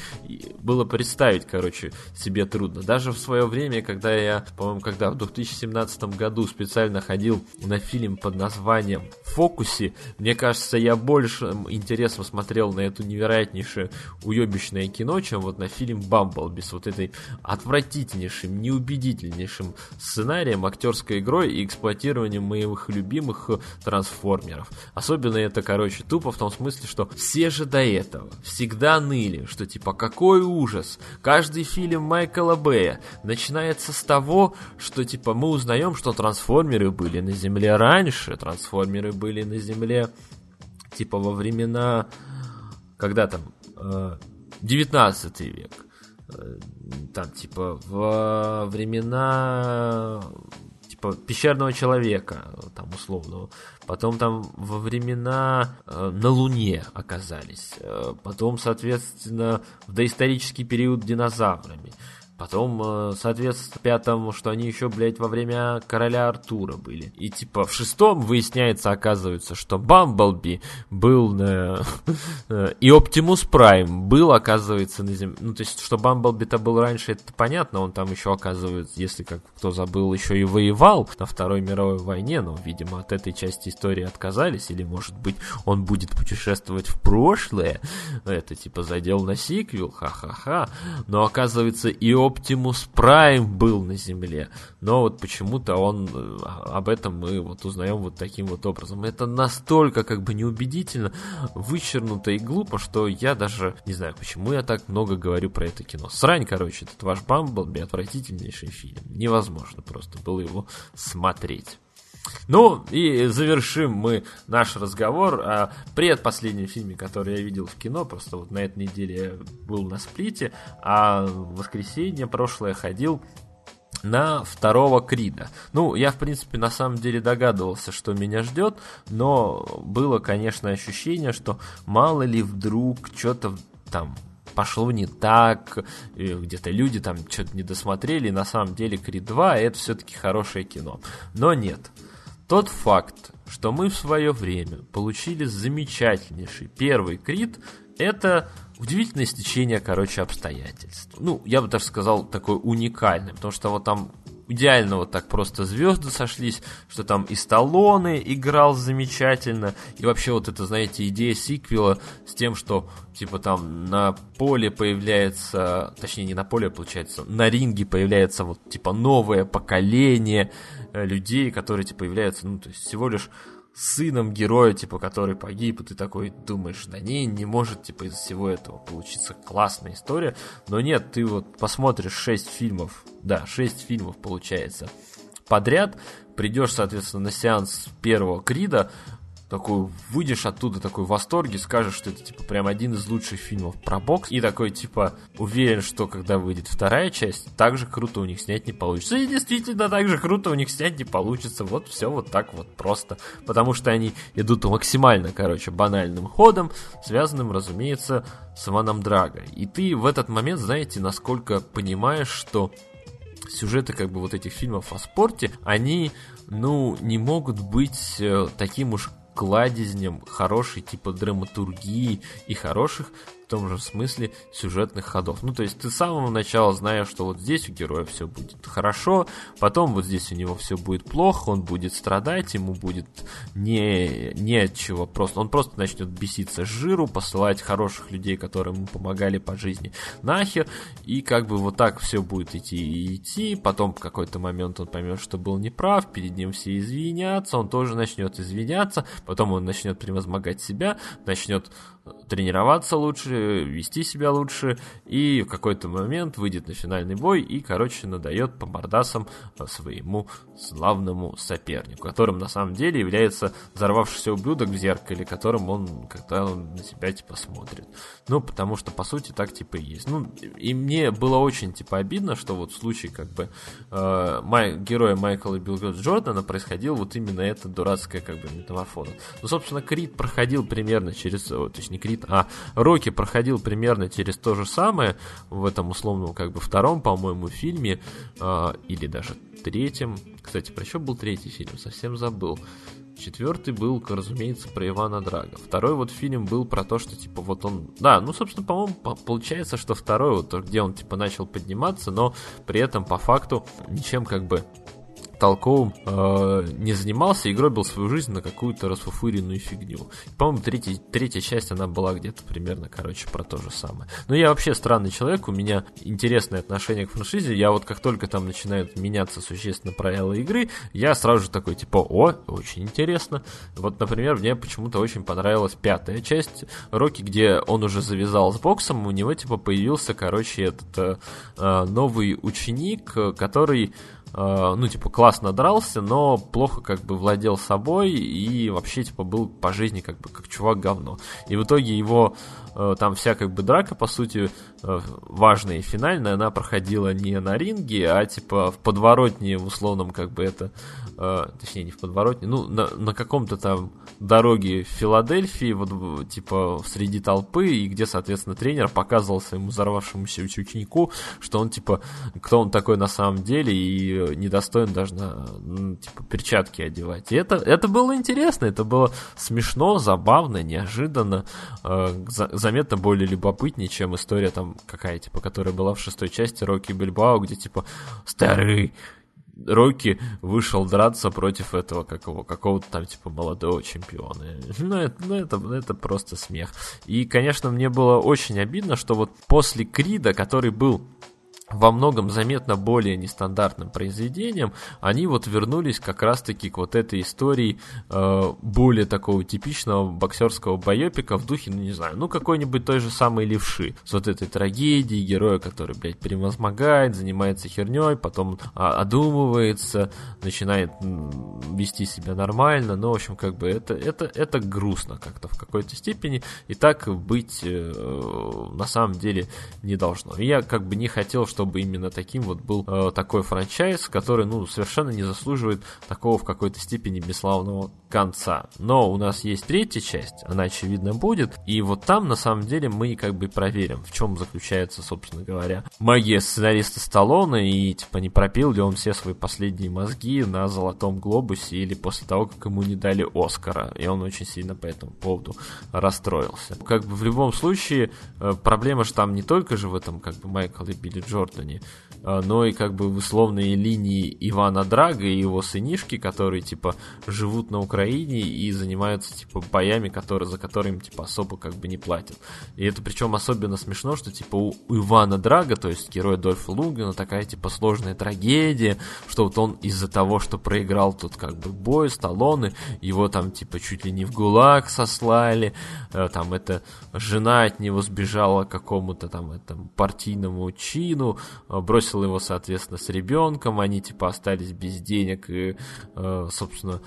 было представить, короче, себе трудно. Даже в свое время, когда я, по-моему, когда в 2017 году специально ходил на фильм под названием «Фокусе», мне кажется, я больше интересом смотрел на эту невероятнейшее уебищное кино, чем вот на фильм «Бамблби» с вот этой отвратительнейшим, неубедительнейшим сценарием, актерской игрой и эксплуатированием моих любимых трансформеров. Особенно это, короче, тупо в том смысле, что все же до этого всегда ныли, что типа какой ужас. Каждый фильм Майкла Бэя начинается с того, что типа мы узнаем, что трансформеры были на Земле раньше, трансформеры были на Земле типа во времена, когда там, 19 э, век. Э, там, типа, во времена типа пещерного человека, там условно. Потом там во времена э, на Луне оказались. Э, потом, соответственно, в доисторический период динозаврами. Потом, э, соответственно, пятом, что они еще, блядь, во время короля Артура были. И типа в шестом выясняется, оказывается, что Бамблби был на... Э, и Оптимус Прайм был, оказывается, на Земле. Ну, то есть, что Бамблби-то был раньше, это понятно. Он там еще, оказывается, если как кто забыл, еще и воевал на Второй мировой войне. Но, видимо, от этой части истории отказались. Или, может быть, он будет путешествовать в прошлое. Это, типа, задел на сиквел. Ха-ха-ха. Но, оказывается, и Оптимус Прайм был на Земле. Но вот почему-то он э, об этом мы вот узнаем вот таким вот образом. Это настолько как бы неубедительно, вычернуто и глупо, что я даже не знаю, почему я так много говорю про это кино. Срань, короче, этот ваш Бамблби отвратительнейший фильм. Невозможно просто было его смотреть. Ну, и завершим мы наш разговор о предпоследнем фильме, который я видел в кино. Просто вот на этой неделе я был на сплите, а в воскресенье прошлое ходил на второго Крида. Ну, я, в принципе, на самом деле догадывался, что меня ждет, но было, конечно, ощущение, что мало ли вдруг что-то там пошло не так, где-то люди там что-то не досмотрели, на самом деле Крид 2 это все-таки хорошее кино. Но нет. Тот факт, что мы в свое время получили замечательнейший первый крит, это удивительное стечение, короче, обстоятельств. Ну, я бы даже сказал, такое уникальное, потому что вот там идеально вот так просто звезды сошлись, что там и Сталлоне играл замечательно, и вообще вот это, знаете, идея сиквела с тем, что типа там на поле появляется, точнее не на поле получается, на ринге появляется вот типа новое поколение э, людей, которые типа появляются, ну то есть всего лишь сыном героя, типа, который погиб, и ты такой думаешь, да не, не может, типа, из всего этого получиться классная история. Но нет, ты вот посмотришь 6 фильмов, да, 6 фильмов получается подряд, придешь, соответственно, на сеанс первого Крида, такой выйдешь оттуда такой в восторге, скажешь, что это типа прям один из лучших фильмов про бокс, и такой типа уверен, что когда выйдет вторая часть, так же круто у них снять не получится. И действительно, так же круто у них снять не получится. Вот все вот так вот просто. Потому что они идут максимально, короче, банальным ходом, связанным, разумеется, с Иваном Драго. И ты в этот момент, знаете, насколько понимаешь, что сюжеты как бы вот этих фильмов о спорте, они, ну, не могут быть э, таким уж кладезнем хорошей типа драматургии и хороших том же смысле сюжетных ходов. Ну, то есть ты с самого начала знаешь, что вот здесь у героя все будет хорошо, потом вот здесь у него все будет плохо, он будет страдать, ему будет не, не от чего просто. Он просто начнет беситься с жиру, посылать хороших людей, которые ему помогали по жизни, нахер, и как бы вот так все будет идти и идти, потом в какой-то момент он поймет, что был неправ, перед ним все извинятся, он тоже начнет извиняться, потом он начнет превозмогать себя, начнет тренироваться лучше, вести себя лучше, и в какой-то момент выйдет на финальный бой и, короче, надает по мордасам своему славному сопернику, которым на самом деле является взорвавшийся ублюдок в зеркале, которым он, когда он на себя, типа, смотрит. Ну, потому что, по сути, так, типа, и есть. Ну, и мне было очень, типа, обидно, что вот в случае, как бы, э, май, героя Майкла Билгот Джордана происходил вот именно эта дурацкая, как бы, метаморфоза. Ну, собственно, Крид проходил примерно через, точнее, не Крид, а Рокки проходил примерно через то же самое в этом условном как бы втором, по-моему, фильме, э, или даже третьем. Кстати, про что был третий фильм? Совсем забыл. Четвертый был, разумеется, про Ивана Драга. Второй вот фильм был про то, что, типа, вот он... Да, ну, собственно, по-моему, получается, что второй, вот где он, типа, начал подниматься, но при этом, по факту, ничем, как бы, толковым э, не занимался и гробил свою жизнь на какую-то расфуфыренную фигню. По-моему, третья, третья часть, она была где-то примерно, короче, про то же самое. Но я вообще странный человек, у меня интересное отношение к франшизе, я вот как только там начинают меняться существенно правила игры, я сразу же такой, типа, о, очень интересно. Вот, например, мне почему-то очень понравилась пятая часть Рокки, где он уже завязал с боксом, у него, типа, появился, короче, этот э, э новый ученик, который ну, типа, классно дрался, но плохо как бы владел собой и вообще, типа, был по жизни как бы как чувак говно. И в итоге его э, там вся как бы драка, по сути, э, важная и финальная, она проходила не на ринге, а типа в подворотне, в условном как бы это, точнее не в подворотне, ну на, на каком-то там дороге в Филадельфии, вот типа среди толпы, и где, соответственно, тренер показывал своему взорвавшемуся ученику, что он типа, кто он такой на самом деле, и недостоин даже на, ну, типа, перчатки одевать. И это, это было интересно, это было смешно, забавно, неожиданно, э, за, заметно более любопытнее, чем история там какая, типа, которая была в шестой части Рокки Бильбао, где, типа, старый Рокки вышел драться против этого какого, какого-то там типа молодого чемпиона. Ну это, ну, это, это просто смех. И, конечно, мне было очень обидно, что вот после Крида, который был во многом заметно более нестандартным произведением, они вот вернулись как раз-таки к вот этой истории э, более такого типичного боксерского боепика в духе, ну не знаю, ну какой-нибудь той же самой левши, с вот этой трагедией героя, который, блядь, превозмогает, занимается херней, потом а, одумывается, начинает вести себя нормально, но, в общем, как бы это, это, это грустно как-то в какой-то степени, и так быть э, на самом деле не должно. Я как бы не хотел, чтобы чтобы именно таким вот был э, такой франчайз, который, ну, совершенно не заслуживает такого в какой-то степени бесславного конца. Но у нас есть третья часть, она, очевидно, будет. И вот там, на самом деле, мы как бы проверим, в чем заключается, собственно говоря, магия сценариста Сталлоне и, типа, не пропил ли он все свои последние мозги на Золотом Глобусе или после того, как ему не дали Оскара. И он очень сильно по этому поводу расстроился. Как бы в любом случае, э, проблема же там не только же в этом, как бы, Майкл и Билли Джордане, э, но и как бы в условные линии Ивана Драга и его сынишки, которые, типа, живут на Украине и занимаются, типа, боями, которые, за которыми, типа, особо как бы не платят. И это причем особенно смешно, что, типа, у, Ивана Драга, то есть героя Дольфа Лунгена, такая, типа, сложная трагедия, что вот он из-за того, что проиграл тут, как бы, бой, Сталлоне, его там, типа, чуть ли не в ГУЛАГ сослали, э, там, это жена от него сбежала какому-то там, этому партийному чину, э, бросила его, соответственно, с ребенком, они, типа, остались без денег и, э, собственно,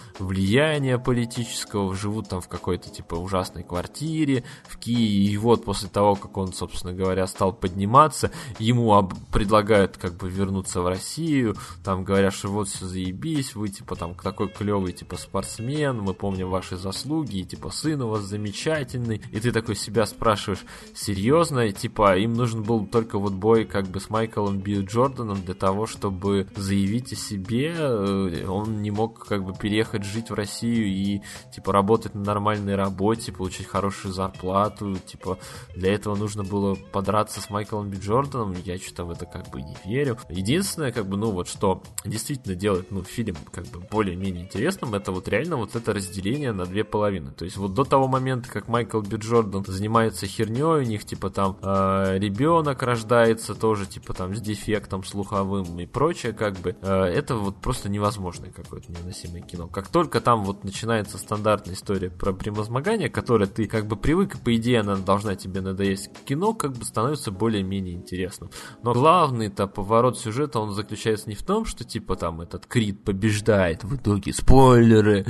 влияния политического, живут там в какой-то, типа, ужасной квартире в Киеве, и вот после того, как он, собственно говоря, стал подниматься, ему об- предлагают, как бы, вернуться в Россию, там говорят, что вот все заебись, вы, типа, там, такой клевый, типа, спортсмен, мы помним ваши заслуги, и, типа, сын у вас замечательный, и ты такой себя спрашиваешь, серьезно, типа, им нужен был только вот бой, как бы, с Майклом Билл Джорданом для того, чтобы заявить о себе, э, он не мог, как бы, переехать жить в Россию и, типа, работать на нормальной работе, получить хорошую зарплату, типа, для этого нужно было подраться с Майклом Би Джорданом, я что-то в это, как бы, не верю. Единственное, как бы, ну, вот что действительно делает, ну, фильм, как бы, более-менее интересным, это вот реально вот это разделение на две половины. То есть вот до того момента, как Майкл Би Джордан занимается херней, у них, типа, там, э, ребенок рождается тоже, типа, там, с дефектом слуховым и прочее, как бы, э, это вот просто невозможное какое-то невыносимое кино. Как только там вот начинается стандартная история про прямозмогание, которая ты, как бы, привык, и, по идее, она должна тебе надоесть, кино, как бы, становится более-менее интересным. Но главный-то поворот сюжета, он заключается не в том, что, типа, там, этот Крид побеждает в итоге, спойлеры,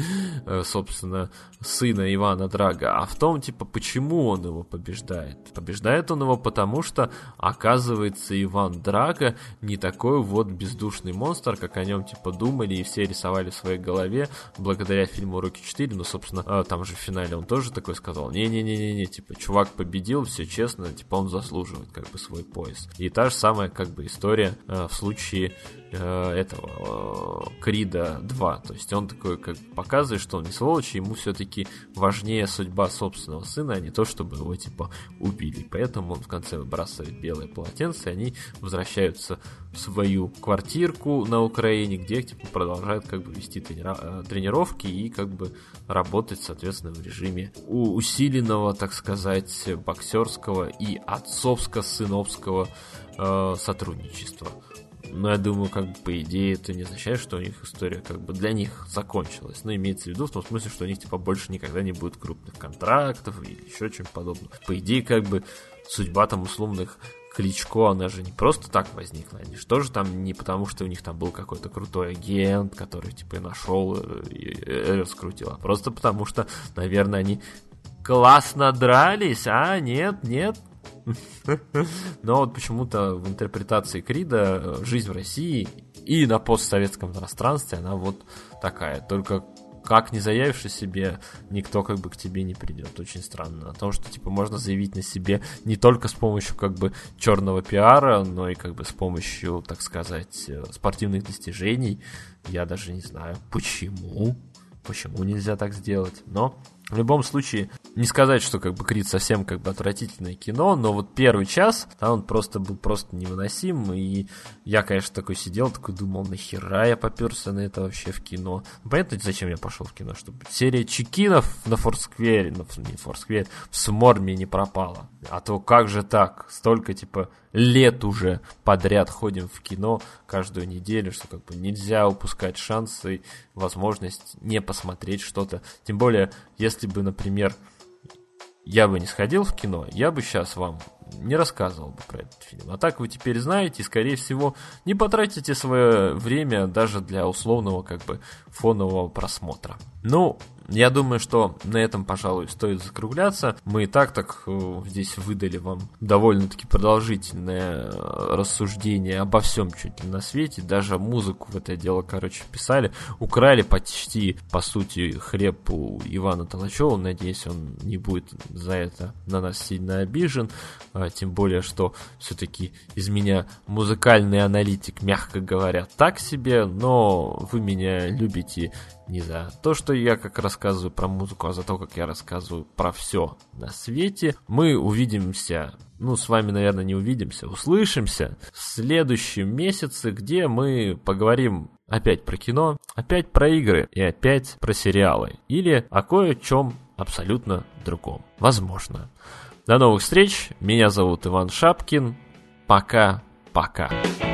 э, собственно, сына Ивана Драга, а в том, типа, почему он его побеждает. Побеждает он его потому, что, оказывается, Иван Драга не такой вот бездушный монстр, как о нем, типа, думали и все рисовали в своей голове, благодаря фильму «Рокки 4», ну, собственно, э, там же в финале он тоже такой сказал, не-не-не-не, типа, чувак победил, все честно, типа, он заслуживает, как бы, свой пояс. И та же самая, как бы, история э, в случае этого э, Крида 2. То есть он такой, как показывает, что он не сволочь, ему все-таки важнее судьба собственного сына, а не то, чтобы его, типа, убили. Поэтому он в конце выбрасывает белое полотенце, и они возвращаются в свою квартирку на Украине, где, типа, продолжают, как бы, вести тренира- э, тренировки и, как бы, работать, соответственно, в режиме усиленного, так сказать, боксерского и отцовско-сыновского э, сотрудничества. Но я думаю, как бы по идее это не означает, что у них история как бы для них закончилась. Но имеется в виду в том смысле, что у них типа больше никогда не будет крупных контрактов или еще чем подобного. По идее, как бы судьба там условных Кличко, она же не просто так возникла. Они же тоже там не потому, что у них там был какой-то крутой агент, который типа нашел и, и, и раскрутил, а просто потому что, наверное, они классно дрались, а нет, нет, но вот почему-то в интерпретации Крида жизнь в России и на постсоветском пространстве, она вот такая. Только как не заявишь о себе, никто как бы к тебе не придет. Очень странно. О том, что типа можно заявить на себе не только с помощью как бы черного пиара, но и как бы с помощью, так сказать, спортивных достижений. Я даже не знаю, почему. Почему нельзя так сделать. Но в любом случае, не сказать, что как бы Крид совсем как бы отвратительное кино, но вот первый час, да, он просто был просто невыносим, и я, конечно, такой сидел, такой думал, нахера я поперся на это вообще в кино. Ну, понятно, зачем я пошел в кино, чтобы серия чекинов на Форсквере, ну, не Форсквере, в Сморме не пропала. А то как же так? Столько, типа, лет уже подряд ходим в кино каждую неделю, что как бы нельзя упускать шансы, возможность не посмотреть что-то. Тем более, если бы, например, я бы не сходил в кино, я бы сейчас вам не рассказывал бы про этот фильм. А так вы теперь знаете, и, скорее всего, не потратите свое время даже для условного, как бы, фонового просмотра. Ну, я думаю, что на этом, пожалуй, стоит закругляться. Мы и так так э, здесь выдали вам довольно-таки продолжительное э, рассуждение обо всем чуть ли на свете. Даже музыку в это дело, короче, писали. Украли почти, по сути, хлеб у Ивана Толачева. Надеюсь, он не будет за это на нас сильно обижен. А, тем более, что все-таки из меня музыкальный аналитик, мягко говоря, так себе. Но вы меня любите не за то, что я как рассказываю про музыку, а за то, как я рассказываю про все на свете. Мы увидимся, ну, с вами, наверное, не увидимся, услышимся в следующем месяце, где мы поговорим опять про кино, опять про игры и опять про сериалы. Или о кое-чем абсолютно другом. Возможно. До новых встреч. Меня зовут Иван Шапкин. Пока-пока. I see